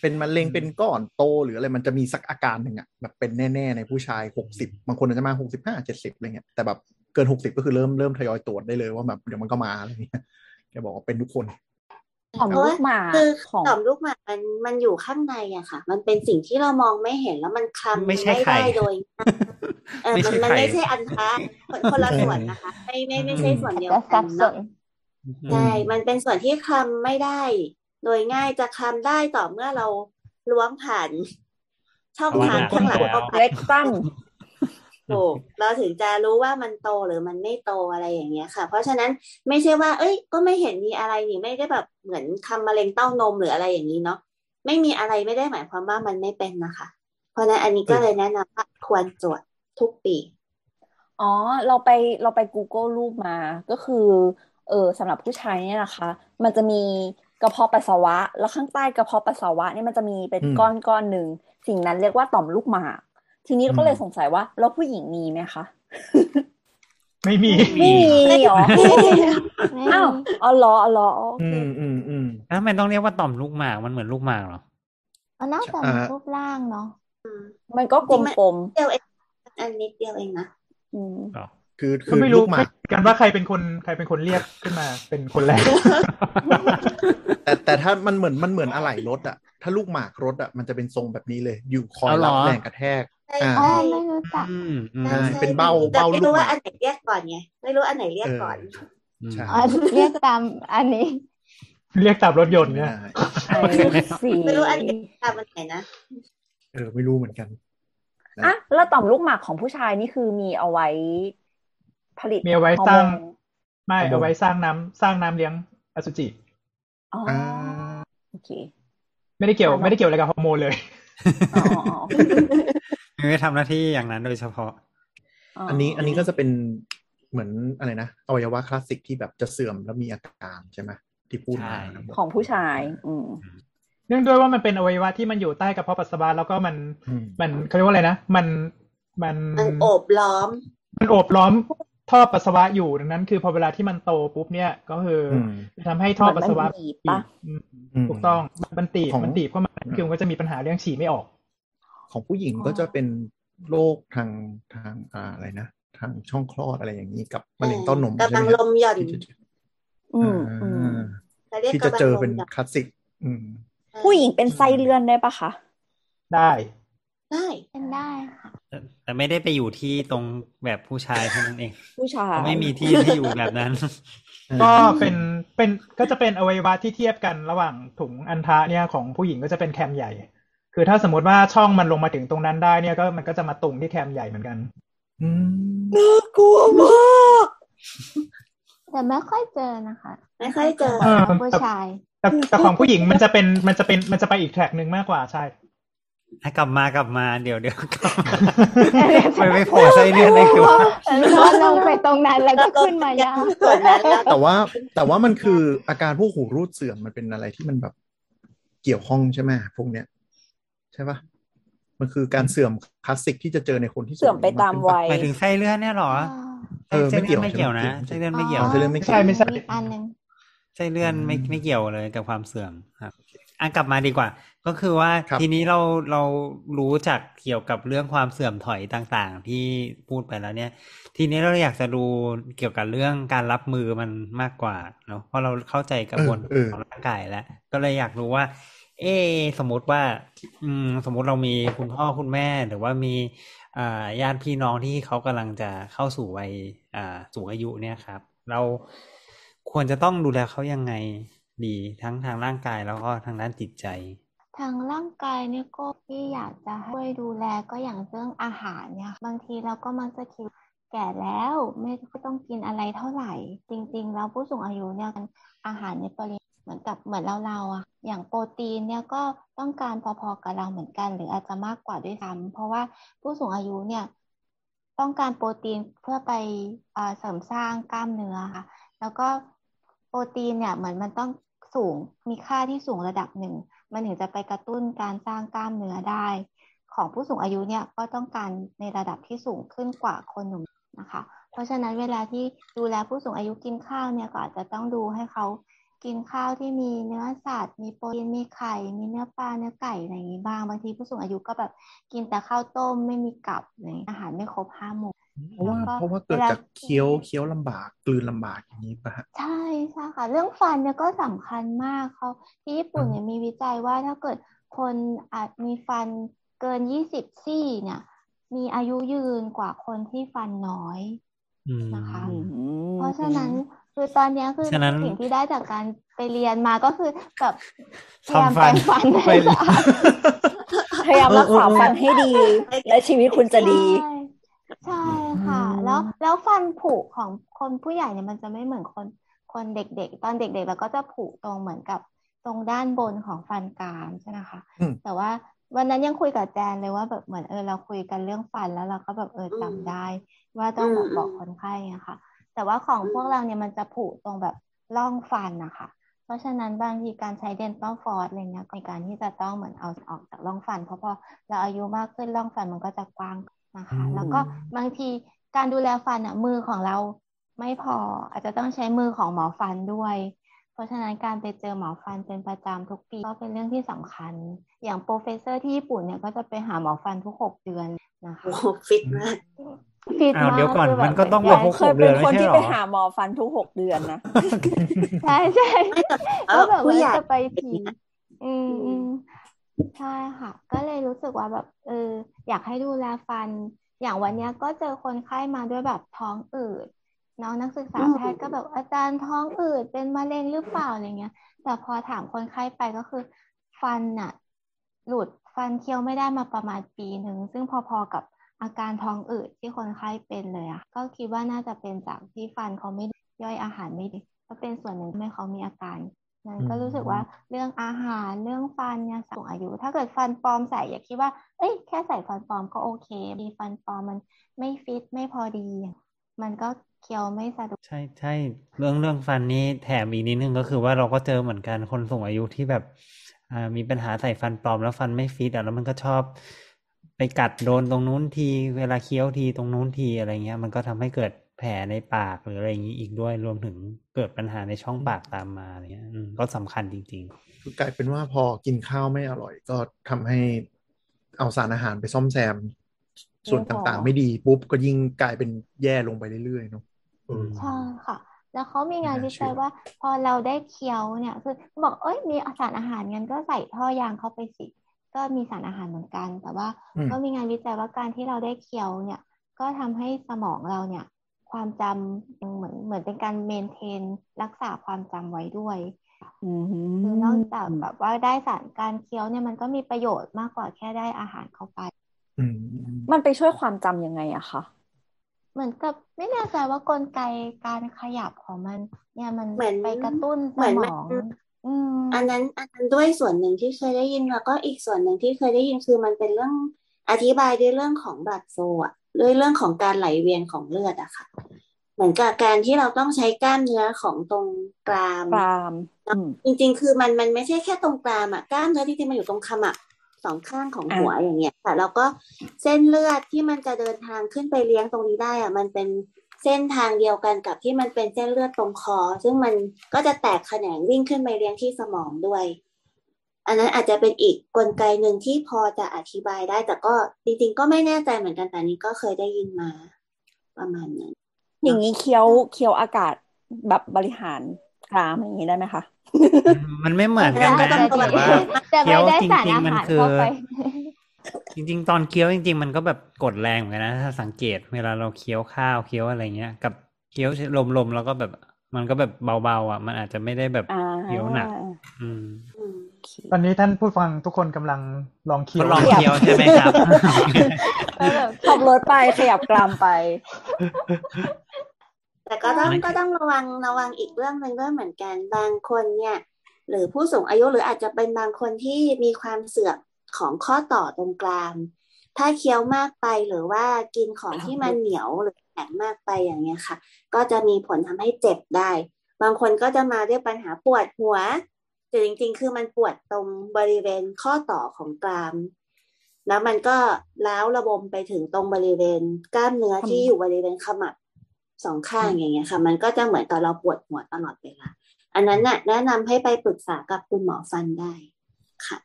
เป็นมะเร็งเป็นก้อนโตหรืออะไรมันจะมีสักอาการหนึ่งอะแบบเป็นแน่ๆในผู้ชายหกสิบบางคนอาจจะมาหกสิบห้าเจ็ดสิบอะไรเงี้ยแต่แบบเกินหกสิบก็คือเริ่มเริ่มทยอยตรวจได้เลยว่าแบบเดี๋ยวมันก็มาอะไรเงี้ยแกบอกว่าเป็นทุกคน
ของลูกหมาก
คือ
ของ
ต่อมลูกหมากมันมันอยู่ข้างในอะค่ะ มันเป็นสิ่งที่เรามองไม่เห็นแล้วมันคลำ
ไม่ใช่ไข่
ได้โดย เออ
ไม่
มั
ใช่
นมัน
ไข่
ไม่ใช่อันทะคนคนละส่วนนะคะ ไม่ไม่ไม่ใช่ส่วนเดียว
จะ
กั
สั
น
บส
เนาะ
น
ใช่มันเป็นส่วนที่คลำไม่ได้ โดยง่ายจะคลำได้ต่อเมื่อเราล้วงผ่านช่องทางข้างหลังเข้าไป
เล็กตั้ม
ถูกเราถึงจะรู้ว่ามันโตหรือมันไม่โตอะไรอย่างเงี้ยค่ะ เพราะฉะนั้นไม่ใช่ว่า เอ้ย ก็ไม่เห็นมีอะไรนี่ไม่ได้แบบเหมือนทำมะเร็งเต้านมหรืออะไรอย่างนี้เนาะไม่มีอะไรไม่ได้หมายความว่ามันไม่เป็นนะคะ เพราะฉะนั้นอันนี้ก็เลยแนะนำว่าควรตรวจ ทุกปี
อ๋อ เราไปเราไป Google รูปมาก็คือ เออสำหรับผู้ชายเนี่ยนะคะ มันจะมีกระเพาะปัสสาวะ แล้วข้างใต้กระเพาะปัสสาวะเนี่ยมันจะมีเป็น
อืม
ก้อนก้อนหนึ่งสิ่งนั้นเรียกว่าต่อมลูกหมาก ทีนี้เราก็เลย
อืม
สงสัยว่าแล้วผู้หญิงมีไหมคะ
ไม่มี
ไม่มีเหรอ
ไม่
อ้าวอ๋อเหรออ๋อเหรอโอ
อื
เค
มอืมอืม
แล้วทำไมต้องเรียกว่าต่อมลูกหมากมันเหมือนลูกหมากเหรอ
มันน่าจะ
อ่า
มีรูปร่างเนาะ
มันก็กลม
เดียวเองอันนิดเดียวเองนะ
ๆอืม
คือคื
ก็
อ
ไม่
ลู
รู้
กหมาก
กันว่าใครเป็นคนใครเป็นคนเรียกขึ้นมาเป็นคนแรก
แต่แต่ถ้ามันเหมือนมันเหมือนอะไหล่รถอะถ้าลูกหมากรถอะมันจะเป็นทรงแบบนี้เลย อยู่คอย
เอาเหร
รั
อ
บแรงกระแทก
ใช่
อ่า
อ๋อ
ใช่
ไม่รู้จัก
อืมอืม
ใช่เป็นเบ้า
แต่
เบ้า
ไม่
ลู
รู้
กห
ว่า
มา
อั
ก
นไหนเรียกก่อนไงไม่รู้อันไหนเรียกก่อน
อืม
ใช่
อ๋อเรียกตามอันนี้
เรียกตามรถยนต์เนี่ย
ใช่
ไอ้สี
ไม่รู้อันไหนตามอันไหนนะ
เออไม่รู้เหมือนกัน
อะแล้วต่อมลูกหมากของผู้ชายนี่คือมีเอาไว้ผลิต
มีเอาไว้
ฮอ
สร้าง
โมน
ไม่
ฮอร์โมน
เอาไว้สร้างน้ำสร้างน้ำเลี้ยงอสุจิ
อ๋อ
อ่า
โอเค
ไม่ได้เกี่ยว
อ่า
ไม่ได้เกี่ยวอะไรกับฮอร์โมนเลย
อ๋ออ๋อ
มีไว้ทำหน้าที่อย่างนั้นโดยเฉพาะ
อันนี้อันนี้ก็จะเป็นเหมือนอะไรนะอวัยวะคลาสสิกที่แบบจะเสื่อมแล้วมีอาการใช่ไหมที่พูดมา
ใช่
ของผู้ชาย อืม
เนื่องด้วยว่ามันเป็นอวัยวะที่มันอยู่ใต้กระเพาะปัสสาวะแล้วก็มัน
อืม
มันเขาเรียกว่าอะไรนะมันมัน
มันโอบล้อม
มันโอบล้อมท่อปัสสาวะอยู่ดังนั้น คือพอเวลาที่มันโตปุ๊บเนี่ย ก็คืออ
ม
จะทำให้ท่อปัสสาวะ
มันบีบปะ
อืม
อืม
ถูกต้องมันตีบ
ของ
มันตีบเข้ามาคือมันก็จะมีปัญหาเรื่องฉี่ไม่ออก
ของผู้หญิงก็จะเป็นโรคทางทางอ่าอะไรนะทางช่องคลอดอะไรอย่างนี้กับมะเร็งเต้านม
กำลัง
ใช่ไห
ลมหย่อน
ที่จะ
อืมอืม
อ่า
เขาเรียก
ที่จะ
กำลัง
เจอ
ลม
เป็น
หย่อน
คลาสสิก อืม
ผู้หญิงเป็นไส้เลื่อนได้ปะคะ
ได้
ได้
เป็นได้ค่ะ
แต่แต่ไม่ได้ไปอยู่ที่ตรงแบบผู้ชายเท่านั้นเอง
ผู้ชาย
ไม่มีที่ที่อยู่แบบนั้น
ก็เป็นเป็นก็จะเป็นอวัยวะที่เทียบกันระหว่างถุงอันทะเนี่ยของผู้หญิงก็จะเป็นแคมใหญ่ คือถ้าสมมติว่าช่องมันลงมาถึงตรงนั้นได้เนี่ยก็มันก็จะมาตุงที่แคมใหญ่เหมือนกัน
อืม
น่ากลัวมาก
แต่ไม่ค่อยเจอนะคะ
ไม่ค่อยเจอ
เออ
ผู้ชาย
แต่แต่ของผู้หญิงมันจะเป็นมันจะเป็นมันจะไปอีกแทร็กหนึ่งมากกว่าใช่
ให้กลับมากลับมาเดี๋ยวเดี๋ยวกลับมาไปไปโผล่ไส้เลื่อนได้คือว่า
พอลงไปตรงนั้นแล้วก็ขึ้นมายาว
ส่วนนั้นแล้ว
แต่ว่าแต่ว่ามันคืออาการพวกหูรูดเสื่อมมันเป็นอะไรที่มันแบบเกี่ยวข้องใช่ไหมพวกเนี้ย ใช่ปะ มันคือการเสื่อมคลาสสิกที่จะเจอในคนที่
เสื่อมไปตามวัย
หมายถึงไส้เลื่อนเนี่ยเหรอ
เออ
ไส้
ไม่เกี่ยว
ไม่เกี่ยวนะ
ใช่
ไส้
ไหม
เลื่อนไม่เกี่ยว
อ๋อไส้เลื่อนไม่เกี่ยว
ใช่ไม่ใช่
อีกอันหนึ่ง
ไส้เลื่อนไม่ไม่เกี่ยวเลยกับความเสื่อมครับอะกลับมาดีกว่า ก็คือว่า
ครับ
ทีนี้เราเรารู้จักเกี่ยวกับเรื่องความเสื่อมถอยต่างๆ ที่พูดไปแล้วเนี่ย ทีนี้เราอยากจะดูเกี่ยวกับเรื่องการรับมือมันมากกว่าเนาะเพราะเราเข้าใจกระบวน
เออเออ
ของร่างกายแล้ว ก็เลยอยากรู้ว่า เอสมมติว่า อืม สมมติเรามีคุณพ่อคุณแม่ หรือว่ามีอ่าญาติพี่น้องที่เขากำลังจะเข้าสู่วัยอ่าสูงอายุเนี่ยครับ เราควรจะต้องดูแลเขายังไงดีทั้งทางร่างกายแล้วก็ทางด้านจิตใจ
ทางร่างกายเนี่ยก็ที่อยากจะช่วยดูแลก็อย่างเรื่องอาหารเนี่ย บางทีเราก็มักจะคิดแก่แล้วไม่ต้องกินอะไรเท่าไหร่ จริง ๆ แล้วผู้สูงอายุเนี่ยอาหารในปริ เหมือนกับเหมือนเราเราอะอย่างโปรตีนเนี่ยก็ต้องการพอๆกับเราเหมือนกัน หรืออาจจะมากกว่าด้วยซ้ำเพราะว่าผู้สูงอายุเนี่ยต้องการโปรตีนเพื่อไปเสริมสร้างกล้ามเนื้อค่ะ แล้วก็โปรตีนเนี่ยเหมือนมันต้องสูงมีค่าที่สูงระดับหนึ่ง มันถึงจะไปกระตุ้นการสร้างกล้ามเนื้อได้ ของผู้สูงอายุเนี่ยก็ต้องการในระดับที่สูงขึ้นกว่าคนหนุ่มนะคะ เพราะฉะนั้นเวลาที่ดูแลผู้สูงอายุกินข้าวเนี่ยก็อาจจะต้องดูให้เขา กินข้าวที่มีเนื้อสัตว์ มีโปรตีนมีไข่ มีเนื้อปลาเนื้อไก่อะไรอย่างนี้บ้างบางทีผู้สูงอายุก็แบบกินแต่ข้าวต้มไม่มีกับอะไรอาหารไม่ครบห้าหมู่
เพราะว่าเพราะว่าเกิดจากเคี้ยวเคี้ยวลำบากกลืนลำบากอย่างนี้ป่ะฮะ
ใช่ใช่ค่ะ เรื่องฟันเนี่ยก็สำคัญมากเขาที่ญี่ปุ่นเนี่ยมีวิจัยว่าถ้าเกิดคนอาจมีฟันเกินยี่สิบซี่เนี่ย มีอายุยืนกว่าคนที่ฟันน้อยนะคะ เพราะฉะนั้น คือตอนนี้คือสิ่งที่ได้จากการไปเรียนมาก็คือแบบพยายามแปรงฟันให้สะอาด
พยายามรักษาฟันให้ดี และชีวิตคุณจะดี
ใช่ค่ะ แล้วแล้วฟันผุของคนผู้ใหญ่เนี่ยมันจะไม่เหมือนคนคนเด็กๆ ตอนเด็กๆเราก็จะผุตรงเหมือนกับตรงด้านบนของฟันกรามใช่ไหมคะแต่ว่าวันนั้นยังคุยกับแจนเลยว่าแบบเหมือนเออเราคุยกันเรื่องฟันแล้วเราก็แบบเออจำได้ ว่าต้องแบบบอกคนไข้อะค่ะ แต่ว่าของพวกเราเนี่ยมันจะผุตรงแบบร่องฟันนะคะเพราะฉะนั้นบางทีการใช้เดนตัลฟอร์ดอะไรเงี้ยในการที่จะต้องเหมือนเอาออกจากร่องฟัน เพราะพอเราอายุมากขึ้นร่องฟันมันก็จะกว้างนะคะ แล้วก็บางทีการดูแลฟันอะมือของเราไม่พออาจจะต้องใช้มือของหมอฟันด้วย เพราะฉะนั้นการไปเจอหมอฟันเป็นประจำทุกปีก็เป็นเรื่องที่สำคัญ อย่าง professor ที่ญี่ปุ่นเนี่ยก็จะไปหาหมอฟันทุกหกเดือนนะคะ
โอ้ฟิตมาก
ฟิตมาก
เดี๋ยวก่อน
คือแบบ
มันก็ต้อง
เห
บ
มื
อก
น
หก
เคย
เดื
เป็
อนน
คน
ไม่ใช่
ที่
หร
ไป
อ
หาหมอฟันทุกหกเดือนนะ
ใช่ใช่
เอ
ก็
อ
แบบ
ผู้
ว่า
ใหญ่
จะไปทีอืมอืมใช่ค่ะ ก็เลยรู้สึกว่าแบบเอออยากให้ดูแลฟัน อย่างวันเนี้ยก็เจอคนไข้มาด้วยแบบท้องอืดน้องนักศึกษาแพทย์ก็แบบอาจารย์ท้องอืดเป็นมะเร็งหรือเปล่าอะไรเงี้ย แต่พอถามคนไข้ไปก็คือ ฟันน่ะ หลุดฟันเคี้ยวไม่ได้มาประมาณปีหนึ่งซึ่งพอๆกับ อาการท้องอืดที่คนไข้เป็นเลยอะก็คิดว่าน่าจะเป็นจากที่ฟันเขาไม่ย่อยอาหารไม่ดีก็เป็นส่วนหนึ่งที่ทำให้เขามีอาการนั้นก็รู้สึกว่าเรื่องอาหารเรื่องฟันเนี่ยสูงอายุ ถ้าเกิดฟันปลอมใส่อย่าคิดว่า เอ้ยแค่ใส่ฟันปลอมก็โอเคมีฟันปลอมมันไม่ฟิตไม่พอดี มันก็เคี้ยวไม่สะดวก
ใช่ใช่เรื่องเรื่องฟันนี้แถมอีกนิดนึงก็คือว่าเราก็เจอเหมือนกันคนสูงอายุที่แบบอ่ามีปัญหาใส่ฟันปลอมแล้วฟันไม่ฟิตอะแล้วมันก็ชอบ ไปกัดโดนตรงนู้นที เวลาเคี้ยวทีตรงนู้นทีอะไรเงี้ย มันก็ทำให้เกิดแผลในปากหรืออะไรอย่างนี้อีกด้วยรวมถึงเกิดปัญหาในช่องปากตามมาอะไรเงี้ยอืมก็สำคัญจริง
คือกลายเป็นว่าพอกินข้าวไม่อร่อย ก็ทำให้เอาสารอาหารไปซ่อมแซม ส่วน
ไม่พอ
ต่างๆ ไม่ดีปุ๊บก็ยิ่งกลายเป็นแย่ลงไปเรื่อยๆเนาะเออ
ใช่ค่ะแล้วเขามีงาน
ไม่น่า
วิ
เชื่
จัย
อ
ว่า พอเราได้เคี้ยวเนี่ย คือบอกเอ้ยมีสารอาหารงั้นก็ใส่ท่อยางเข้าไปสิ ก็มีสารอาหารเหมือนกัน แต่ว่า
อืม
ก็มีงานวิจัยว่าการที่เราได้เคี้ยวเนี่ย ก็ทำให้สมองเราเนี่ย ความจำยังเหมือนเหมือนเป็นการเมนเทน รักษาความจำไว้ด้วย
อืม
คือนอกจากแบบว่าได้สารการเคี้ยวเนี่ยมันก็มีประโยชน์มากกว่าแค่ได้อาหารเข้าไป
อืม
มันไปช่วยความจำยังไงอะคะ
เหมือนกับไม่แน่ใจว่ากลไกการขยับของมัน เนี่ยมัน
เหมือน
ไปกระตุ้นส
เหมือน
ม
มัน
อง อืม
อันนั้นอันนั้นด้วยส่วนหนึ่งที่เคยได้ยินแล้วก็อีกส่วนหนึ่งที่เคยได้ยินคือมันเป็นเรื่องอธิบายด้วยเรื่องของบลัดโฟลอะด้วยเรื่องของการไหลเวียนของเลือดอะค่ะ เหมือนกับการที่เราต้องใช้กล้ามเนื้อของตรงกราม
กรามอืม
จริง ๆ คือมันมันไม่ใช่แค่ตรงกรามอะกล้ามเนื้อที่จริงๆมันอยู่ตรงขมับสองข้างของหัวอย่างเงี้ยค่ะแล้วก็เส้นเลือดที่มันจะเดินทางขึ้นไปเลี้ยงตรงนี้ได้อะมันเป็น เส้นทางเดียวกันกับที่มันเป็นเส้นเลือดตรงคอ ซึ่งมันก็จะแตกแขนงวิ่งขึ้นไปเลี้ยงที่สมองด้วย อันนั้นอาจจะเป็นอีกกลไกหนึ่งที่พอจะอธิบายได้ แต่ก็จริงๆ ก็ไม่แน่ใจเหมือนกันแต่นี้ก็เคยได้ยินมา ประมาณนั้น
อย่างนี้เคี้ยวเคี้ยวอากาศแบบบริหารกรามอย่างนี้ได้ไหมคะ
ๆมันไม่เหมือนกันนะ
แต่
แต่ว่า
แต่
เคี้
ไม่
ยว
ได้
จ
สาร
ริง
อา
ๆมัน
หาร
คือ
เข้าไป
จริง ๆ ตอนเคี้ยวจริง ๆ มันก็แบบกดแรงเหมือนกันนะถ้าสังเกตเวลาเราเคี้ยวข้าวเคี้ยวอะไรเงี้ย กับเคี้ยวลมๆแล้วก็แบบ มันก็แบบเบาๆอะ มันอาจจะไม่ได้แบบ
อ่า
เคี้ยวหนักอืม
อืม
ตอนนี้ท่านผู้ฟังทุกคนกำลังลองเคี้
ท
ยว
ดลองเคี้ยวใช่ไหมครับ
ก็แบบ
ขับรถไปขยับกรามไป
แต่ก็ต้อง
นั่นคือ
ก็ต้องระวังระวังอีกเรื่องหนึ่งด้วยเหมือนกันบางคนเนี่ย หรือผู้สูงอายุหรืออาจจะเป็นบางคนที่มีความเสื่อม ของข้อต่อตรงกลาง ถ้าเคี้ยวมากไปหรือว่ากินของที่มันเหนียวหรือแข็งมากไปอย่างเงี้ยค่ะ ก็จะมีผลทำให้เจ็บได้ บางคนก็จะมาด้วยปัญหาปวดหัวแต่จริง ๆ คือมันปวดตรงบริเวณข้อต่อของกรามแล้วมันก็ล้าวระบมไปถึงตรงบริเวณกล้ามเนื้อที่อยู่บริเวณขมับสองข้างอย่างเงี้ยค่ะ มันก็จะเหมือนกับเราปวดหัวตลอดเวลาอันนั้นน่ะแนะนำให้ไปปรึกษากับคุณหมอฟันได้ค่ะ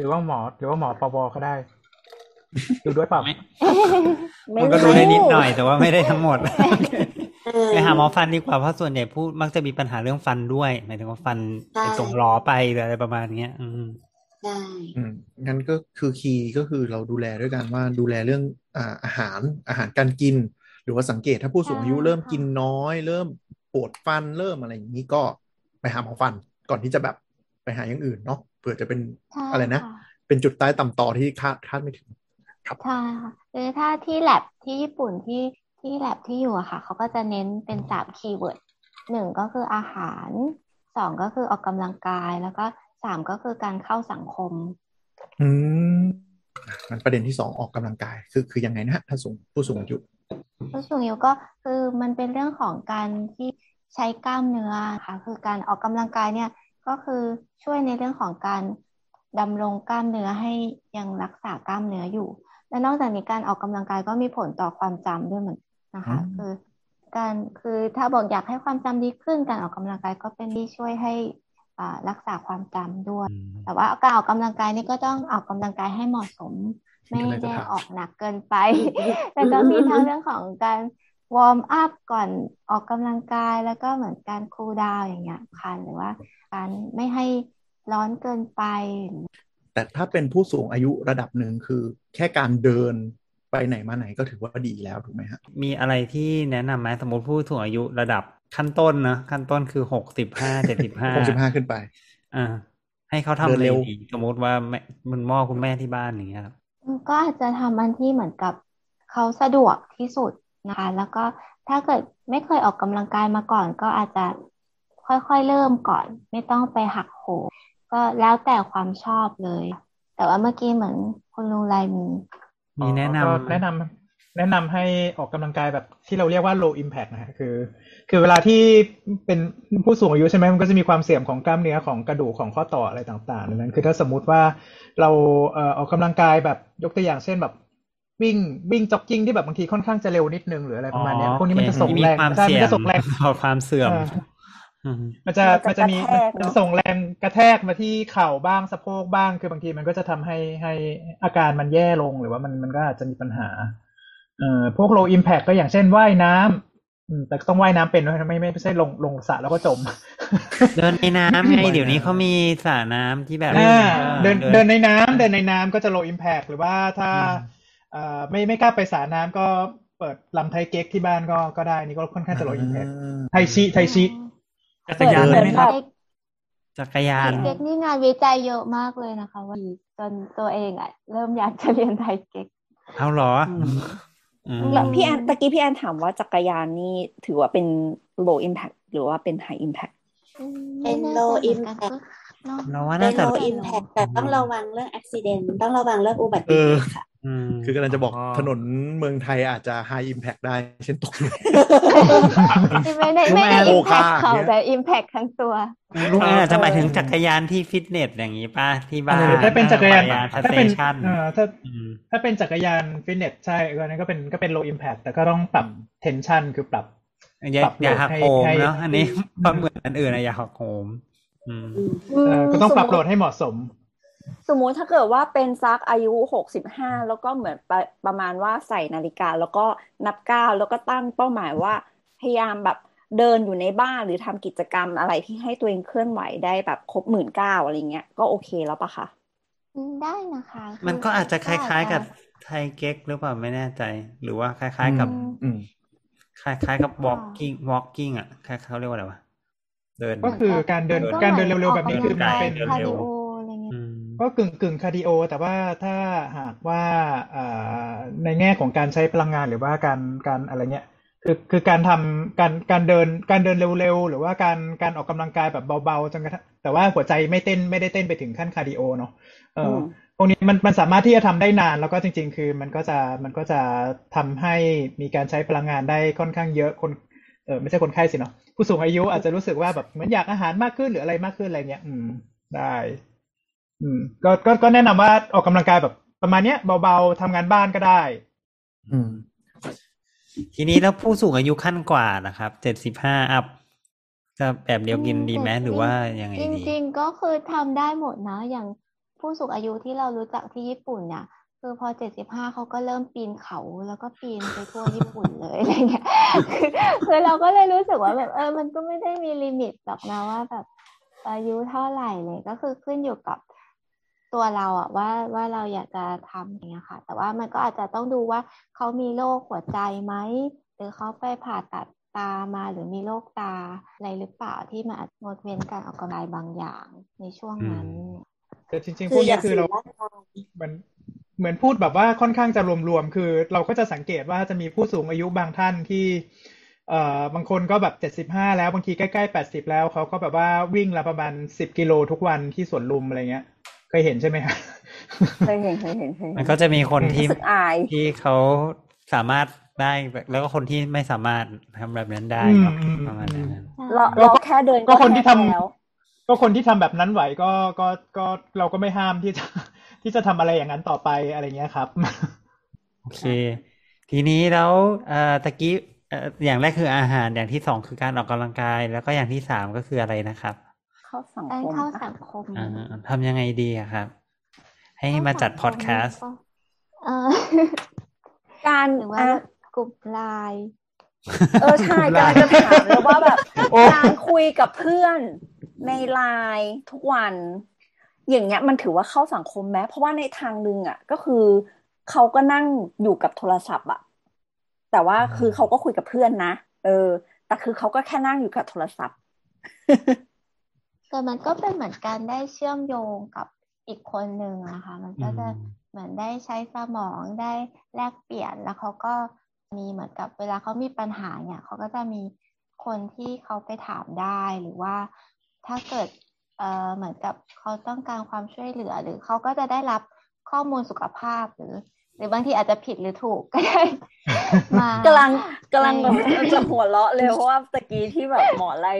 หรือว่าหมอหรือว่าหมอปวก็ได้ดูด้วยเปล่า
ไม่
ไม่
มันก็ดูได้นิดหน่อยแต่ว่าไม่ได้ทั้งหมด
เออ
ไปหาหมอฟันดีกว่าเพราะส่วนใหญ่ผู้มักจะมีปัญหาเรื่องฟันด้วยหมายถึงว่าฟัน
ใช่
ไปส่งล้อไปหรืออะไรประมาณเนี้ย อืม
ได้
อืมงั้นก็คือคีย์ก็คือเราดูแลด้วยกันว่าดูแลเรื่องอ่าอาหารอาหารการกิน หรือว่าสังเกตถ้าผู้สูงอายุ
ใช่
เริ่ม
ค่ะ
กินน้อย เริ่มปวดฟันเริ่มอะไรอย่างนี้ก็ไปหาหมอฟันก่อนที่จะแบบไปหาอย่างอื่นเนาะ เผื่อจะเป็น
ใช่
อะไรนะ
ค่
เป็นจุดใต้ต่ำต่อที่คาดคาดไม่ถึง
ใช่ค่ะคือถ้าที่แลบที่ญี่ปุ่นที่ที่แลบที่อยู่อะค่ะ เขาก็จะเน้นเป็นสามคีย์เวิร์ดหนึ่งก็คืออาหารสองก็คือออกกำลังกายแล้วก็สามก็คือการเข้าสังคม
อืมอะงั้นประเด็นที่สองออกกำลังกาย คือคือยังไงนะฮะถ้าสูงผู้สูงอายุ
ผู้สูงอายุก็คือมันเป็นเรื่องของการที่ใช้กล้ามเนื้อค่ะ คือการออกกำลังกายเนี่ย ก็คือช่วยในเรื่องของการดำรงกล้ามเนื้อให้ยังรักษากล้ามเนื้ออยู่ และนอกจากนี้การออกกำลังกายก็มีผลต่อความจำด้วยเหมือนนะคะ
อืม
คือการคือถ้าบอกอยากให้ความจำดีขึ้นการออกกำลังกายก็เป็นที่ช่วยให้อ่ารักษาความจำด้วย แต่ว่าการออกกำลังกายนี่ก็ต้องออกกำลังกายให้เหมาะสม ไม่
กำลังจะ
ได้
ถาม
ออกหนักเกินไปแล้วก็มีทั้งเรื่องของการ วอร์มอัพก่อนออกกำลังกายแล้วก็เหมือนการคูลดาวน์อย่างเงี้ยค่ะหรือว่าการไม่ให้ร้อนเกินไป
แต่ถ้าเป็นผู้สูงอายุระดับหนึ่งคือ แค่การเดินไปไหนมาไหนก็ถือว่าดีแล้วถูกไหมฮะ
มีอะไรที่แนะนำไหมสมมติผู้สูงอายุระดับขั้นต้นนะขั้นต้นคือหกสิบห้าเจ็ดสิบห้า
หกสิบห้าขึ้นไป
อ่าให้เขาทำ
เดิ
อะ
น
ไร
เร็ว
ดีสมมติว่าแม่คุณพ่อคุณแม่ที่บ้านอย่างเงี้ยครับ
ก็อาจจะทำอันที่เหมือนกับเขาสะดวกที่สุด นะคะ แล้วก็ถ้าเกิดไม่เคยออกกำลังกายมาก่อน ก็อาจจะค่อยๆเริ่มก่อน ไม่ต้องไปหักโหมก็แล้วแต่ความชอบเลย แต่ว่าเมื่อกี้เหมือนคุณลุงไรมี
มีแนะ
ก็
นำไหม
แนะนำแนะนำให้ออกกำลังกายแบบที่เราเรียกว่า low impact นะฮะคือ คือเวลาที่เป็นผู้สูงอายุใช่ไหมมันก็จะมีความเสี่ยงของกล้ามเนื้อของกระดูกของข้อต่ออะไรต่างๆดังนั้นคือถ้าสมมุติว่าเราเอ่อออกกำลังกายแบบยกตัวอย่างเช่นแบบ วิ่งวิ่งจ็อกกิ้งที่แบบบางทีค่อนข้างจะเร็วนิดนึงหรืออะไรประมาณเนี้ยพวกนี้มันจะส่ง
มี
แรง
ความ
ใช่
เสี่
มั
ย
น
ง
จะส่งแรง
ต่อความเสื่อม
อ่า
อืม
มันจะ
มั
มันน
จะ
จะมี
กระแทก
มัน
เนอะ
จะส่งแรงกระแทกมาที่เข่าบ้างสะโพกบ้าง คือบางทีมันก็จะทำให้ให้อาการมันแย่ลงหรือว่ามันมันก็อาจจะมีปัญหา เอ่อพวก low impact ก็อย่างเช่นว่ายน้ำอืมแต่ต้องว่ายน้ำเป็นด้วยนะไม่ไม่ไม่ใช่ลงลงสระแล้วก็จม
เดินในน้ำไง
ว่ายน้ำ
เดี๋ยวนี้เขามีสระน้ำที่แบบ
อ่า
ออ
เดินเดินในน้ำเดินในน้ำก็จะ low impact หรือว่าถ้า
อืม
เอ่อ ไม่ไม่กล้าไปสระน้ำก็เปิดลำไทเก๊กที่บ้านก็ก็ได้นี่ก็ค่อนข้างจะ low impact ไทชิไทชิ
จักรยาน
เหมื
ได้
อน
ไหมครับ
แบบ
จักรยาน
ไทยเก๊กนี่งานวิจัยเยอะมากเลยนะคะว่าจนตัวเองอะ เริ่มอยากจะเรียนไทยเก๊ก
เอาเหรอ
อืม
อืม
แล้วพี่แอนตะกี้พี่แอนถามว่าจักรยานนี่ถือว่าเป็น low impact หรือว่าเป็น high impact
เป็น
ไม่แน่ใจ
low
เหมือนกัน
impact
ก็เนอะ
เราว่า
เป็
น่านจะ
low impact แต่ต้องระวังเรื่อง accident ต้องระวังเรื่องอุบัติ
เอ
เห
อ
ตุค่ะ
อืม
คือกำลังจะบอก
อ๋อ
ถนนเมืองไทยอาจจะ high impact ได้ เช่นตกหลุม
ไม่ได้ไม่ได้
โอ้
อิมแพค
ค่ะ
เขา
เนี่ย
แต่อิมแพคทั้งตัว
ลูกแอนอาจจะหมายถึงจักรยานที่ฟิตเนสอย่างนี้ป่ะ ที่บ้าน
หรือถ้าเป็นจักรยาน
ส
ถ้า
เต
เป็น
ชัน
เอ่อถ้า
อืม
ถ้าเป็นจักรยานฟิตเนสใช่ก็นั้นก็เป็นก็เป็น low impact แต่ก็ต้องปรับ tension คือปรับ
อย่า
ปรับ
อย่าหักโหม
ให้
เนาะ
ให้
อันนี้เพราะเหมือนอันอื่นอะอย่าหักโหมอืม
เอ่อก็ต้องปรับโหลด
สมมุติ
ให้เหมาะสม
สมมุติถ้าเกิดว่าเป็นซักอายุหกสิบห้าแล้วก็เหมือนประประมาณว่าใส่นาฬิกา แล้วก็นับก้าวแล้วก็ตั้งเป้าหมายว่า พยายามแบบเดินอยู่ในบ้านหรือทำกิจกรรมอะไรที่ให้ตัวเองเคลื่อนไหวได้แบบครบหมื่นเก้าอะไรเงี้ยก็โอเคแล้วปะคะ
ได้นะคะคื
มันก็อาจจะคล้ายๆกับ
ก็อจ
ไทยเก๊กหรือเปล่าไม่แน่ใจ หรือว่าคล้ายๆกับ
อืม
อืม
คล้ายๆกับ walking walking อะคล้ายเขาเรียกว่าอะไรวะเดิน
ก็คือการเดิน
จะ
การเดินเร็วๆแบบนี้คือ
เดิ
มัน
นไกล
เป็น
เดิน
คา
เร็
ร์
ว
ก็กึ่งกึ่งคาร์ดิโอ แต่ว่าถ้าหากว่าอ่าในแง่ของการใช้พลังงานหรือว่าการการอะไรเงี้ยคือคือการทำการการเดินการเดินเร็วๆ หรือว่าการการออกกำลังกายแบบเบาๆจนกระทั่งแต่ว่าหัวใจไม่เต้นไม่ได้เต้นไปถึงขั้นคาร์ดิโอเนาะเอออพวกนี้มันมันสามารถที่จะทำได้นานแล้วก็จริง ๆ คือมันก็จะมันก็จะทำให้มีการใช้พลังงานได้ค่อนข้างเยอะคนเออไม่ใช่คนไข้สิเนาะผู้สูงอายุอาจจะรู้สึกว่าแบบเหมือนอยากอาหารมากขึ้นหรืออะไรมากขึ้นอะไรเงี้ย อืมได้ อืมก็ก็ก็แนะนำว่าออกกำลังกายแบบ ประมาณเนี้ยเบาๆทำงานบ้านก็ได้
อืม ทีนี้แล้วผู้สูงอายุขั้นกว่านะครับเจ็ดสิบห้าอัพจะแบบเดียวกินดีไหมหรือว่ายังไง
จ
ดี
ริง ๆ ก็คือทำได้หมดนะ อย่างผู้สูงอายุที่เรารู้จักที่ญี่ปุ่นเนี่ยคือพอเจ็ดสิบห้าเขาก็เริ่มปีนเขาแล้วก็ปีนไปทั่วญี่ปุ่นเลยอะไรเงี้ยคือคือเราก็เลยรู้สึกว่าแบบเออมันก็ไม่ได้มีลิมิตหรอกนะว่าแบบอายุเท่าไหร่เลยก็คือขึ้นอยู่กับ ตัวเราอะว่าว่าเราอยากจะทำอย่างเงี้ยค่ะ แต่ว่ามันก็อาจจะต้องดูว่าเขามีโรคหัวใจไหมหรือเขาไปผ่าตัดตามาหรือมีโรคตาอะไรหรือเปล่าที่มันอาจงดเว้นการออกกำลังกายบางอย่างในช่วงนั้น
แต่จริงๆพ
คื
ว
อกอ
นี้
ย่าง
คือ
สื่
เรา
อร่างกาย
เหมือนเหมือนพูดแบบว่าค่อนข้างจะรวมๆคือ เราก็จะสังเกตว่าจะมีผู้สูงอายุบางท่านที่เอ่อบางคนก็แบบเจ็ดสิบห้าแล้วบางทีใกล้ๆแปดสิบแล้วเขาก็แบบว่าวิ่งละประมาณสิบกิโลทุกวันที่สวนลุมอะไรเงี้ย เคยเห็นใช่ไหมครับ
เคยเห็นเคยเห็นเคยเห็น
มันก็จะมีคนที่
รู้สึกอาย
ที่เขาสามารถได้แล้วก็คนที่ไม่สามารถทำแบบนั้นได้เนาะ
อืมอืม
ประมาณนั้น
เรา
ก็
เราแค่เดิน
ก็คนที่ทำ
แค่แล้ว
ก็คนที่ทำแบบนั้นไหวก็ก็ก็เราก็ไม่ห้ามที่จะที่จะทำอะไรอย่างนั้นต่อไปอะไรเงี้ยครับ
โอเค ทีนี้แล้วเอ่อตะกี้เอ่ออย่างแรกคืออาหารอย่างที่สองคือการออกกำลังกาย แล้วก็อย่างที่สามก็คืออะไรนะครับ
เข้าสัง
การ
คม
เข้า
อะ
สังคม
อ่าทำยังไงดีอะครับ ให้มาจัดพอดแคสต์
เออ
การ
หรือว่า
อะ
กลุ่มไลน์
เออใช่กำลังจะถามเลยว่าแบบ
โอ้
การคุยกับเพื่อนในไลน์ทุกวัน อย่างเงี้ยมันถือว่าเข้าสังคมไหมเพราะว่าในทางหนึ่งอะ ก็คือเขาก็นั่งอยู่กับโทรศัพท์อะ แต่ว่าคือเขาก็คุยกับเพื่อนนะเออ แต่คือเขาก็แค่นั่งอยู่กับโทรศัพท์
แต่มันก็เป็นเหมือนการได้เชื่อมโยงกับอีกคนหนึ่งอะค่ะมันก็จะ
อืม
เหมือนได้ใช้สมองได้แลกเปลี่ยนแล้วเขาก็มีเหมือนกับเวลาเขามีปัญหาเนี่ยเขาก็จะมีคนที่เขาไปถามได้หรือว่าถ้าเกิดเอ่อเหมือนกับเขาต้องการความช่วยเหลือหรือเขาก็จะได้รับข้อมูลสุขภาพหรือ หรือบางทีอาจจะผิดหรือถูกก็ได้มากำ
ลังกำลังแบบ
ใช่
จะหัวเราะเลยเพราะว่าตะกี้ที่แบบหมออะไร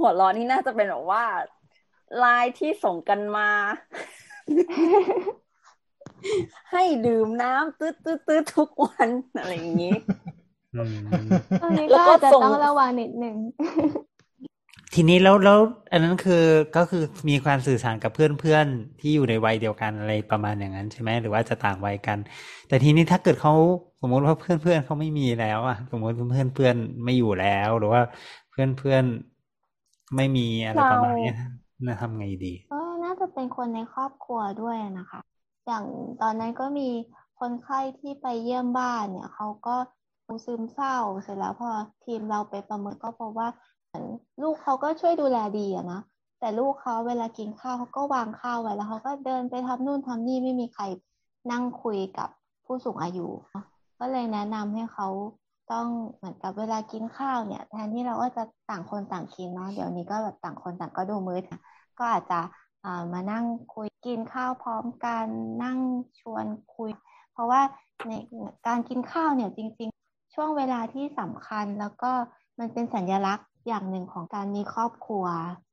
หัวเราะนี่น่าจะเป็นแบบว่าไลน์ที่ส่งกันมา ให้ดื่มน้ำตืดตืดตืดทุกวันอะไรอย่างนี้
อืม
ตอนนี้
แล้
ก็
วก็
อาจจะ
ส่ง
ต้องระวังนิดนึง
ทีนี้แล้วแล้วอันนั้นคือก็คือมีการสื่อสารกับเพื่อนเพื่อนที่อยู่ในวัยเดียวกันอะไรประมาณอย่างนั้นใช่ไหมหรือว่าจะต่างวัยกัน แต่ทีนี้ถ้าเกิดเขาสมมติว่าเพื่อนเพื่อนเขาไม่มีแล้วอะสมมติเพื่อนเพื่อนไม่อยู่แล้ว หรือว่าเพื่อนเพื่อน ไม่มีอะไรประมาณเนี้ยน่าทำไงดี
ก็น่าจะเป็นคนในครอบครัวด้วยนะคะ อย่างตอนนั้นก็มีคนไข้ที่ไปเยี่ยมบ้านเนี่ยเขาก็ซึมเศร้าเสร็จแล้วพอทีมเราไปประเมินก็พบว่าเหมือนลูกเขาก็ช่วยดูแลดีอะนะแต่ลูกเขาเวลากินข้าวเขาก็วางข้าวไว้แล้วเขาก็เดินไปทำนู่นทำนี่ไม่มีใครนั่งคุยกับผู้สูงอายุเนอะก็เลยแนะนำให้เขา ต้องเหมือนกับเวลากินข้าวเนี่ย แทนที่เราก็จะต่างคนต่างกินเนาะเดี๋ยวนี้ก็แบบต่างคนต่างก็ดูมือถือก็อาจจะมานั่งคุยกินข้าวพร้อมกันนั่งชวนคุย เพราะว่าในการกินข้าวเนี่ยจริง ๆ ช่วงเวลาที่สำคัญแล้วก็มันเป็นสัญลักษณ์อย่างหนึ่งของการมีครอบครัว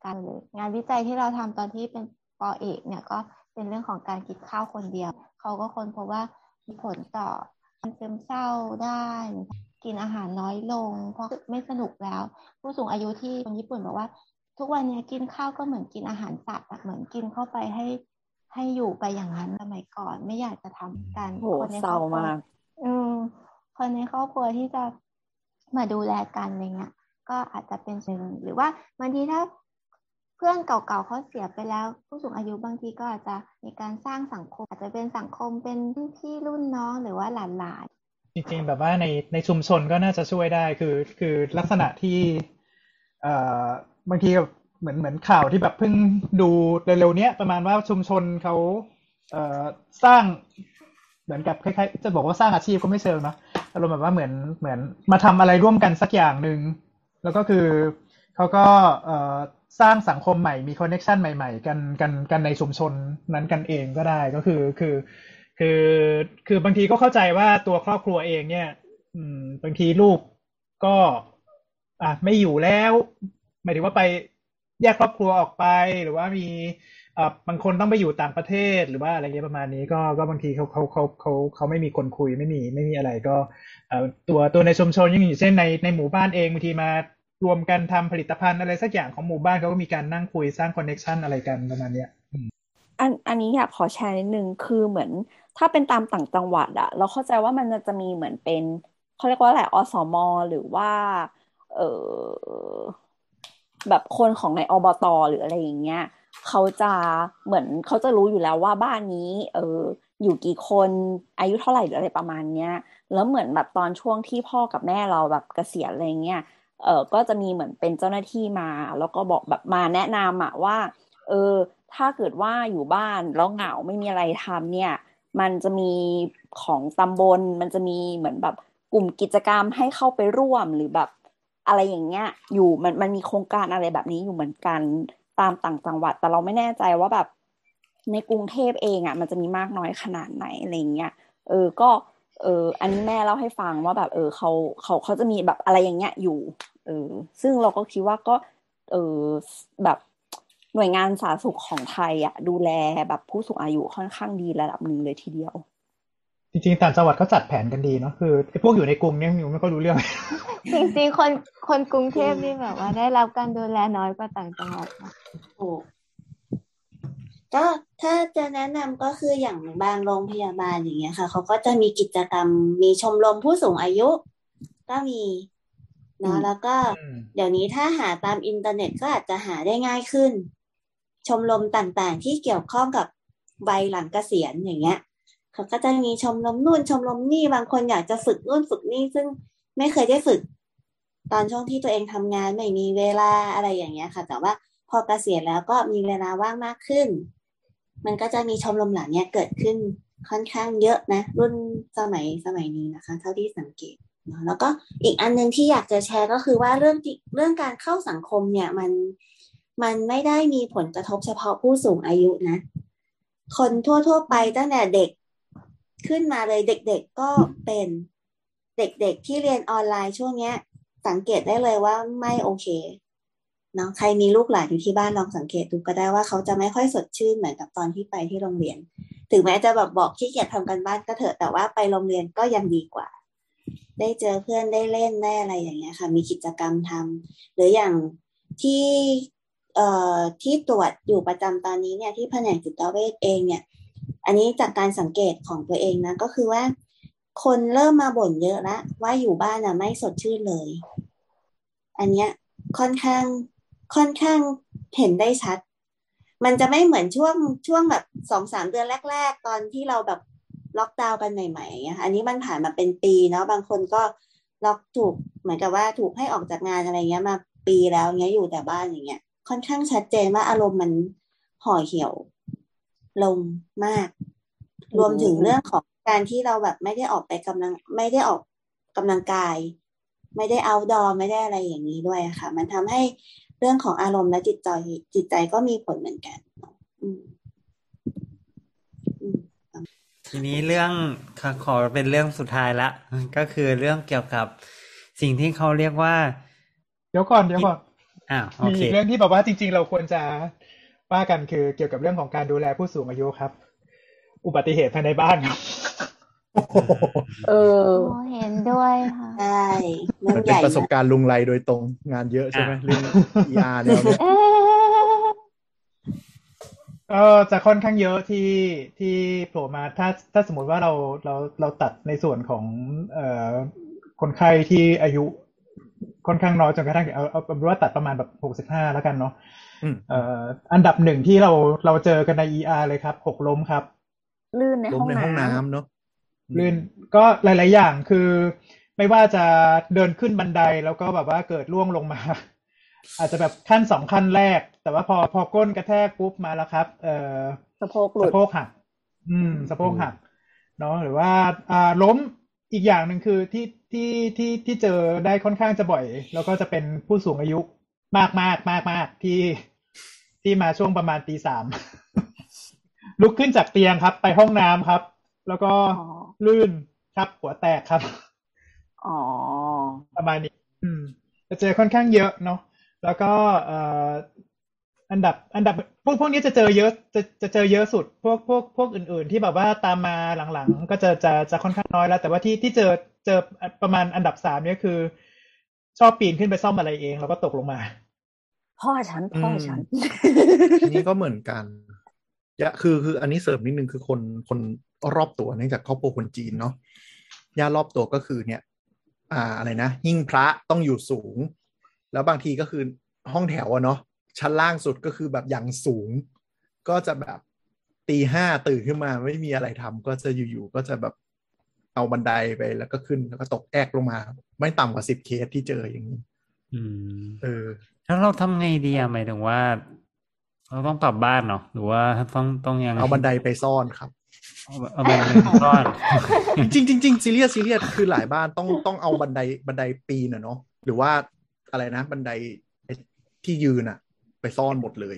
กันเลยงานวิจัยที่เราทำตอนที่เป็นปอเอกเนี่ยก็เป็นเรื่องของการกินข้าวคนเดียว เขาก็ค้นพบว่ามีผลต่อการซึมเศร้าได้ กินอาหารน้อยลง เพราะไม่สนุกแล้ว ผู้สูงอายุที่คนญี่ปุ่นบอกว่า ทุกวันนี้กินข้าวก็เหมือนกินอาหารสัตว์อะเหมือนกินเข้าไปให้ให้อยู่ไปอย่างนั้นสมัยก่อนไม่อยากจะทำกัน
โห
คนใน
เศ
คร
ร้า
อบครัว
มาก
อืมคนในครอบครัวที่จะมาดูแลกันอะไรเงี้ยก็อาจจะเป็นส่วนหนึ่งหรือว่าบางทีถ้าเพื่อนเก่าๆเขาเสียไปแล้ว ผู้สูงอายุบางทีก็อาจจะมีการสร้างสังคม อาจจะเป็นสังคมเป็นพี่รุ่นน้องหรือว่าหลานๆ
จริงๆแบบว่าในในชุมชนก็น่าจะช่วยได้คือคือลักษณะที่เอ่อบางทีแบบเหมือนเหมือนข่าวที่แบบเพิ่งดูเร็วๆเนี้ยประมาณว่าชุมชนเขาเอ่อสร้างเหมือนกับคล้ายๆจะบอกว่าสร้างอาชีพก็ไม่เชิงเนะอารมณ์แบบว่าเหมือนเหมือนมาทำอะไรร่วมกันสักอย่างหนึ่งแล้วก็คือเขาก็เอ่อสร้างสังคมใหม่มีคอนเน็ชันใหม่ ๆ กันกันกันในชุมชนนั้นกันเองก็ได้ก็คือคือ คือคือบางทีก็เข้าใจว่าตัวครอบครัวเองเนี่ย อืม บางทีลูกก็ อะไม่อยู่แล้วหมายถึงว่าไปแยกครอบครัวออกไปหรือว่ามีอ่าบางคนต้องไปอยู่ต่างประเทศหรือว่าอะไรเงี้ยประมาณนี้ก็ก็บางทีเขาเขาเขาเขาเขาไม่มีคนคุยไม่มีไม่มีอะไรก็เอ่อตัวตัวในชุมชนยังอยู่เช่นในในหมู่บ้านเองบางทีมารวมกันทำผลิตภัณฑ์อะไรสักอย่างของหมู่บ้านเขาก็มีการนั่งคุยสร้างคอนเน็ชันอะไรกันประมาณเนี้ย
อันอันนี้อยากขอแชร์นิดนึงคือเหมือน ถ้าเป็นตามต่างจังหวัดอะเราเข้าใจว่ามันจะมีเหมือนเป็นเขาเรียกว่าอะไรอสมหรือว่า เออแบบคนของในอบตหรืออะไรอย่างเงี้ยเขาจะเหมือนเขาจะรู้อยู่แล้วว่าบ้านนี้ เอออยู่กี่คนอายุเท่าไหร่หรืออะไรประมาณเนี้ย แล้วเหมือนแบบตอนช่วงที่พ่อกับแม่เราแบบเกษียณอะไรเงี้ยเออก็จะมีเหมือนเป็นเจ้าหน้าที่มา แล้วก็บอกแบบมาแนะนำอะว่า เออ ถ้าเกิดว่าอยู่บ้านแล้วเหงาไม่มีอะไรทำเนี่ย มันจะมีของตำบล มันจะมีเหมือนแบบกลุ่มกิจกรรมให้เข้าไปร่วมหรือแบบอะไรอย่างเงี้ย อยู่มันมันมีโครงการอะไรแบบนี้อยู่เหมือนกันตามต่างจังหวัด แต่เราไม่แน่ใจว่าแบบในกรุงเทพเองอะ มันจะมีมากน้อยขนาดไหนอะไรเงี้ยเออก็เอออันนี้แม่เล่าให้ฟังว่าแบบเออเขาเขาเขาจะมีแบบอะไรอย่างเงี้ยอยู่เออซึ่งเราก็คิดว่าก็เออแบบ หน่วยงานสาธารณสุขของไทยอะดูแลแบบผู้สูงอายุค่อนข้างดีระดับหนึ่งเลยทีเดียว
จริงๆต่างจังหวัดเขาจัดแผนกันดีเนาะคือไอ้พวกอยู่ในกรุงเนี่ยมิวไม่ค่อยรู้เรื่อง
จริงๆคนคนกรุงเทพนี่แบบว่าได้รับการดูแลน้อยกว่าต่างจังหวัดนะ
ถูกก็ถ้าจะแนะนำก็คืออย่างบางโรงพยาบาลอย่างเงี้ยค่ะเขาก็จะมีกิจกรรมมีชมรมผู้สูงอายุ ก็มีเนาะ
อืม
แล้วก็
อืม
เดี๋ยวนี้ถ้าหาตามอินเทอร์เน็ตก็อาจจะหาได้ง่ายขึ้น ชมรมต่างๆ ที่เกี่ยวข้องกับวัยหลังเกษียณอย่างเงี้ยเขาก็จะมีชมรมนู่นชมรมนี่บางคนอยากจะฝึกนู่นฝึกนี่ซึ่งไม่เคยได้ฝึก ตอนช่วงที่ตัวเองทำงานไม่มีเวลาอะไรอย่างเงี้ยค่ะ แต่ว่าพอเกษียณแล้วก็มีเวลาว่างมากขึ้น มันก็จะมีชมรมเหล่านี้เกิดขึ้นค่อนข้างเยอะนะ รุ่นสมัยสมัยนี้นะคะ เท่าที่สังเกตเนอะแล้วก็อีกอันหนึงที่อยากจะแชร์ก็คือว่าเรื่องเรื่องการเข้าสังคมเนี่ยมัน มันไม่ได้มีผลกระทบเฉพาะผู้สูงอายุนะ คนทั่วๆไปตั้งแต่เด็กขึ้นมาเลยเด็กๆก็เป็นเด็กๆที่เรียนออนไลน์ช่วงเนี้ย สังเกตได้เลยว่าไม่โอเคเนาะใครมีลูกหลานอยู่ที่บ้านลองสังเกตดูก็ได้ว่าเขาจะไม่ค่อยสดชื่นเหมือนกับตอนที่ไปที่โรงเรียน ถึงแม้จะแบบบอกขี้เกียจทำกันบ้านก็เถอะแต่ว่าไปโรงเรียนก็ยังดีกว่า ได้เจอเพื่อนได้เล่นได้อะไรอย่างเงี้ยค่ะ มีกิจกรรมทำหรืออย่างที่ ที่ตรวจอยู่ประจำตอนนี้เนี่ยที่แผนกจิตเวชเองเนี่ย อันนี้จากการสังเกตของตัวเองนะ ก็คือว่า คนเริ่มมาบ่นเยอะละว่าอยู่บ้านอะไม่สดชื่นเลย อันเนี้ยค่อนข้างค่อนข้างเห็นได้ชัด มันจะไม่เหมือนช่วงช่วงแบบสองสามเดือนแรก ๆ ตอนที่เราแบบล็อกดาวน์กันใหม่ๆอย่างเงี้ยค่ะอันนี้มันผ่านมาเป็นปีเนาะบางคนก็ล็อกถูกเหมือนกับว่าถูกให้ออกจากงานอะไรเงี้ยมาปีแล้วเงี้ยอยู่แต่บ้านอย่างเงี้ย ค่อนข้างชัดเจนว่าอารมณ์มันห่อเหี่ยวลงมาก รวมถึงเรื่องของการที่เราแบบไม่ได้ออกไปกำลัง ไม่ได้ออกกำลังกาย ไม่ได้เอาดอไม่ได้อะไรอย่างนี้ด้วยอะค่ะ มันทำให้เรื่องของอารมณ์และจิตใจจิตใจก็มีผลเหมือนกันเนาะอืมอืม
ทีนี้เรื่องขอขอเป็นเรื่องสุดท้ายละ ก็คือเรื่องเกี่ยวกับสิ่งที่เขาเรียกว่า
เดี๋ยวก่อนเดี๋ยวก่อน
อ้าวโอ
มี
เค
อีกเรื่องที่แบบว่าจริง ๆ เราควรจะว่ากันคือเกี่ยวกับเรื่องของการดูแลผู้สูงอายุครับ อุบัติเหตุภายในบ้านครับ
เออ
โอ้เห็นด้วยค่ะ
ใช่เรื่อง
มัน
ให
เป็น
ญ่
ประสบ
นะ
การณ์ลุงไรโดยตรงงานเยอะใช่ไหมเรื่อง ER แนวเนี้ย
เอ๊ะ
ก็จะค่อนข้างเยอะที่ที่โผล่มาถ้าถ้าสมมติว่าเราเราเราตัดในส่วนของเอ่อคนไข้ที่อายุ ค่อนข้างน้อยจนกระทั่งเอาเอาเป็นว่าตัดประมาณแบบหกสิบห้าแล้วกันเนาะ
อืม
เอ่ออันดับหนึ่งที่เราเราเจอกันใน ER เลยครับหกล้มครับ
ลื่นใน
ล้
ห้
ม
อง
ในห้อง
น้ำ
น้ำเนาะ
ลื่นก็หลาย ๆ อย่างคือ ไม่ว่าจะเดินขึ้นบันไดแล้วก็แบบว่าเกิดล่วงลงมา อาจจะแบบขั้นสองขั้นแรก แต่ว่าพอพอก้นกระแทกปุ๊บมาแล้วครับ เอ่อ
สะโพกหลุ
สะ
ด
โพกหักอืมสะโพกหักเนาะหรือว่าอ่าล้ม อีกอย่างหนึ่งคือที่ที่ที่ที่เจอได้ค่อนข้างจะบ่อย แล้วก็จะเป็นผู้สูงอายุมากมากมากมากที่ที่มาช่วงประมาณตีสามลุกขึ้นจากเตียงครับ ไปห้องน้ำครับ แล้วก็
อ๋อ
ลื่นครับหัวแตกครับ
อ๋อ
ประมาณนี้ อืมจะเจอค่อนข้างเยอะเนาะแล้วก็เอ่อ อันดับอันดับพวกพวกนี้จะเจอเยอะจะจะเจอเยอะสุด พวกพวกพวกอื่น ๆ ที่แบบว่าตามมาหลังๆ ก็จะจะจะค่อนข้างน้อยแล้ว แต่ว่าที่ที่เจอเจอประมาณอันดับสามเนี่ยคือ ชอบปีนขึ้นไปซ่อมอะไรเองแล้วก็ตกลงมา
พ่อฉันพ่อฉัน
อันนี้ก็เหมือนกันยะคือคืออันนี้เสริมนิดนึงคือคนคนรอบตัวเนื่องจากครอบครัวคนจีนเนาะญาติรอบตัวก็คือเนี่ย อ่าอะไรนะหิ้งพระต้องอยู่สูง แล้วบางทีก็คือห้องแถวอะเนาะ ชั้นล่างสุดก็คือแบบอย่างสูง ก็จะแบบตีห้าตื่นขึ้นมาไม่มีอะไรทำก็จะอยู่ๆก็จะแบบเอาบันไดไปแล้วก็ขึ้นแล้วก็ตกแอกลงมา ไม่ต่ำกว่าสิบเคสที่เจออย่างนี้
อืม
เออ
แล้วเราทำไงดีอะหมายถึงว่า เราต้องกลับบ้านเนาะหรือว่าต้องต้องยังไง
เอาบันไดไปซ่อนครับ
เอาเอาบันไดไปซ่อน
จริงจริงจริงซีเรียสซีเรียสคือหลายบ้านต้องต้องเอาบันไดบันไดปีนอะเนาะหรือว่าอะไรนะ บันไดที่ยืนอะ ไปซ่อนหมดเลย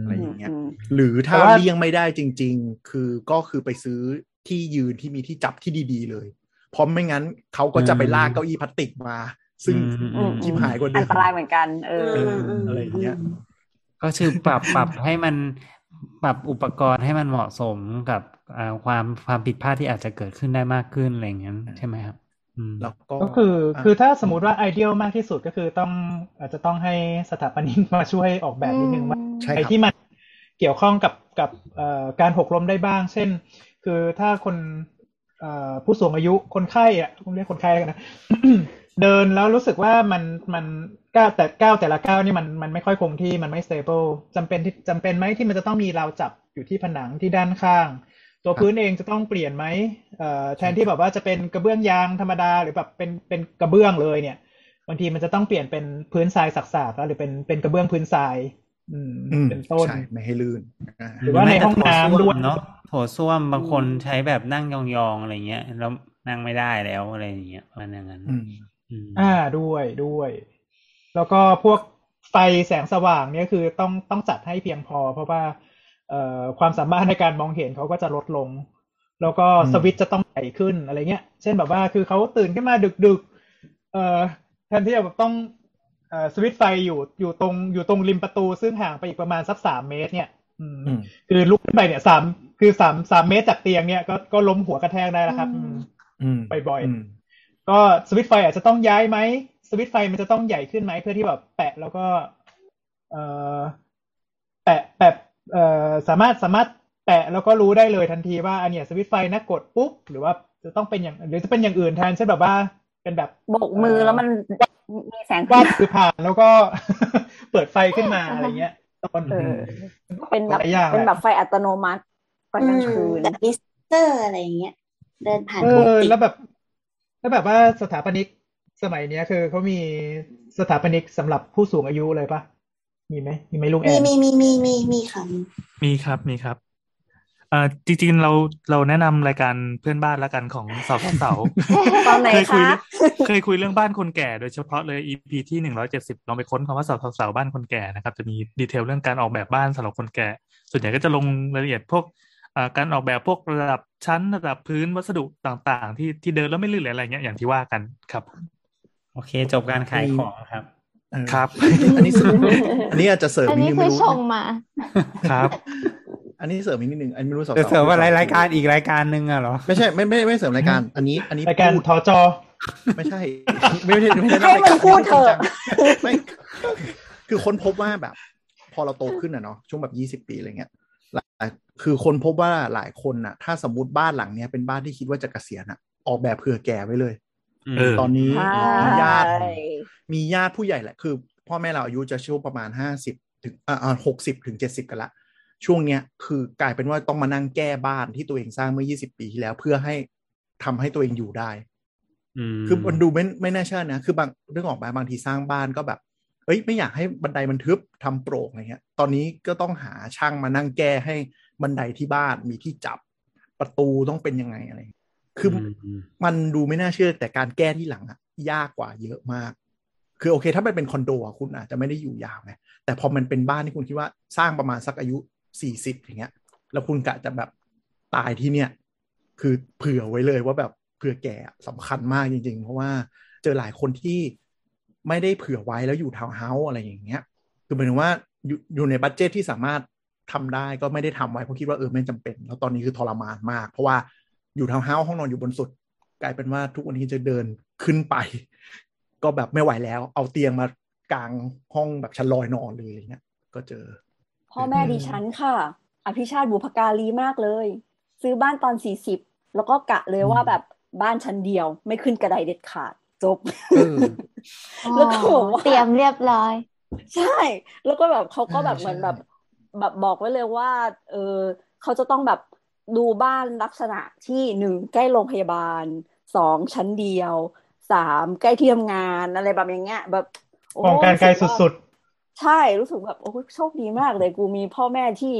อะไรอย่างเงี้ย
อืม
หรือถ้า
แต่ว่า
เลี่ยงไม่ได้จริง ๆ คือก็คือไปซื้อที่ยืนที่มีที่จับที่ดีๆเลย เพราะไม่งั้นเขาก็จะไปลากเก้าอี้พลาสติกมา ซึ่ง
อืม
อืม
ชิบหายกว่าเดิ
อั
ม
นตรายเหมือนกันเออ
เอออะไรอย่างเงี้ย
ก็คือปรับปรับให้มันปรับอุปกรณ์ให้มันเหมาะสมกับอ่าความความผิดพลาดที่อาจจะเกิดขึ้นได้มากขึ้นอะไรอย่างนั้นใช่ไหมครับอืม
แล้วก็
ก็คือคือถ้าสมมติว่าไอเดียลมากที่สุดก็คือต้องอาจจะต้องให้สถาปนิกมาช่วยออกแบบนิดนึงว่า
ใช่
ไอ
ครับ
ที่มันเกี่ยวข้องกับกับเอ่อการหกล้มได้บ้าง เช่น คือถ้าคนเอ่อผู้สูงอายุคนไข้อะผมเรียกคนไข้แล้วกันนะเดินแล้วรู้สึกว่ามันมันก้าวแต่ก้าวแต่ละก้าวนี่มันมันไม่ค่อยคงที่มันไม่ stable จำเป็นที่จำเป็นไหมที่มันจะต้องมีราวจับอยู่ที่ผนังที่ด้านข้าง ตัวพื้นเองจะต้องเปลี่ยนไหมเอ่อแทนที่แบบว่าจะเป็นกระเบื้องยางธรรมดาหรือแบบเป็นเป็นกระเบื้องเลยเนี่ยบางทีมันจะต้องเปลี่ยนเป็นพื้นทรายสักๆแล้วหรือเป็นเป็นกระเบื้องพื้นทรายอืม
อืม
เป็นต้น
ใช่ไม่ให้ลื่นอ่า
หรือว่าในห้องน้ำด้วย
เนาะโถส้วมบางคนใช้แบบนั่งยองๆอะไรเงี้ยแล้วนั่งไม่ได้แล้วอะไรอย่างเงี้ยประมันอย่างนั้น
อืม
อืม
อ่าด้วยด้วย แล้วก็พวกไฟแสงสว่างเนี่ยคือต้องต้องจัดให้เพียงพอ เพราะว่าเอ่อ ความสามารถในการมองเห็นเขาก็จะลดลง แล้วก็
อืม
สวิตช์จะต้องใหญ่ขึ้นอะไรเงี้ย เช่นแบบว่าคือเขาตื่นขึ้นมาดึกๆเอ่อแทนที่จะแบบต้องเอ่อสวิตช์ไฟอยู่อยู่ตรงอยู่ตรงริมประตูซึ่งห่างไปอีกประมาณสักสามเมตร เนี่ยอืม
อืม
คือลุกขึ้นไปเนี่ยสามคือสามสามเมตรจากเตียงเนี่ยก็ก็ล้มหัวกระแทกได้แล้วครับอืม
อืม
บ่อยๆ
ม
ก็สวิตช์ไฟอาจจะต้องย้ายไหมสวิตช์ไฟมันจะต้องใหญ่ขึ้นไหมเพื่อที่แบบแปะแล้วก็ เอ่อแปะแปะเอ่อ สามารถสามารถแปะแล้วก็รู้ได้เลยทันทีว่าอันเนี้ยสวิตช์ไฟนะกดปุ๊บหรือว่าจะต้องเป็นอย่างหรือจะเป็นอย่างอื่นแทนเช่นแบบว่าเป็นแบบ
โบกมือแล้วมันมีแสง
วาดคือผ่านแล้วก็เปิดไฟขึ้นมาอะไรเงี้ยต้น
เออเป็นแบบ
หลายอย่าง
เป็นแบบ
แหละ
ไฟอัตโนมัติตอนกลางคืน
แบบมิสเตอร์อะไรอย่างเงี้ย เดินผ่าน
เออ
ปกติ
แล้วแบบแล้วแบบว่าสถาปนิกสมัยเนี้ยคือเขามีสถาปนิกสำหรับผู้สูงอายุเลยปะ มีไหมมีไหมลุงแอ
มี
น
มีมีมีมีมีค่ะมี
มีครับมีครับเอ่อจริงๆเราเราแนะนำรายการเพื่อนบ้านแล้วกันของสาวสาว
ตอนไหน
เคยคุย
คะ
เคยคุยเรื่องบ้านคนแก่โดยเฉพาะเลย EP ที่หนึ่งร้อยเจ็ดสิบลองไปค้นคำว่าสาวสาวบ้านคนแก่นะครับ จะมี detail เรื่องการออกแบบบ้านสำหรับคนแก่ ส่วนใหญ่ก็จะลงรายละเอียดพวกอ่าการออกแบบพวกระดับชั้นระดับพื้นวัสดุต่างๆ ที่ที่เดินแล้วไม่ลื่นไหลอะไรเงี้ยอย่างที่ว่ากันครับ
โอเค จบการขายของครับ
เออ
ครับ
อันนี้เสริมอันนี้อาจจะเสริม
อัน
นิด
นี้
นึง
คื
ไม่
อ
รู้
ชงมา
ครับ
อันนี้เสริมอีกนิดนึงอันนี้ไม่รู้สาว
จะเสริมอะไรรายการอีกรายการหนึ่งอะเหรอ
ไม่ใช่ไม่ไม่ไม่เสริมรายการ อันนี้ อันนี้
รายการ
พูด
ทอจอ
ไม่ใช่ ไม่ใช่ไม่ใช่
ให้มันพูดเถอะ
ไม่คือค้นพบว่าแบบ พอเราโตขึ้นอะเนาะช่วงแบบยี่สิบปีอะไรเงี้ยหลายคือคนพบว่าหลายคนอะถ้าสมมติบ้านหลังเนี้ยเป็นบ้านที่คิดว่าจะเกษียณอะออกแบบเผื่อแก่ไว้เลย
เออ
ตอนนี้
ใช่
มีญาติ มีญาติผู้ใหญ่แหละคือ พ่อแม่เราอายุจะช่วงประมาณห้าสิบถึงอ่าหกสิบถึงเจ็ดสิบกันละ ช่วงเนี้ยคือกลายเป็นว่าต้องมานั่งแก้บ้านที่ตัวเองสร้างเมื่อยี่สิบปีที่แล้วเพื่อให้ทำให้ตัวเองอยู่ได้
ม
คือมันดูไม่ไม่น่าเชื่อนะคือบางเรื่องออกมาบางทีสร้างบ้านก็แบบเอ้ยไม่อยากให้บันไดมันทึบทำโปร่งอะไรเงี้ย ตอนนี้ก็ต้องหาช่างมานั่งแก้ให้บันไดที่บ้านมีที่จับประตูต้องเป็นยังไงอะไรเงี้ยคือมันดูไม่น่าเชื่อแต่การแก้ที่หลังอะยากกว่าเยอะมาก คือโอเค ถ้ามันเป็นคอนโดอะคุณอาจจะไม่ได้อยู่ยาวไงแต่พอมันเป็นบ้านที่คุณคิดว่าสร้างประมาณสักอายุสี่สิบอย่างเงี้ย แล้วคุณกะจะแบบตายที่เนี่ย คือเผื่อไว้เลยว่าแบบเผื่อแก่สำคัญมากจริง ๆ เพราะว่าเจอหลายคนที่ไม่ได้เผื่อไว้แล้วอยู่ทาวน์เฮาส์อะไรอย่างเงี้ย คือหมายถึงว่าอยู่อยู่ใน budget ที่สามารถทำได้ก็ไม่ได้ทำไว้เพราะคิดว่าเออไม่จำเป็น แล้วตอนนี้คือทรมานมาก เพราะว่าอยู่ทาวน์เฮาส์ห้องนอนอยู่บนสุด กลายเป็นว่าทุกวันนี้จะเดินขึ้นไป ก็แบบไม่ไหวแล้ว เอาเตียงมากลางห้องแบบชั้นลอยนอนเลยอะไรเงี้ยก็เจอ
พ่อแม่ดิฉันค่ะ อภิชาติบุพการีมากเลย ซื้อบ้านตอนสี่สิบแล้วก็กะเลยว่าแบบบ้านชั้นเดียว ไม่ขึ้นกระไดเด็ดขาดจบแล้วก็บอกว่า
เตรียมเรียบร้อย
ใช่ แล้วก็แบบเขาก็แบบเหมือนแบบแบบบอกไว้เลยว่า เออเขาจะต้องแบบดูบ้านลักษณะที่หนึ่งใกล้โรงพยาบาลสองชั้นเดียว สามใกล้ที่ทำงานอะไรแบบอย่างเงี้ย แบบโห
มองการณ์ไกลสุด
ๆ ใช่รู้สึกแบบโอ้โชคดีมากเลยกูมีพ่อแม่ที่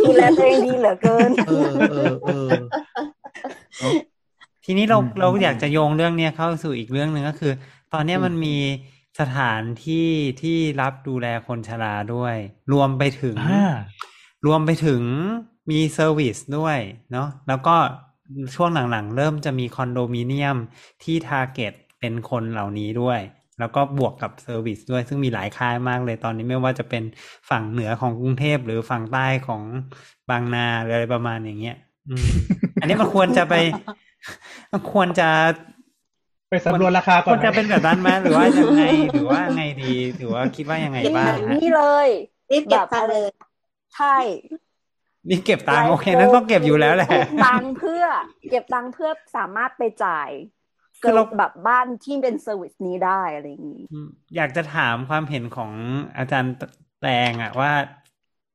ดูแลตัวเองดีเหลือเกิน
เออเออเออ
ทีนี้เรา
อืม
เราอยากจะโยงเรื่องเนี้ยเข้าสู่อีกเรื่องหนึ่งก็คือ ตอนเนี้ยมันมีสถานที่ที่รับดูแลคนชราด้วย รวมไปถึง
อ่า
รวมไปถึงมี service ด้วยเนาะแล้วก็ ช่วงหลังๆ เริ่มจะมีคอนโดมิเนียมที่ target เป็นคนเหล่านี้ด้วย แล้วก็บวกกับ service ด้วยซึ่งมีหลายค่ายมากเลยตอนนี้ไม่ว่าจะเป็นฝั่งเหนือของกรุงเทพหรือฝั่งใต้ของบางนาหรืออะไรประมาณอย่างเงี้ยอืมอันนี้มันควรจะไปมันควรจะ
ๆไปสำรวจราคาก่
ควรจะ
ไหม
เป็นแบบนั้นไหมหรือว่ายังไงหรือว่าไงดีหรือว่าคิดว่ายังไงบ้างฮะ
นี่เลย
รีบเก็บตังค์เลย
ใช่
นี่เก็บตังค์โอเคนั้นต้องเก็บอยู่แล้วแหละ
เก็บตังค์เพื่อ เก็บตังค์เพื่อสามารถไปจ่าย
คือเรา
แบบบ้านที่เป็น service นี้ได้อะไรอย่างนี้
อืมอยากจะถามความเห็นของอาจารย์แตงอะว่า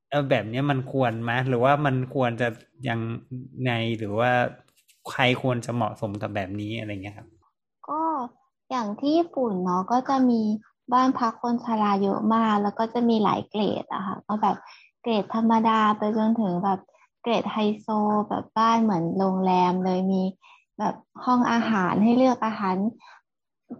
เออแบบเนี้ยมันควรไหมหรือว่ามันควรจะยังไงหรือว่าใครควรจะเหมาะสมกับแบบนี้อะไรเงี้ยครับ
ก็อย่างที่ญี่ปุ่นเนาะก็จะมีบ้านพักคนชราเยอะมาก แล้วก็จะมีหลายเกรดอะค่ะก็แบบ เกรดธรรมดาไปจนถึงแบบเกรดไฮโซแบบบ้านเหมือนโรงแรมเลยมีแบบห้องอาหารให้เลือกอาหาร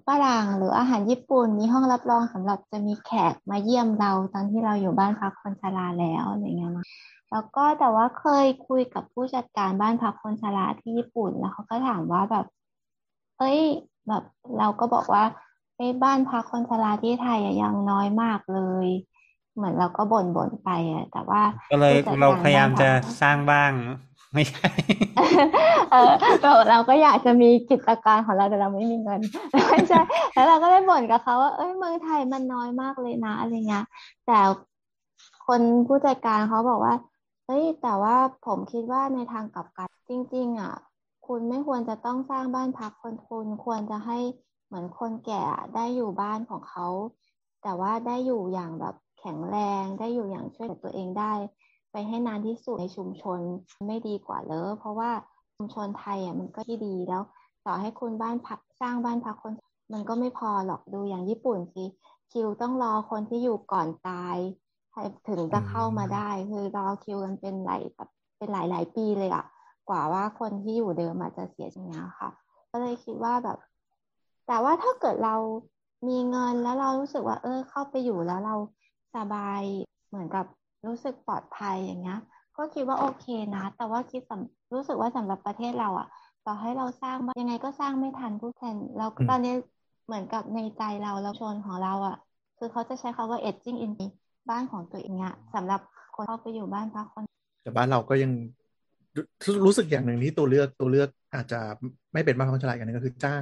ฝรั่งหรืออาหารญี่ปุ่นมีห้องรับรองสำหรับจะมีแขกมาเยี่ยมเราตอนที่เราอยู่บ้านพักคนชราแล้วอะไรเงี้ยนะแล้วก็แต่ว่าเคยคุยกับผู้จัดการบ้านพักคนชราที่ญี่ปุ่นแล้วเขาก็ถามว่าแบบเอ้ยแบบเราก็บอกว่าเอ้บ้านพักคนชราที่ไทยยังน้อยมากเลย เหมือนเราก็บ่นบ่นไปอะแต่ว่า
ก็เลย
ผู้จัด
เรา
ก
พยายามจะ
บ้นพัก
สร้างบ้าง ไม่ใช่
เออเราเราก็อยากจะมีกิจการของเราแต่เราไม่มีเงินไม่ใช่แล้วเราก็ได้บ่นกับเขาว่าเอ้ยเมืองไทยมันน้อยมากเลยนะอะไรเงี้ยแต่คนผู้จัดการเขาบอกว่าเฮ้ยแต่ว่าผมคิดว่าในทางกลับกันจริง ๆ อะ คุณไม่ควรจะต้องสร้างบ้านพักคนคุณควรจะให้เหมือนคนแก่ได้อยู่บ้านของเขา แต่ว่าได้อยู่อย่างแบบ แข็งแรงได้อยู่อย่างช่วยเหลือตัวเองได้ ไปให้นานที่สุดในชุมชนไม่ดีกว่าเลย เพราะว่าชุมชนไทยอะมันก็ที่ดีแล้ว ต่อให้คุณบ้านพักสร้างบ้านพักคน มันก็ไม่พอหรอกดูอย่างญี่ปุ่นสิคิวต้องรอคนที่อยู่ก่อนตายถึงจะเข้ามาได้คือรอคิวกันเป็นหลายแบบเป็นหลายหลายปีเลยอะกว่าว่าคนที่อยู่เดิมอาจจะเสียอย่างเงี้ยค่ะ ก็เลยคิดว่าแบบ แต่ว่าถ้าเกิดเรามีเงินแล้วเรารู้สึกว่า เออ เข้าไปอยู่แล้วเรา สบายเหมือนกับรู้สึกปลอดภัยอย่างเงี้ยก็คิดว่าโอเคนะ แต่ว่าคิดสำรู้สึกว่าสำหรับประเทศเราอะต่อให้เราสร้างบ้านยังไงก็สร้างไม่ทันผู้แทนเรา
อืม
ตอนนี้เหมือนกับในใจเราเราชนของเราอะคือเขาจะใช้คำว่า aging in บ้านของตัวเองอะสำหรับคนเข้าไปอยู่บ้านพักคน
แต่บ้านเราก็ยังรู้รู้สึกอย่างหนึ่งที่ตัวเลือกตัวเลือกอาจจะไม่เป็นบ้านพักคนชราอีกอันหนึงก็คือจ้าง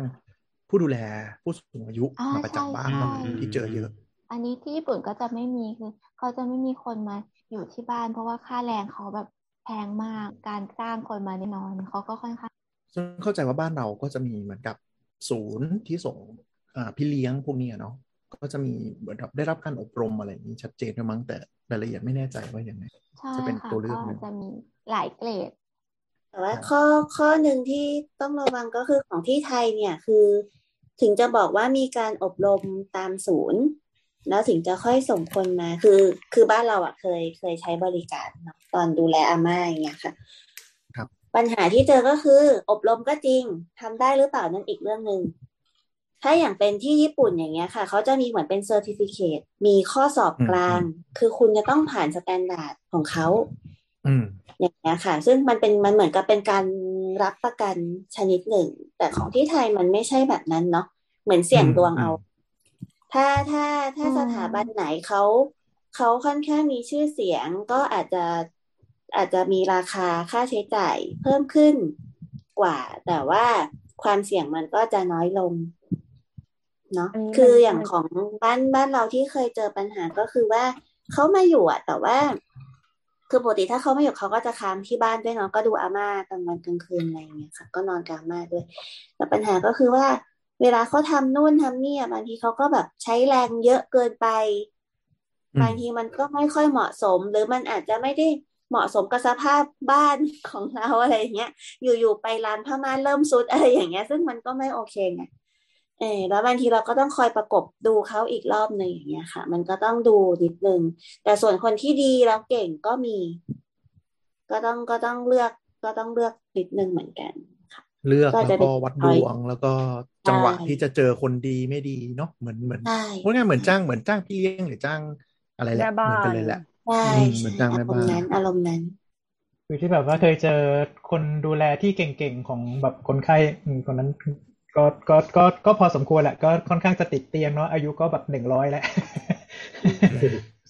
ผู้ดูแลผู้สูงอายุ
อ่า
มาประจำบ้าน
ใช่
เนาะ
ใช่
ที่เจอเยอะ
อันนี้ที่ญี่ปุ่นก็จะไม่มีคือเขาจะไม่มีคนมาอยู่ที่บ้าน เพราะว่าค่าแรงเขาแบบแพงมากการจ้างคนมาแน่นอนเขาก็ค่อนข้าง
ซึ่งเข้าใจว่าบ้านเราก็จะมีเหมือนกับศูนย์ที่ส่งอ่าพี่เลี้ยงพวกเนี้ยเนาะก็จะมีเหมือนกับได้รับการอบรมอะไรอย่างนี้ชัดเจนด้วยมั้งแต่รายละเอียดไม่แน่ใจว่าอย่างไง
ใช่
จะเป็น
ค่ะ
ตัวเลือก
ก็
หนึ่ง
จะมีหลายเกรด
แต่ว่าข้อข้อหนึ่งที่ต้องระวังก็คือของที่ไทยเนี่ยคือ ถึงจะบอกว่ามีการอบรมตามศูนย์ แล้วถึงจะค่อยส่งคนมาคือ คือบ้านเราอะเคยเคยใช้บริการเนอะตอนดูแลอาม่าอย่างเงี้ยค่ะปัญหาที่เจอก็คือ อบรมก็จริงทำได้หรือเปล่านั่นอีกเรื่องหนึ่งถ้าอย่างเป็นที่ญี่ปุ่นอย่างเงี้ยค่ะ เขาจะมีเหมือนเป็น certificate มีข้อสอบกลาง คือคุณจะต้องผ่าน standard ของเขา
อืม
อย่างเงี้ยค่ะ ซึ่งมันเป็นมันเหมือนกับเป็นการรับประกันชนิดหนึ่ง แต่ของที่ไทยมันไม่ใช่แบบนั้นเนาะเหมือนเสี่ยงดวงเอา ถ้าถ้าถ้าสถาบันไหนเขาเขาค่อนข้างมีชื่อเสียงก็อาจจะอาจจะมีราคาค่าใช้จ่ายเพิ่มขึ้นกว่า แต่ว่าความเสี่ยงมันก็จะน้อยลงเนาะคืออย่างของบ้านบ้านเราที่เคยเจอปัญหาก็คือว่าเขามาอยู่อะแต่ว่า คือปกติถ้าเขาไม่อยู่เขาก็จะค้างที่บ้านด้วยเนาะก็ดูอาม่ากลางวันกลางคืนอะไรอย่างเงี้ยค่ะ ก็นอนกลางมาด้วย แต่ปัญหาก็คือว่า เวลาเขาทำนู่นทำนี่บางทีเขาก็แบบใช้แรงเยอะเกินไป บางทีมันก็ไม่ค่อยเหมาะสม หรือมันอาจจะไม่ได้เหมาะสมกับสภาพบ้านของเราอะไรอย่างเงี้ย อยู่ๆไปร้านผ้าม่านเริ่มซุดอะไรอย่างเงี้ย ซึ่งมันก็ไม่โอเคไงเออแล้วบางทีเราก็ต้องคอยประกบดูเขาอีกรอบหนึ่งอย่างเงี้ยค่ะ มันก็ต้องดูนิดนึงแต่ส่วนคนที่ดีแล้วเก่งก็มี ก็ต้องก็ต้องเลือกก็ต้องเลือกนิดนึงเหมือนกัน ค่ะ
เลือก
ก็
แล้ว
จะเป็
ก็
น
วัดดวงแล้วก็ จังหวะ
ใช่
ที่จะเจอคนดีไม่ดีเนาะเหมือนเหมือน
ใช่
พูดง่ายๆเหมือนจ้างเหมือนจ้างพี่เลี้ยงหรือจ้างอะไรแหละ
แม่บ้าน
เหมือนกันเลยแหละ
ใช่
อืมเหมือนจ้าง
อา
แม่
รม
บ้าน
ณ์นั้นอารมณ์นั้น
คือที่แบบว่าเคยเจอคนดูแลที่เก่งๆของแบบคนไข้อืมคนนั้นก็ก็ก็ก็พอสมควรแหละ ก็ค่อนข้างจะติดเตียงเนาะอายุก็แบบหนึ่งร้อยแล้ว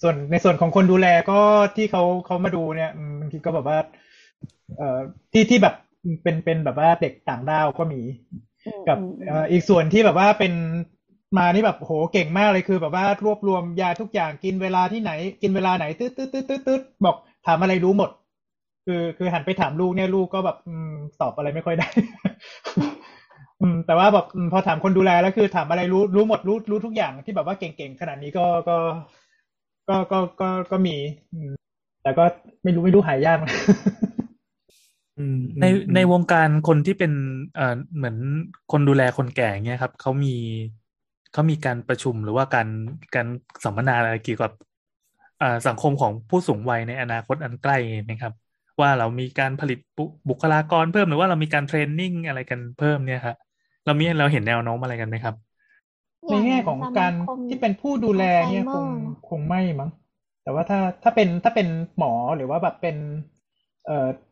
ส่วนในส่วนของคนดูแลก็ที่เขาเขามาดูเนี่ยอืมบางทีก็แบบว่า เอ่อที่ที่แบบเป็นเป็นแบบว่าเด็กต่างด้าวก็มี
อืม
กับ
อืม
เอ่ออีกส่วนที่แบบว่าเป็นมานี่แบบโหเก่งมากเลยคือ แบบว่ารวบรวมยาทุกอย่างกินเวลาที่ไหน กินเวลาไหนตืดตืดตืดตืดตืดบอกถามอะไรรู้หมด คือคือหันไปถามลูกเนี่ยลูกก็แบบอืมตอบอะไรไม่ค่อยได้ อืม แต่ว่าแบบอืมพอถามคนดูแลแล้วคือถามอะไรรู้รู้หมดรู้รู้ทุกอย่างที่แบบว่าเก่งๆขนาดนี้ก็ก็ก็ก็ก็ก็มีอืมแต่ก็ไม่รู้ไม่รู้หายยากไหม
อืม
ใน
อืม
ในวงการคนที่เป็นเอ่อเหมือนคนดูแลคนแก่เนี่ยครับเขามีเขามีการประชุมหรือว่าการการสัมมนาอะไรเกี่ยวกับอ่าสังคมของผู้สูงวัยในอนาคตอันใกล้ไหมครับ ว่าเรามีการผลิตบุบุคลากรเพิ่มหรือว่าเรามีการเทรนนิ่งอะไรกันเพิ่มเนี่ยครับเรามีเราเห็นแนวโน้มอะไรกันไหมครับ
ในแง่ของการที่เป็นผู้ดูแลเนี่ยคงคงไม่มั้งแต่ว่าถ้าถ้าเป็นถ้าเป็นหมอหรือว่าแบบเป็นเอ่อ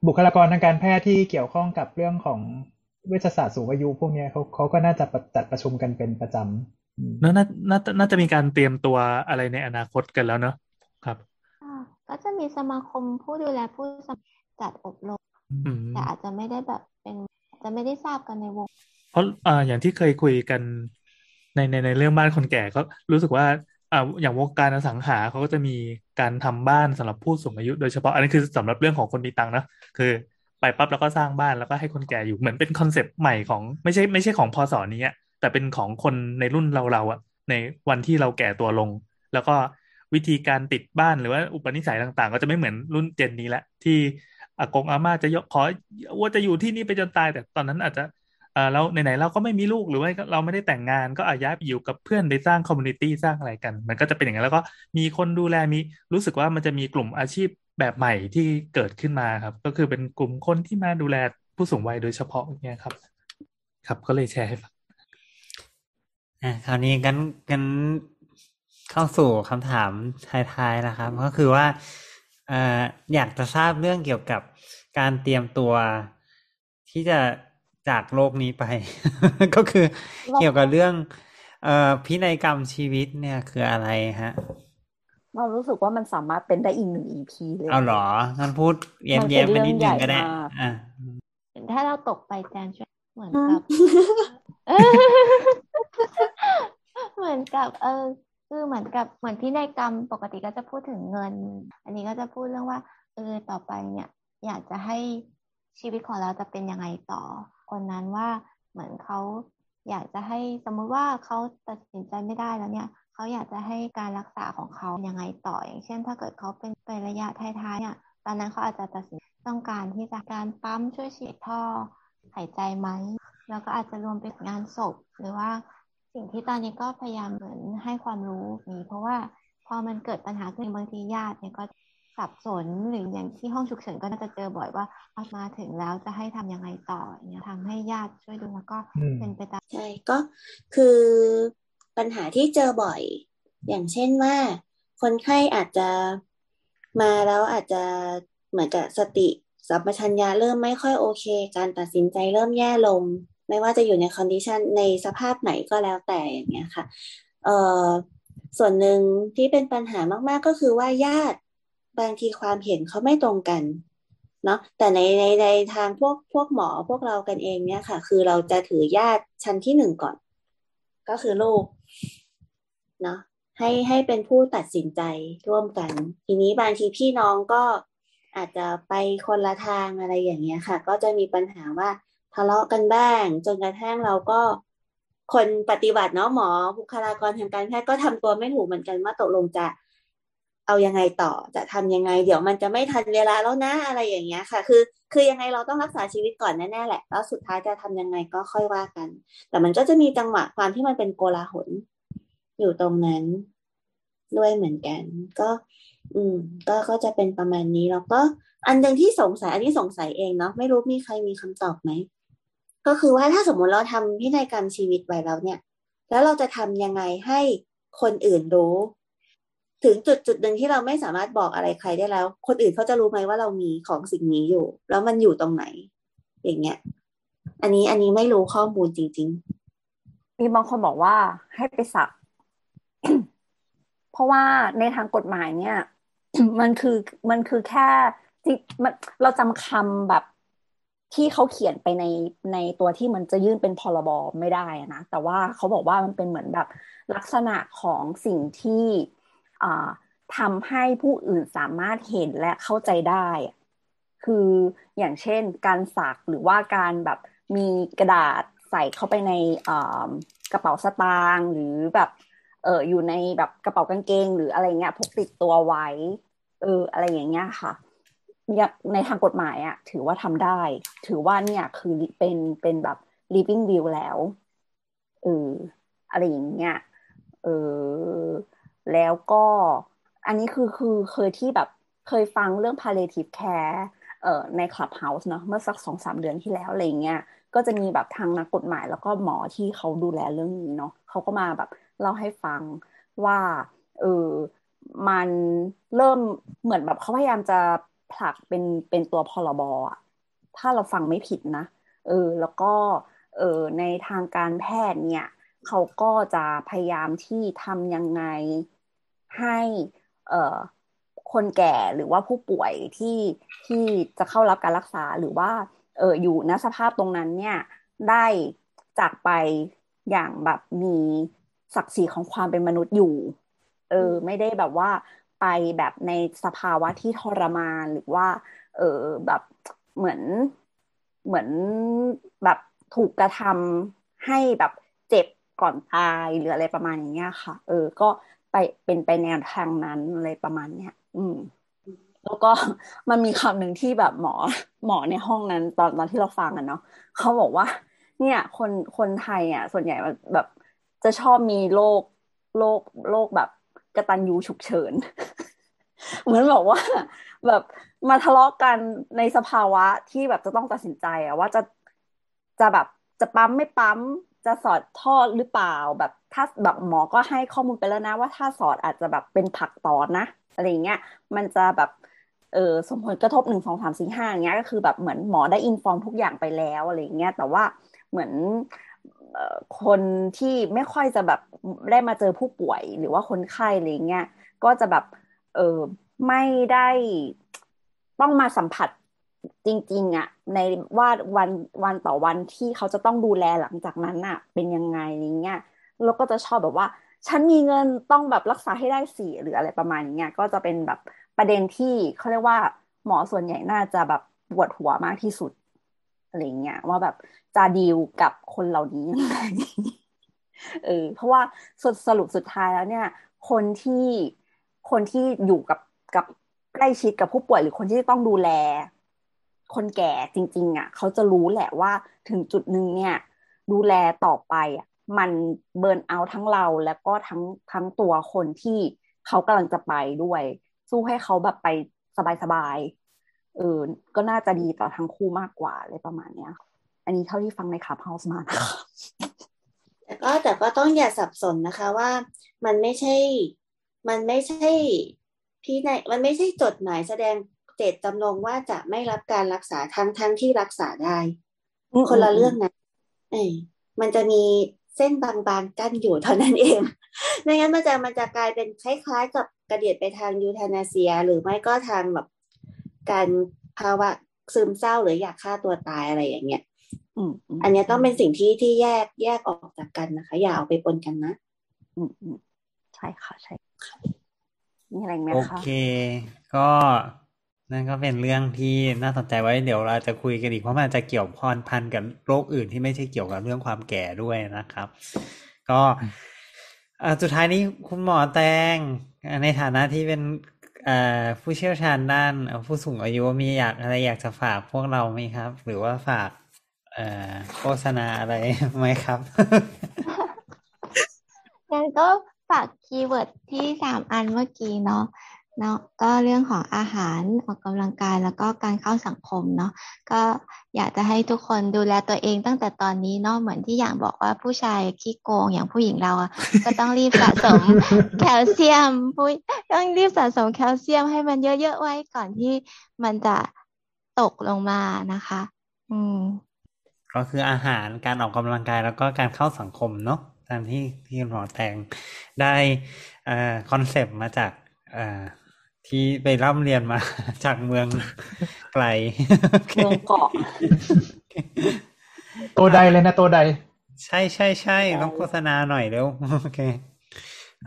บุคลากรทางการแพทย์ที่เกี่ยวข้องกับเรื่องของเวชศาสตร์สูงอายุพวกเนี้ยเขาเขาก็น่าจะจัดประชุมกันเป็นประจำอืม
เนอะน่าน่าน่าจะมีการเตรียมตัวอะไรในอนาคตกันแล้วเนอะครับ
อ่าก็จะมีสมาคมผู้ดูแลผู้สมัครจัดอบรม
อืม
แต่อาจจะไม่ได้แบบเป็นอาจจะไม่ได้ทราบกันในวง
เพราะอ่าอย่างที่เคยคุยกันในในในเรื่องบ้านคนแก่ก็รู้สึกว่า อ่าอย่างวงการอสังหาเขาก็จะมีการทำบ้านสำหรับผู้สูงอายุ โดยเฉพาะอันนี้คือสำหรับเรื่องของคนมีตังค์นะคือไปปั๊บแล้วก็สร้างบ้านแล้วก็ให้คนแก่อยู่เหมือนเป็นคอนเซปต์ใหม่ของไม่ใช่ไม่ใช่ของพศนี้แต่เป็นของคนในรุ่นเราเราอะในวันที่เราแก่ตัวลง แล้วก็วิธีการติดบ้านหรือว่าอุปนิสัยต่างๆ ก็จะไม่เหมือนรุ่นเจนนี้ละที่อากงอาม่าจะยกขอว่าจะอยู่ที่นี่ไปจนตาย แต่ตอนนั้นอาจจะ อ่าแล้วไหนๆเราก็ไม่มีลูกหรือว่าเราไม่ได้แต่งงานก็อาย้ายไปอยู่กับเพื่อนไปสร้างคอมมูนิตี้สร้างอะไรกัน มันก็จะเป็นอย่างนั้นแล้วก็มีคนดูแลมีรู้สึกว่ามันจะมีกลุ่มอาชีพแบบใหม่ที่เกิดขึ้นมาครับ ก็คือเป็นกลุ่มคนที่มาดูแลผู้สูงวัยโดยเฉพาะเนี่ยครับ ครับก็เลยแชร์ให้ฟัง
อะคราวนี้กันกันเข้าสู่คำถามท้ายๆนะครับ ก็คือว่าอ่ออยากจะทราบเรื่องเกี่ยวกับการเตรียมตัวที่จะ จากโลกนี้ไป ก็คือเกี่ยวกับเรื่อง เอ่อพินัยกรรมชีวิตเนี่ยคืออะไรฮะ
เรารู้สึกว่ามันสามารถเป็นได้อีกหนึ่ง EP เลย
เอาเหรองั้นพูดแย้ม
มัน
แย้
เป็น
มไปนิดนึงก็ได้
เรื่องใหญ่มาก
อะ
ถ้าเราตกไปแจนช่วยเหมือนกับเหมือนกับเออคือเหมือนกับเหมือนที่ในยกรรมปกติก็จะพูดถึงเงิน อันนี้ก็จะพูดเรื่องว่าเออต่อไปเนี่ย อยากจะให้ชีวิตของเราจะเป็นยังไงต่อ คนนั้นว่าเหมือนเขาอยากจะให้สมมุติว่าเขาตัดสินใจไม่ได้แล้วเนี่ยเขาอยากจะให้การรักษาของเขายังไงต่อ อย่างเช่น ถ้าเกิดเขาเป็นไประยะท้ายๆเนี่ยตอนนั้นเขาอาจจะตัดสินต้องการที่จะการปั๊มช่วยฉีดท่อหายใจไหมแล้วก็อาจจะรวมไปถึงงานศพหรือว่าสิ่งที่ตอนนี้ก็พยายามเหมือนให้ความรู้นี้เพราะว่าพอมันเกิดปัญหาขึ้นบางทีญาติเนี่ยก็ สับสนหรืออย่างที่ห้องฉุกเฉินก็น่าจะเจอบ่อยว่าเอามาถึงแล้วจะให้ทำยังไงต่อเนี่ยทำให้ญาติช่วยดูแล้วก็เป็นไปตาม
ใช่ก็คือปัญหาที่เจอบ่อย อย่างเช่นว่า คนไข้อาจจะมาแล้วอาจจะเหมือนกับสติสัมปชัญญะเริ่มไม่ค่อยโอเค การตัดสินใจเริ่มแย่ลง ไม่ว่าจะอยู่ใน condition ในสภาพไหนก็แล้วแต่อย่างเงี้ยค่ะเอ่อส่วนหนึ่งที่เป็นปัญหามาก ๆ ก็คือว่าญาติ บางทีความเห็นเขาไม่ตรงกันเนาะแต่ในในในทางพวกพวกหมอพวกเรากันเองเนี่ยค่ะ คือเราจะถือญาติชั้นที่หนึ่งก่อน ก็คือลูกเนาะให้ให้เป็นผู้ตัดสินใจร่วมกัน ทีนี้บางทีพี่น้องก็อาจจะไปคนละทางอะไรอย่างเงี้ยค่ะ ก็จะมีปัญหาว่าทะเลาะกันบ้าง จนกระทั่งเราก็คนปฏิบัติเนาะหมอบุคลากรทางการแพทย์ก็ทำตัวไม่ถูกเหมือนกันว่าตกลงจะ เอายังไงต่อจะทำยังไง เดี๋ยวมันจะไม่ทันเวลาแล้วนะอะไรอย่างเงี้ยค่ะ คือ คือยังไงเราต้องรักษาชีวิตก่อนแน่ๆแหละ แล้วสุดท้ายจะทำยังไงก็ค่อยว่ากัน แต่มันก็จะมีจังหวะความที่มันเป็นโกลาหลอยู่ตรงนั้นด้วยเหมือนกัน ก็ อืม ก็ก็จะเป็นประมาณนี้แล้วก็อันหนึ่งที่สงสัยอันนี้สงสัยเองเนาะไม่รู้มีใครมีคำตอบไหมก็คือว่าถ้าสมมติเราทำพินัยกรรมชีวิตไว้แล้วเนี่ย แล้วเราจะทำยังไงให้คนอื่นรู้ ถึงจุดจุดหนึ่งที่เราไม่สามารถบอกอะไรใครได้แล้ว คนอื่นเขาจะรู้ไหมว่าเรามีของสิ่งนี้อยู่ แล้วมันอยู่ตรงไหน อย่างเงี้ย อันนี้อันนี้ไม่รู้ข้อมูลจริง
ๆ มีบางคนบอกว่าให้ไปสัก เพราะว่าในทางกฎหมายเนี่ย มันคือมันคือแค่ที่มันเราจำคำแบบที่เขาเขียนไปในในตัวที่มันจะยื่นเป็นพรบไม่ได้นะแต่ว่าเขาบอกว่ามันเป็นเหมือนแบบลักษณะของสิ่งที่ ทำให้ผู้อื่นสามารถเห็นและเข้าใจได้ คืออย่างเช่นการสักหรือว่าการแบบมีกระดาษใส่เข้าไปในกระเป๋าสตางค์หรือแบบเอออยู่ในแบบกระเป๋ากางเกง หรืออะไรเงี้ยพกติดตัวไว้เอออะไรอย่างเงี้ยค่ะในทางกฎหมายอะถือว่าทำได้ ถือว่าเนี่ยคือเป็นเป็นแบบ living will แล้วเอออะไรอย่างเงี้ยเออ แล้วก็อันนี้คือคือเคยที่แบบเคยฟังเรื่อง palliative care เอ่อใน Clubhouse เนาะเมื่อสักสองสามเดือนที่แล้วอะไรเงี้ยก็จะมีแบบทางนักกฎหมายแล้วก็หมอที่เขาดูแลเรื่องนี้เนาะเขาก็มาแบบเล่าให้ฟังว่าเออมันเริ่มเหมือนแบบเขาพยายามจะผลักเป็นเป็นตัวพรบอะถ้าเราฟังไม่ผิดนะเออแล้วก็เออในทางการแพทย์เนี่ยเขาก็จะพยายามที่ทำยังไง ให้เอ่อคนแก่หรือว่าผู้ป่วยที่ที่จะเข้ารับการรักษาหรือว่าเอออยู่ณสภาพตรงนั้นเนี่ยได้จากไปอย่างแบบมีศักดิ์ศรีของความเป็นมนุษย์อยู่ เออ ไม่ได้แบบว่าไปแบบในสภาวะที่ทรมานหรือว่า เออแบบเหมือนเหมือนแบบถูกกระทำให้แบบเจ็บก่อนตายหรืออะไรประมาณอย่างเงี้ยค่ะ เออ ก็ ไปเป็นไปแนวทางนั้นอะไรประมาณเนี้ยอืม แล้วก็มันมีคำหนึ่งที่แบบหมอหมอในห้องนั้น ตอนตอนที่เราฟังกันเนาะเขาบอกว่า เนี่ย คนคนไทยอะ ส่วนใหญ่แบบ จะชอบมีโรคโรคโรคแบบกระตัญญูฉุกเฉิน เหมือนบอกว่า แบบมาทะเลาะกันในสภาวะที่แบบจะต้องตัดสินใจอะว่าจะจะแบบจะปั๊มไม่ปั๊ม จะสอดท่อหรือเปล่าแบบถ้าแบบหมอก็ให้ข้อมูลไปแล้วนะ ว่าถ้าสอดอาจจะแบบเป็นผักตอนนะอะไรเงี้ยมันจะแบบเออสมผลกระทบหนึ่งสองสามสี่ห้าอย่างเงี้ยก็คือแบบเหมือนหมอได้อินฟอร์มทุกอย่างไปแล้วอะไรเงี้ยแต่ว่าเหมือนคนที่ไม่ค่อยจะแบบได้มาเจอผู้ป่วยหรือว่าคนไข้อะไรเงี้ยก็จะแบบเออไม่ได้ต้องมาสัมผัส จริงๆอะในว่าวันวันต่อวันที่เขาจะต้องดูแลหลังจากนั้นอะเป็นยังไงอย่างเงี้ยแล้วก็จะชอบแบบว่า ฉันมีเงินต้องแบบรักษาให้ได้สี่หรืออะไรประมาณเงี้ยก็จะเป็นแบบประเด็นที่เขาเรียกว่าหมอส่วนใหญ่น่าจะแบบปวดหัวมากที่สุดอะไรเงี้ยว่าแบบจะดีลกับคนเหล่านี้ยังไงเออเพราะว่าสุดสรุปสุดท้ายแล้วเนี่ย คนที่คนที่อยู่กับกับใกล้ชิดกับผู้ป่วยหรือคนที่ต้องดูแล คนแก่จริง ๆ อะ เขาจะรู้แหละว่าถึงจุดหนึ่งเนี่ย ดูแลต่อไปอะมันเบิร์นเอาทั้งเราแล้วก็ทั้งทั้งตัวคนที่เขากำลังจะไปด้วย สู้ให้เขาแบบไปสบายๆเออก็น่าจะดีต่อทั้งคู่มากกว่าอะไรประมาณเนี้ย อันนี้เท่าที่ฟังในคลับเฮาส์มานะคะ
แต่ก็แต่ก็ต้องอย่าสับสนนะคะว่ามันไม่ใช่ มันไม่ใช่พี่ในมันไม่ใช่จดหมายแสดง เจตจำนงว่าจะไม่รับการรักษาทั้งทั้งที่รักษาได้
อืม
คนละ
อืม
เรื่องนะเอยมันจะมีเส้นบางๆกั้นอยู่เท่านั้นเองไม่งั้นมันจะมันจะกลายเป็นคล้ายๆ กับกระเดียดไปทางยูทานาเซีย หรือไม่ก็ทางแบบการภาวะซึมเศร้าหรืออยากฆ่าตัวตายอะไรอย่างเงี้ย
อืมม
อันเนี้ยต้องเป็นสิ่งที่ที่แยกแยกออกจากกันนะคะ อย่าเอาไปปนกันนะ
อืมอืมใช่ค่ะใช่ค่ะมีอะไรไหม
โอ
คะ
เค ก็ นั่นก็เป็นเรื่องที่น่าสนใจไว้เดี๋ยวเราจะคุยกันอีกเพราะมันจะเกี่ยวพ,พันกับโรคอื่นที่ไม่ใช่เกี่ยวกับเรื่องความแก่ด้วยนะครับ ก็อ่อสุดท้ายนี้คุณหมอแตงในฐานะที่เป็นผู้เชี่ยวชาญด้านผู้สูงอายุมีอยากอะไรอยากจะฝากพวกเราไหมครับ หรือว่าฝากโฆษณาอะไรไหมครับ
งั้นก็ฝาก keyword ที่สามอันเมื่อกี้เนาะ เนาะก็เรื่องของอาหารออกกำลังกายแล้วก็การเข้าสังคมเนาะก็อยากจะให้ทุกคนดูแลตัวเองตั้งแต่ตอนนี้เนาะเหมือนที่อย่างบอกว่าผู้ชายขี้โกงอย่างผู้หญิงเราอะก็ต้องรีบสะสมแคลเซียมผู้ต้องรีบสะสมแคลเซียมให้มันเยอะๆไว้ก่อนที่มันจะตกลงมานะคะ อืม
ก็คืออาหารการออกกำลังกายแล้วก็การเข้าสังคมเนาะตามที่ที่คุณหมอแตงได้เอ่อ concept มาจากเอ่อ ที่ไปร่ำเรียนมาจากเมืองไกลโอเค
เมืองเกาะ
ตัวใดเลยนะตัวใด
ใช่ใช่ใช่ต้องโฆษณาหน่อยเร็วโอเค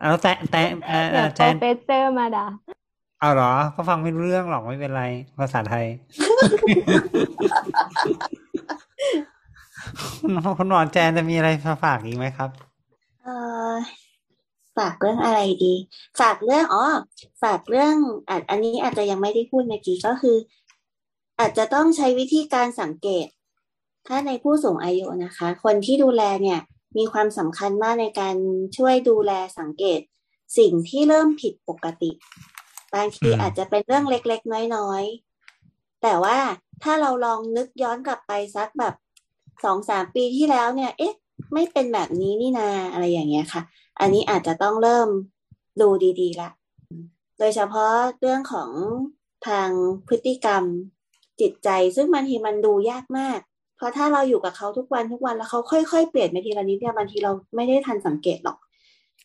เอาแต่แต่เอ่อ
เดี๋ยว
แจ
โปร
น
เฟสเซอร์มาด่า
เอาเหรอก็ฟังไม่รู้เรื่องหรอกไม่เป็นไร ภาษาไทยคุณคุณหมอแจนจะมีอะไรมาฝากอีกไหมครับ
เออ ฝากเรื่องอะไรดี ฝากเรื่องอ๋อฝากเรื่องอะอันนี้อาจจะยังไม่ได้พูดเมื่อกี้ก็คือ อาจจะต้องใช้วิธีการสังเกต ถ้าในผู้สูงอายุนะคะ คนที่ดูแลเนี่ย มีความสำคัญมากในการช่วยดูแลสังเกต สิ่งที่เริ่มผิดปกติ บางที
อืม
อาจจะเป็นเรื่องเล็กๆ น้อยๆ แต่ว่าถ้าเราลองนึกย้อนกลับไปสักแบบสองสามปีที่แล้วเนี่ย เอ๊ะ ไม่เป็นแบบนี้นี่นาอะไรอย่างเงี้ยค่ะ อันนี้อาจจะต้องเริ่มดูดีๆละโดยเฉพาะเรื่องของทางพฤติกรรมจิตใจ ซึ่งบางทีมันดูยากมาก เพราะถ้าเราอยู่กับเขาทุกวันทุกวันแล้วเขาค่อยๆเปลี่ยนไปทีละนิดเนี่ยบางทีเราไม่ได้ทันสังเกตหรอก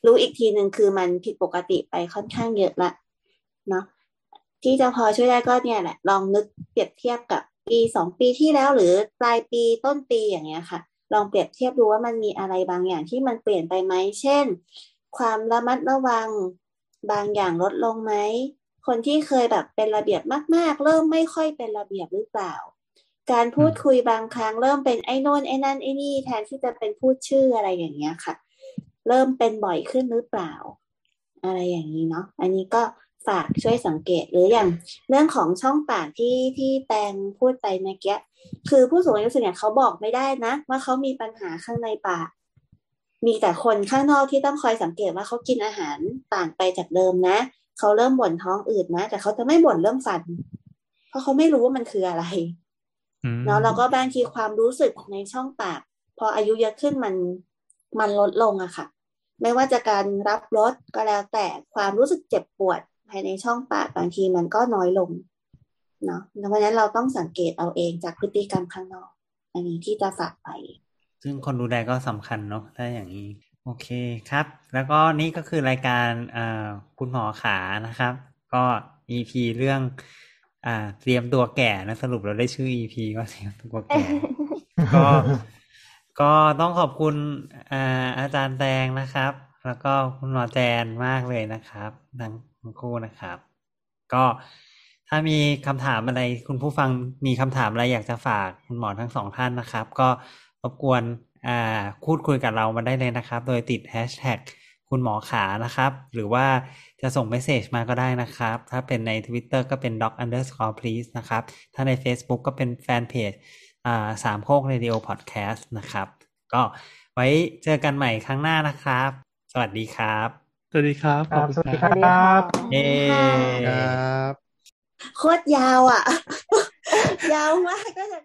รู้อีกทีหนึ่งคือมันผิดปกติไปค่อนข้างเยอะละเนาะที่จะพอช่วยได้ก็เนี่ยแหละ ลองนึกเปรียบเทียบกับปีสองปีที่แล้วหรือปลายปีต้นปีอย่างเงี้ยค่ะ ลองเปรียบเทียบดูว่ามันมีอะไรบางอย่างที่มันเปลี่ยนไปไหม เช่น ความระมัดระวังบางอย่างลดลงไหม คนที่เคยแบบเป็นระเบียบมาก ๆ เริ่มไม่ค่อยเป็นระเบียบหรือเปล่า การพูดคุยบางครั้งเริ่มเป็นไอ้โน่นไอ้นั่นไอ้นี่แทนที่จะเป็นพูดชื่ออะไรอย่างเงี้ยค่ะ เริ่มเป็นบ่อยขึ้นหรือเปล่า อะไรอย่างนี้เนาะ อันนี้ก็ฝากช่วยสังเกตหรืออย่างเรื่องของช่องปากที่ที่แตงพูดไปเมื่อกี้ คือผู้สูงอายุส่วนใหญ่เขาบอกไม่ได้นะ ว่าเขามีปัญหาข้างในปากมีแต่คนข้างนอกที่ต้องคอยสังเกตว่าเขากินอาหารต่างไปจากเดิมนะเขาเริ่มบ่นท้องอืดนะแต่เขาจะไม่บ่นเรื่องฟัน เพราะเขาไม่รู้ว่ามันคืออะไร
อืม
เนาะแล้วก็บางทีความรู้สึกในช่องปาก พออายุเยอะขึ้นมันมันลดลงอะค่ะ ไม่ว่าจะการรับรสก็แล้วแต่ความรู้สึกเจ็บปวดภายในช่องปากบางทีมันก็น้อยลง เนาะเพราะฉะนั้นเราต้องสังเกตเอาเองจากพฤติกรรมข้างนอก อันนี้ที่จะฝากไป
ซึ่งคนดูแลก็สำคัญเนาะถ้าอย่างนี้ โอเคครับ แล้วก็นี่ก็คือรายการอ่าคุณหมอขานะครับ ก็ EP เรื่องอ่าเตรียมตัวแก่นะสรุปเราได้ชื่อ EP ก็เตรียมตัวแก่ก็ก็ต้องขอบคุณอ่าอาจารย์แตงนะครับ แล้วก็คุณหมอแจนมากเลยนะครับ ทั้งทั้งคู่นะครับ ก็ ถ้ามีคำถามอะไรคุณผู้ฟังมีคำถามอะไรอยากจะฝากคุณหมอทั้งสองท่านนะครับ ก็รบกวนอ่าพูดคุยกับเรามาได้เลยนะครับ โดยติดแฮชแท็กคุณหมอขานะครับ หรือว่าจะส่ง message มาก็ได้นะครับ ถ้าเป็นใน Twitter ก็เป็น doc underscore please นะครับ ถ้าใน Facebook ก็เป็น fan page อ่าสามโคก Radio Podcast นะครับ ก็ไว้เจอกันใหม่ครั้งหน้านะครับ สวัสดีครับ
สวัสดีครับ
ครับ
ขอณ
สวัสดี
สวัสดี
ครั
ค่ะ
บ
เย้
ครับ
โคตรยาวอะ ยาวมากก็จะ